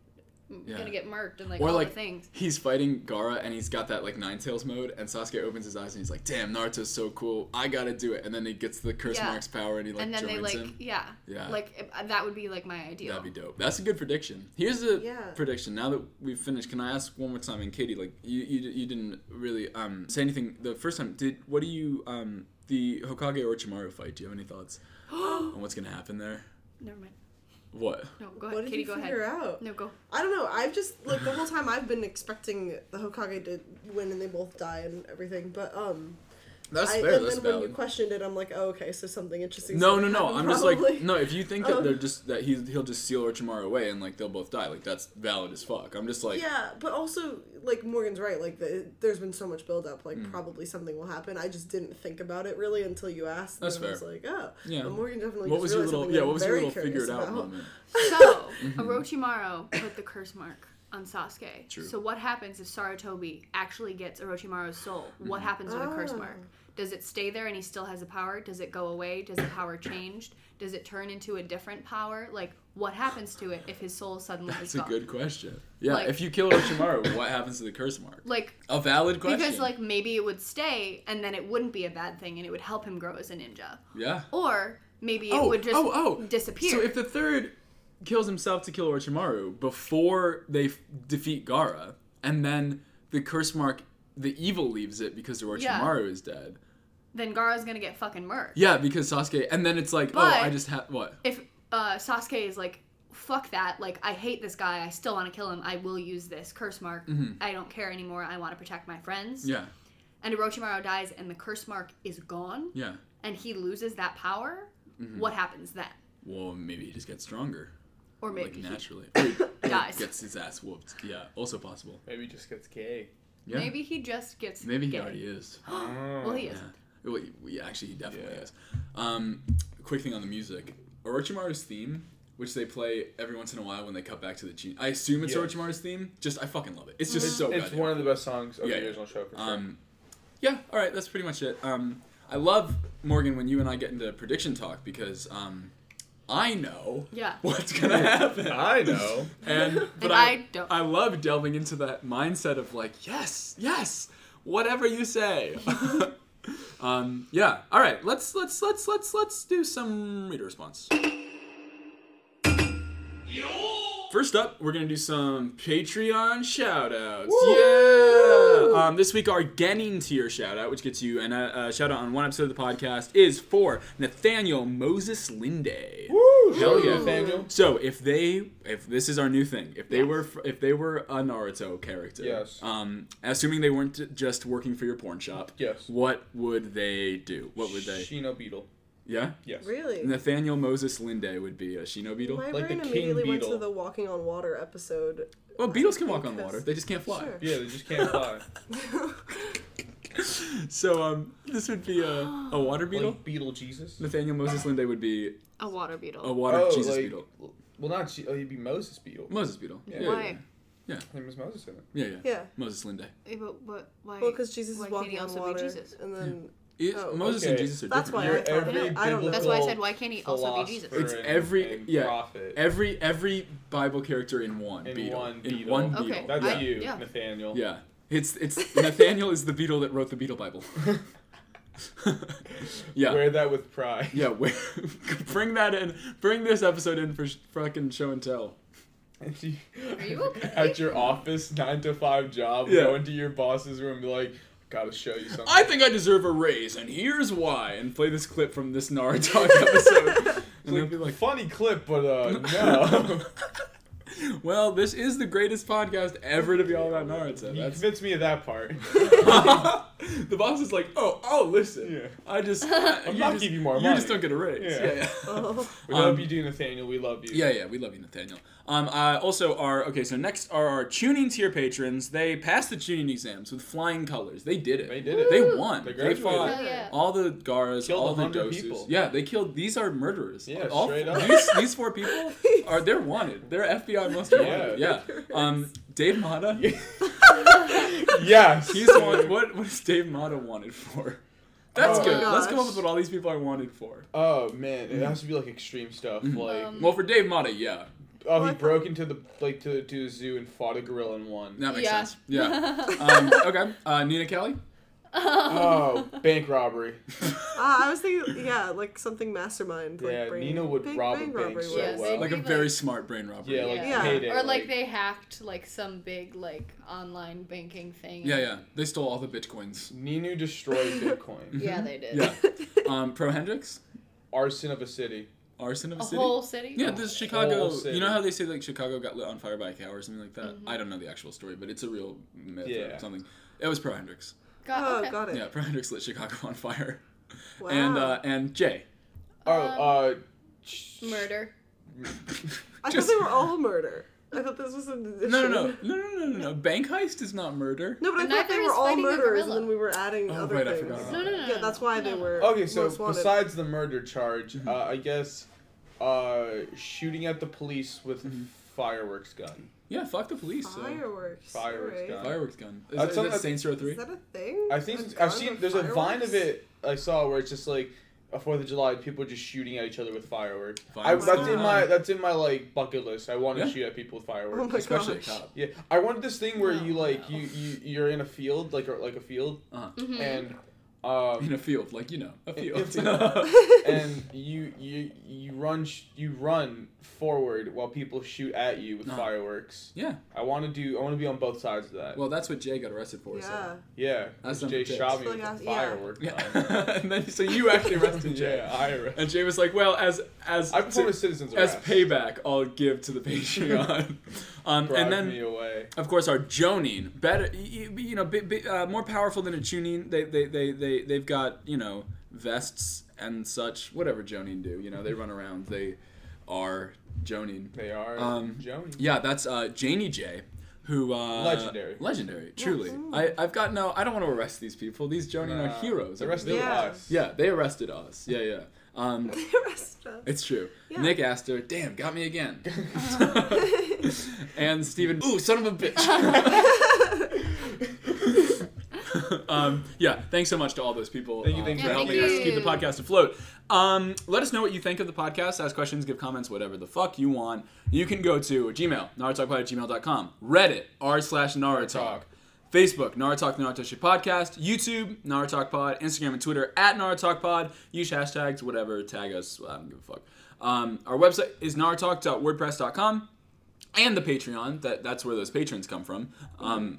Yeah. gonna get murked and like Or all like the things he's fighting Gaara and he's got that like Nine Tails mode, and Sasuke opens his eyes and he's like, "Damn, Naruto's so cool. I gotta do it." And then he gets the curse Yeah. mark's power and he like and then joins they like him. yeah Yeah. like if- that would be like my ideal That'd be dope. That's a good prediction. Here's a Yeah. prediction. Now that we've finished, can I ask one more time? And Katie, like you, you, you didn't really um say anything the first time. Did what do you um the Hokage Orochimaru fight? Do you have any thoughts on what's gonna happen there? never mind What? no go ahead What did Katie you go figure ahead out? no go I don't know. I've just like the whole time I've been expecting the Hokage to win and they both die and everything. But um, That's I, fair. and That's then when you questioned it, I'm like, oh, okay, so something interesting. No, no, no. I'm just like no. If you think that Um, they're just that he he'll just steal Orochimaru away and like they'll both die, like that's valid as fuck. I'm just like Yeah, but also like Morgan's right. Like the, there's been so much build up. Like probably something will happen. I just didn't think about it really until you asked. Mm. That's and I was fair. like, oh, Yeah. But Morgan definitely. what just was your little yeah? What was your little figure it out about. moment? So, Orochimaru put the curse mark on Sasuke. True. So what happens if Sarutobi actually gets Orochimaru's soul? What happens with the curse Oh. mark? Does it stay there and he still has the power? Does it go away? Does the power change? Does it turn into a different power? Like, what happens to it if his soul suddenly That's a gone? good question. Yeah, Like- if you kill Orochimaru, what happens to the curse mark? Like, A valid question. because like maybe it would stay and then it wouldn't be a bad thing and it would help him grow as a ninja. yeah. Or maybe it oh, would just oh, oh. disappear. So if the third kills himself to kill Orochimaru before they f- defeat Gaara, and then the curse mark, the evil leaves it because Orochimaru is dead. Then Gaara's gonna get fucking murked. Yeah, because Sasuke, and then it's like, But- oh, I just have what? if uh, Sasuke is like, fuck that, like, I hate this guy, I still want to kill him, I will use this curse mark, I don't care anymore, I want to protect my friends. Mm-hmm. Yeah, And Orochimaru dies and the curse mark is gone, yeah. and he loses that power, Mm-hmm. what happens then? Well, maybe he just gets stronger, Or maybe like he naturally. Or he dies. gets his ass whooped. Yeah, also possible. Maybe he just gets gay. Yeah, Maybe he just gets maybe he gay. already is. Well, he isn't. Well, he- actually, he definitely Yeah. is. Um, quick thing on the music. Orochimaru's theme, which they play every once in a while when they cut back to the Chi. I assume it's Yeah. Orochimaru's theme. Just I fucking love it. It's just so It's goddamn one of the best songs of Yeah. the original show for sure. Um, yeah. All right. That's pretty much it. Um, I love Morgan when you and I get into prediction talk because um, I know Yeah. what's gonna happen. I know. and but And I, I don't. I love delving into that mindset of like yes yes whatever you say um yeah all right let's let's let's let's let's do some reader response First up, we're gonna do some Patreon shoutouts. Yeah. Um, this week, our Genin tier shoutout, which gets you an, uh, a shout out on one episode of the podcast, is for Nathaniel Moses Linde. Hell yeah, Nathaniel. So if they, if this is our new thing, if they were, if they were a Naruto character, Yes. Um, assuming they weren't just working for your porn shop, Yes. What would they do? What would they? Shino Beetle. Yeah. Yes. Really? Nathaniel Moses Linde would be a Shino Beetle. My Like the brain king immediately went to the walking on water episode. Well, beetles can walk on water. They just can't fly. Sure. Yeah, they just can't fly. So um, this would be a, a water beetle. like Beetle Jesus. Nathaniel Moses Linde would be A water beetle. a water oh, Jesus like, beetle. Well, not Je- oh, he'd be Moses Beetle. Moses beetle. Yeah. Yeah, Why? His name is Moses in it. Yeah, yeah. Yeah. Moses Linde. Eh, But, but why? Well, because Jesus why is can't walking he on water, be Jesus? and then It- Oh, Moses and. Jesus are That's different. why You're I every I don't know. That's why I said, why can't he also be Jesus? It's every- and yeah. prophet. Every every Bible character in one In beetle. one In beetle. one Okay. beetle. That's I- you, yeah. Nathaniel. Yeah. It's it's Nathaniel is the beetle that wrote the Beetle Bible. yeah. Wear that with pride. Yeah, where, bring that in. Bring this episode in for sh- fucking show and tell. You, Are you okay? At your office, nine to five job, Yeah. go into your boss's room be like, gotta show you something. I think I deserve a raise, and here's why. And play this clip from this Naruto episode. and they'll be like, funny clip, but uh, no. Well, this is the greatest podcast ever to be all about Naruto. you That's convinced me of that part. the boss is like, oh, oh, listen, Yeah. I just, I'm you not just, giving you more You money. just don't get a raise. Yeah. Yeah, yeah. Oh. We Um, love you, do Nathaniel. We love you. Yeah, yeah, we love you, Nathaniel. Um, uh, also, our okay. So next are our Chunin tier patrons. They passed the Chunin exams with flying colors. They did it. They did it. They won. They They, fought Hell yeah. all the Gaaras, Killed all the 100 doses. people. Yeah, they killed. These are murderers. Yeah, all, straight up. These, these four people are they're wanted. They're FBI most wanted. Yeah. Yeah. Um, Dave Mata. Yes. He's wanted. What what is Dave Mata wanted for? That's Oh good. Let's come up with what all these people are wanted for. Oh man, it has to be like extreme stuff. Like, Um, Well, for Dave Mata, yeah, oh, he What? broke into the like to to a zoo and fought a gorilla and won. that makes Yeah. sense. Yeah. um, okay. Uh, Nina Kelly. Oh, bank robbery. Uh, I was thinking, yeah, like something mastermind. Like Yeah, brain, Nina would bank- rob a bank bank robbery so was- Yeah, well. they'd Like a very like- smart brain robbery. Yeah, like Yeah. payday. Or like they hacked like some big like online banking thing. Yeah, yeah. They stole all the bitcoins. Ninu destroyed Bitcoin. Yeah, they did. Yeah. Um, Pro Hendrix, Arson of a city. arson of a city. A city. whole city. yeah, this Chicago. city. You know how they say like Chicago got lit on fire by a cow or something like that. I don't know the actual story, but it's a real myth or something. It was Pro Hendrix. Got, Oh, okay. got it. Yeah, Pro Hendrix lit Chicago on fire. Wow. And uh, and Jay. Oh, Um, uh, Murder. I just- thought they were all murder. I thought this was an addition. No, no, no, no, no, no, no, no. Bank heist is not murder. No, but I And thought they were all fighting a murderers, and then we were adding Oh, other right, I things. forgot about No, no, no. Yeah, that's why they were. Okay, so most besides the murder charge, Mm-hmm. uh, I guess uh, shooting at the police with Mm-hmm. fireworks gun. Yeah, fuck the police. so- fireworks. Fireworks alright. gun. Fireworks gun. Is, That's is that that- Saints Row Three? Is Three? that a thing? I think A I've seen. with There's a vine of fireworks? it I saw where it's just like a Fourth of July, people just shooting at each other with fireworks. I, Fireworks that's in gun. my that's in my like bucket list. I want to Yeah. shoot at people with Oh fireworks. my Especially a cop. Yeah, I wanted this thing where No, you like no. you you you're in a field like a, like a field Uh-huh. Mhm. and um In a field, like you know, a In- field. and you you you run sh- you run forward while people shoot at you with Uh-huh. fireworks. yeah. I want to do I want to be on both sides of that. Well, that's what Jay got arrested for. Yeah. So. yeah, That's Jay number six. shot me with yeah, a firework. Yeah. gun. and then so you actually arrested Jay. yeah, I arrested. And Jay was like, "Well, as as I performed a to- citizen's as payback, I'll give to the Patreon." Um, and then me away. of course our Jonin, better you, you know, bi- bi- uh, more powerful than a Chunin. They they they they they've got you know vests and such. Whatever Jonin do, you know, they run around. They are Jonin. They are Um, Joni. Yeah, that's uh, Janie J. Who uh, Legendary. legendary, truly. I, I've got no. I don't want to arrest these people. These Jonin are heroes. The of rest the of village. Yeah. us. Yeah, they arrested us. Yeah, yeah. Um, The rest of us. it's true. Yeah. Nick Astor, damn, got me again. and Steven, ooh, son of a bitch. um, yeah, thanks so much to all those people Thank you, uh, thank for you, helping thank us you. keep the podcast afloat. Um, let us know what you think of the podcast. Ask questions, give comments, whatever the fuck you want. You can go to Gmail, narutalkpod at gmail.com, Reddit, r slash narutalk. Facebook, Narutalk the Naruto Shit Podcast, YouTube, Narutalk Pod, Instagram and Twitter at Narutalk Pod. Use hashtags, whatever, tag us. I don't give a fuck. Um, our website is narutalk.wordpress.com and the Patreon. That that's where those patrons come from. Um,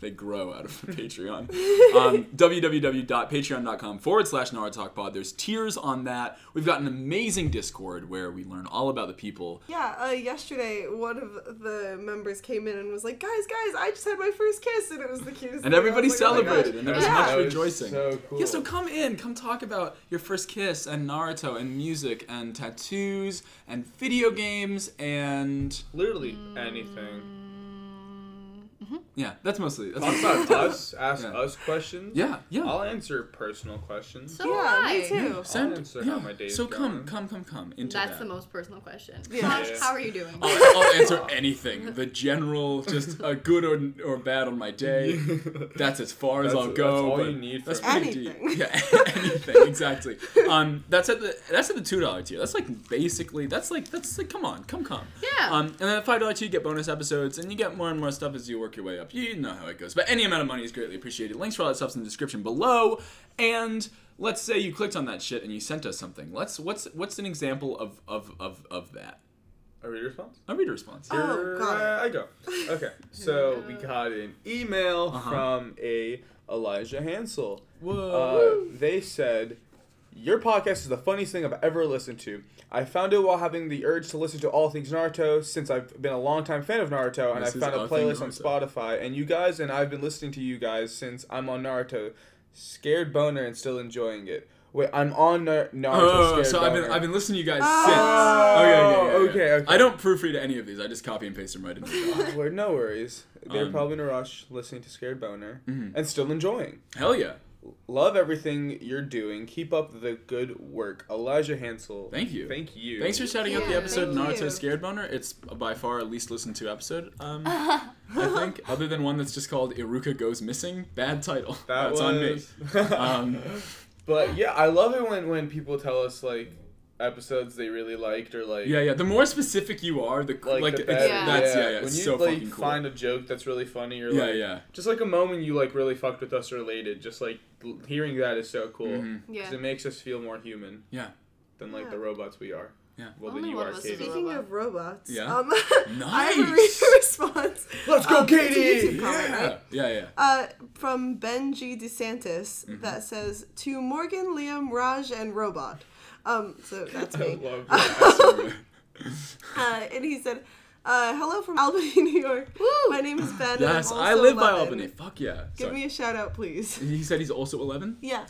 they grow out of the Patreon. Um, www.patreon.com forward slash Pod. There's tiers on that. We've got an amazing Discord where we learn all about the people. Yeah, uh, yesterday one of the members came in and was like, "Guys, guys, I just had my first kiss," and it was the cutest. And thing. Everybody like, "Oh celebrated, gosh." and there was Yeah. much That was rejoicing. so cool. Yeah, so come in, come talk about your first kiss and Naruto and music and tattoos and video games and Literally anything. Yeah, that's mostly that's Talk mostly, about us. Ask Yeah. us questions. yeah, yeah. I'll answer personal questions. So Yeah, why? me too. Send, answer yeah. how my day's so come, going. come, come, come into That's that. the most personal question. Yeah. Josh, Yeah. how are you doing? I'll, I'll answer anything. The general, just a good or, or bad on my day. That's as far as I'll go. that's all you need That's from pretty Anything. deep. Yeah, anything. Exactly. Um, that's at the that's at the two dollar tier. That's like basically that's like that's like come on, come come. Yeah. Um, and then at five dollar tier you get bonus episodes, and you get more and more stuff as you work your way up. You know how it goes. But any amount of money is greatly appreciated. Links for all that stuff's in the description below. And let's say you clicked on that shit and you sent us something. Let's what's what's an example of of of, of that? A reader response? A reader response. Oh, Here got it. I go. Okay, so we got an email Uh-huh. from a Elijah Hansel. Whoa. Uh, they said, "Your podcast is the funniest thing I've ever listened to. I found it while having the urge to listen to all things Naruto, since I've been a longtime fan of Naruto, and I This is found a playlist on Spotify. And you guys and I've been listening to you guys since I'm on Naruto, scared boner, and still enjoying it. Wait, I'm on Nar- Naruto. Oh, scared so I've been boner. I've been listening to you guys Oh. since. Okay, okay, okay, Okay, okay. I don't proofread any of these. I just copy and paste them right into the doc. Well, no worries. They're Um, probably in a rush listening to Scared Boner Mhm. and still enjoying. Hell yeah! Love everything you're doing. Keep up the good work. Elijah Hansel. Thank you. Thank you. Thanks for shouting out the episode thank Naruto you. Scared Boner. It's by far our least listened to episode. Um, I think, other than one that's just called Iruka Goes Missing. Bad title. That that's on me. Um, but yeah, I love it when when people tell us like episodes they really liked or like Yeah, yeah. The more specific you are, the like, like, the it's- better. Yeah. that's yeah, yeah. When It's you so like cool. find a joke that's really funny or yeah, like yeah. just like a moment you like really fucked with us related. Just like hearing that is so cool Mhm. Yeah. 'Cause it makes us feel more human Yeah. than like Yeah. the robots we are. Yeah. Well, Only then you one are of us is a Katie. Speaking of robots, Yeah. um, I have a reader Nice. response. Let's go, um, Katie! YouTube comment, Yeah. right? Yeah, yeah. Uh, from Ben G. DeSantis Mm-hmm. that says to Morgan, Liam, Raj, and Robot. Um, so that's I me. love that. Uh, and he said, uh, "Hello from Albany, New York. My name is Ben. and I'm yes, also I live by Albany. Fuck yeah. Give Sorry. me a shout out, please. He said he's also 11? Yeah.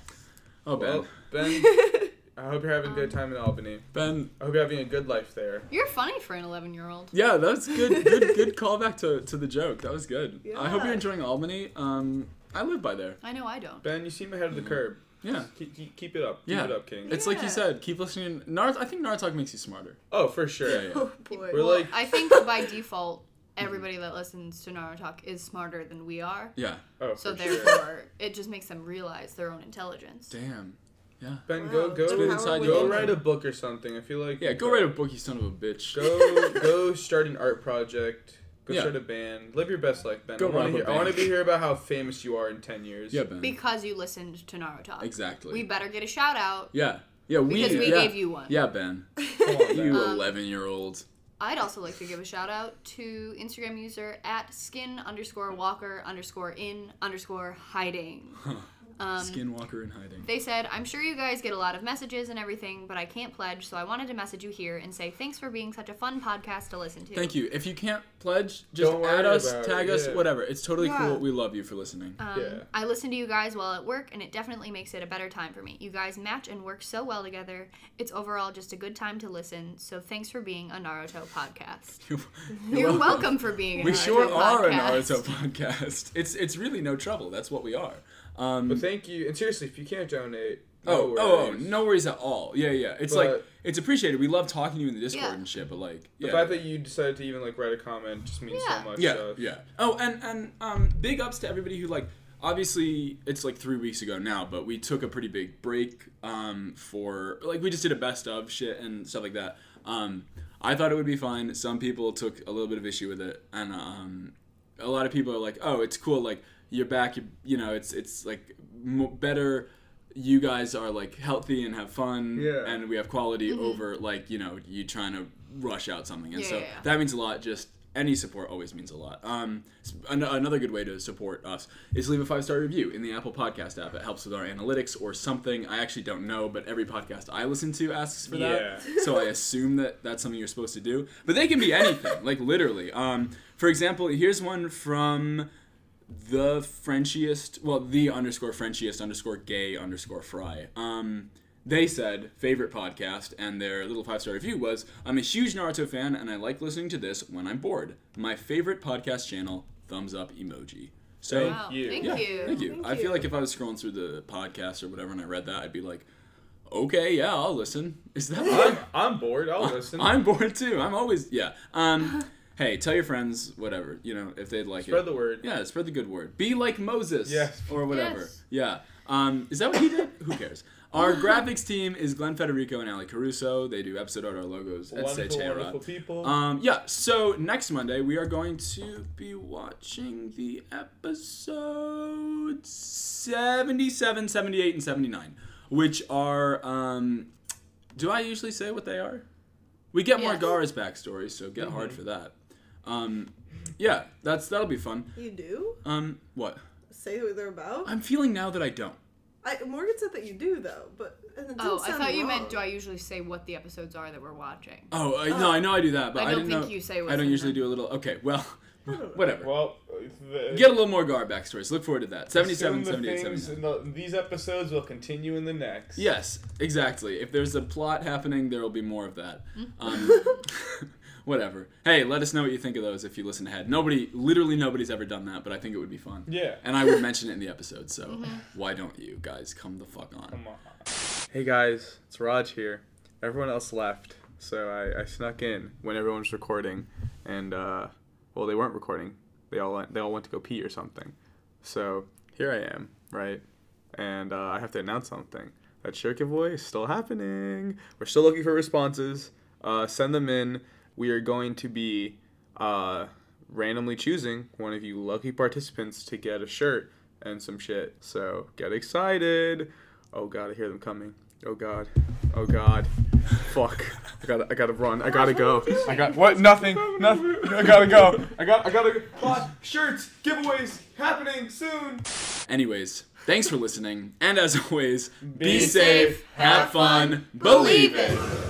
Oh, Ben. well, Ben, I hope you're having a good time in Albany. Ben, I hope you're having a good life there. You're funny for an 11 year old. yeah, that's good. Good, good callback to, to the joke. That was good. I hope you're enjoying Albany. Um, I live by there. I know I don't. Ben, you seem ahead of the curb. Yeah. Keep, keep, keep it up. Keep Yeah. it up, King. It's like you said. Keep listening. Naruto. I think Naruto makes you smarter. Oh, for sure. Yeah, yeah. Oh boy. We're like, I think by default, everybody that listens to Naruto Talk is smarter than we are. Yeah. oh, So for sure. therefore, it just makes them realize their own intelligence. Damn. Yeah. Ben, Wow, go go Spit inside go you. within. write a book or something. I feel like Yeah. Go write a book, you son of a bitch. Go go start an art project. Go Yeah. start a band. Live your best life, Ben. Go I want run to up hear. I want to be here about how famous you are in ten years. Yeah, Ben. Because you listened to NaruTalk. Exactly. We better get a shout out yeah. Yeah. We. because we yeah. gave you one. Yeah, Ben. On, You Um, 11 year old. I'd also like to give a shout out to Instagram user at skin underscore walker underscore in underscore hiding. Um, Skinwalker in hiding. They said, I'm sure you guys get a lot of messages and everything, but I can't pledge, so I wanted to message you here and say thanks for being such a fun podcast to listen to. Thank you. If you can't pledge, just Don't add worry us, about tag it, us, yeah. whatever. It's totally Yeah. cool. We love you for listening. Um, Yeah. I listen to you guys while at work, and it definitely makes it a better time for me. You guys match and work so well together. It's overall just a good time to listen, so thanks for being a Naruto podcast. You're welcome for being a We Naruto sure podcast. are a Naruto podcast. It's it's really no trouble. That's what we are. Um, But thank you. And seriously, if you can't donate, no oh, oh, oh, no worries at all. Yeah, yeah. It's like it's appreciated. We love talking to you in the Discord Yeah. and shit. But like, The fact that you decided to even like write a comment just means Yeah. so much. yeah, so- yeah. Oh, and and um, big ups to everybody who like. Obviously, it's like three weeks ago now, but we took a pretty big break um, for like we just did a best of shit and stuff like that. Um, I thought it would be fine. Some people took a little bit of issue with it, and um, a lot of people are like, "Oh, it's cool. Like you're back. You, you know, it's it's like mo better. You guys are like healthy and have fun, Yeah. and we have quality over like you know you trying to rush out something, and Yeah, so yeah, yeah. that means a lot. Just any support always means a lot. Um, an- another good way to support us is leave a five star review in the Apple Podcast app. It helps with our analytics or something. I actually don't know, but every podcast I listen to asks for that. Yeah. So I assume that that's something you're supposed to do. But they can be anything, like literally. Um, for example, here's one from the Frenchiest, well, the underscore Frenchiest underscore gay underscore fry. Um, they said favorite podcast, and their little five star review was I'm a huge Naruto fan, and I like listening to this when I'm bored. My favorite podcast channel, thumbs up emoji. So, Thank Wow, you. Thank yeah, you. thank you. Thank I feel like if I was scrolling through the podcast or whatever and I read that, I'd be like, okay, yeah, I'll listen. Is that I'm, I'm bored. I'll listen. I'm bored too. I'm always yeah. Um, hey, tell your friends whatever you know if they'd like Spread it. Spread the word. Yeah, spread the good word. Be like Moses. Yes. Or whatever. Yes. Yeah. Um, is that what he did? Who cares? Our graphics team is Glenn Federico and Ali Caruso. They do episode art, our logos, Wonderful, etc. wonderful people. Um, yeah, so next Monday we are going to be watching the episodes 77, 78, and 79, which are, um, do I usually say what they are? We get Yes. more Gaara's backstory, so get hard for that. Um, yeah, that's that'll be fun. You do Um, what? say who they're about. I'm feeling now that I don't. I, Morgan said that you do though, but and it didn't Oh, I sound thought you meant do I usually say what the episodes are that we're watching? Oh, I, no, I know I do that, but I I, don't didn't think know. you say what's I don't in usually them. do a little. Okay, well, whatever. Well, the, Get a little more Gaara backstory. So look forward to that. 77, assume the 78, things 79. in the, these episodes will continue in the next. Yes, exactly. If there's a plot happening, there will be more of that. Um, whatever. Hey, let us know what you think of those if you listen ahead. Nobody, literally nobody's ever done that, but I think it would be fun. Yeah. And I would mention it in the episode, so why don't you guys come the fuck on? Come on. Hey guys, it's Raj here. Everyone else left, so I, I snuck in when everyone was recording, and uh, well, they weren't recording. They all went, they all went to go pee or something. So here I am, right? And uh, I have to announce something. That shirt giveaway is still happening. We're still looking for responses. Uh, send them in. We are going to be uh, randomly choosing one of you lucky participants to get a shirt and some shit. So get excited. Oh god, I hear them coming. Oh god. Oh god. Fuck. I gotta I gotta run. I gotta go. I got what? Nothing. Nothing. I gotta go. I got I gotta Plot, shirts, giveaways happening soon. Anyways, thanks for listening, and as always, be, Be safe, safe, have fun, believe it.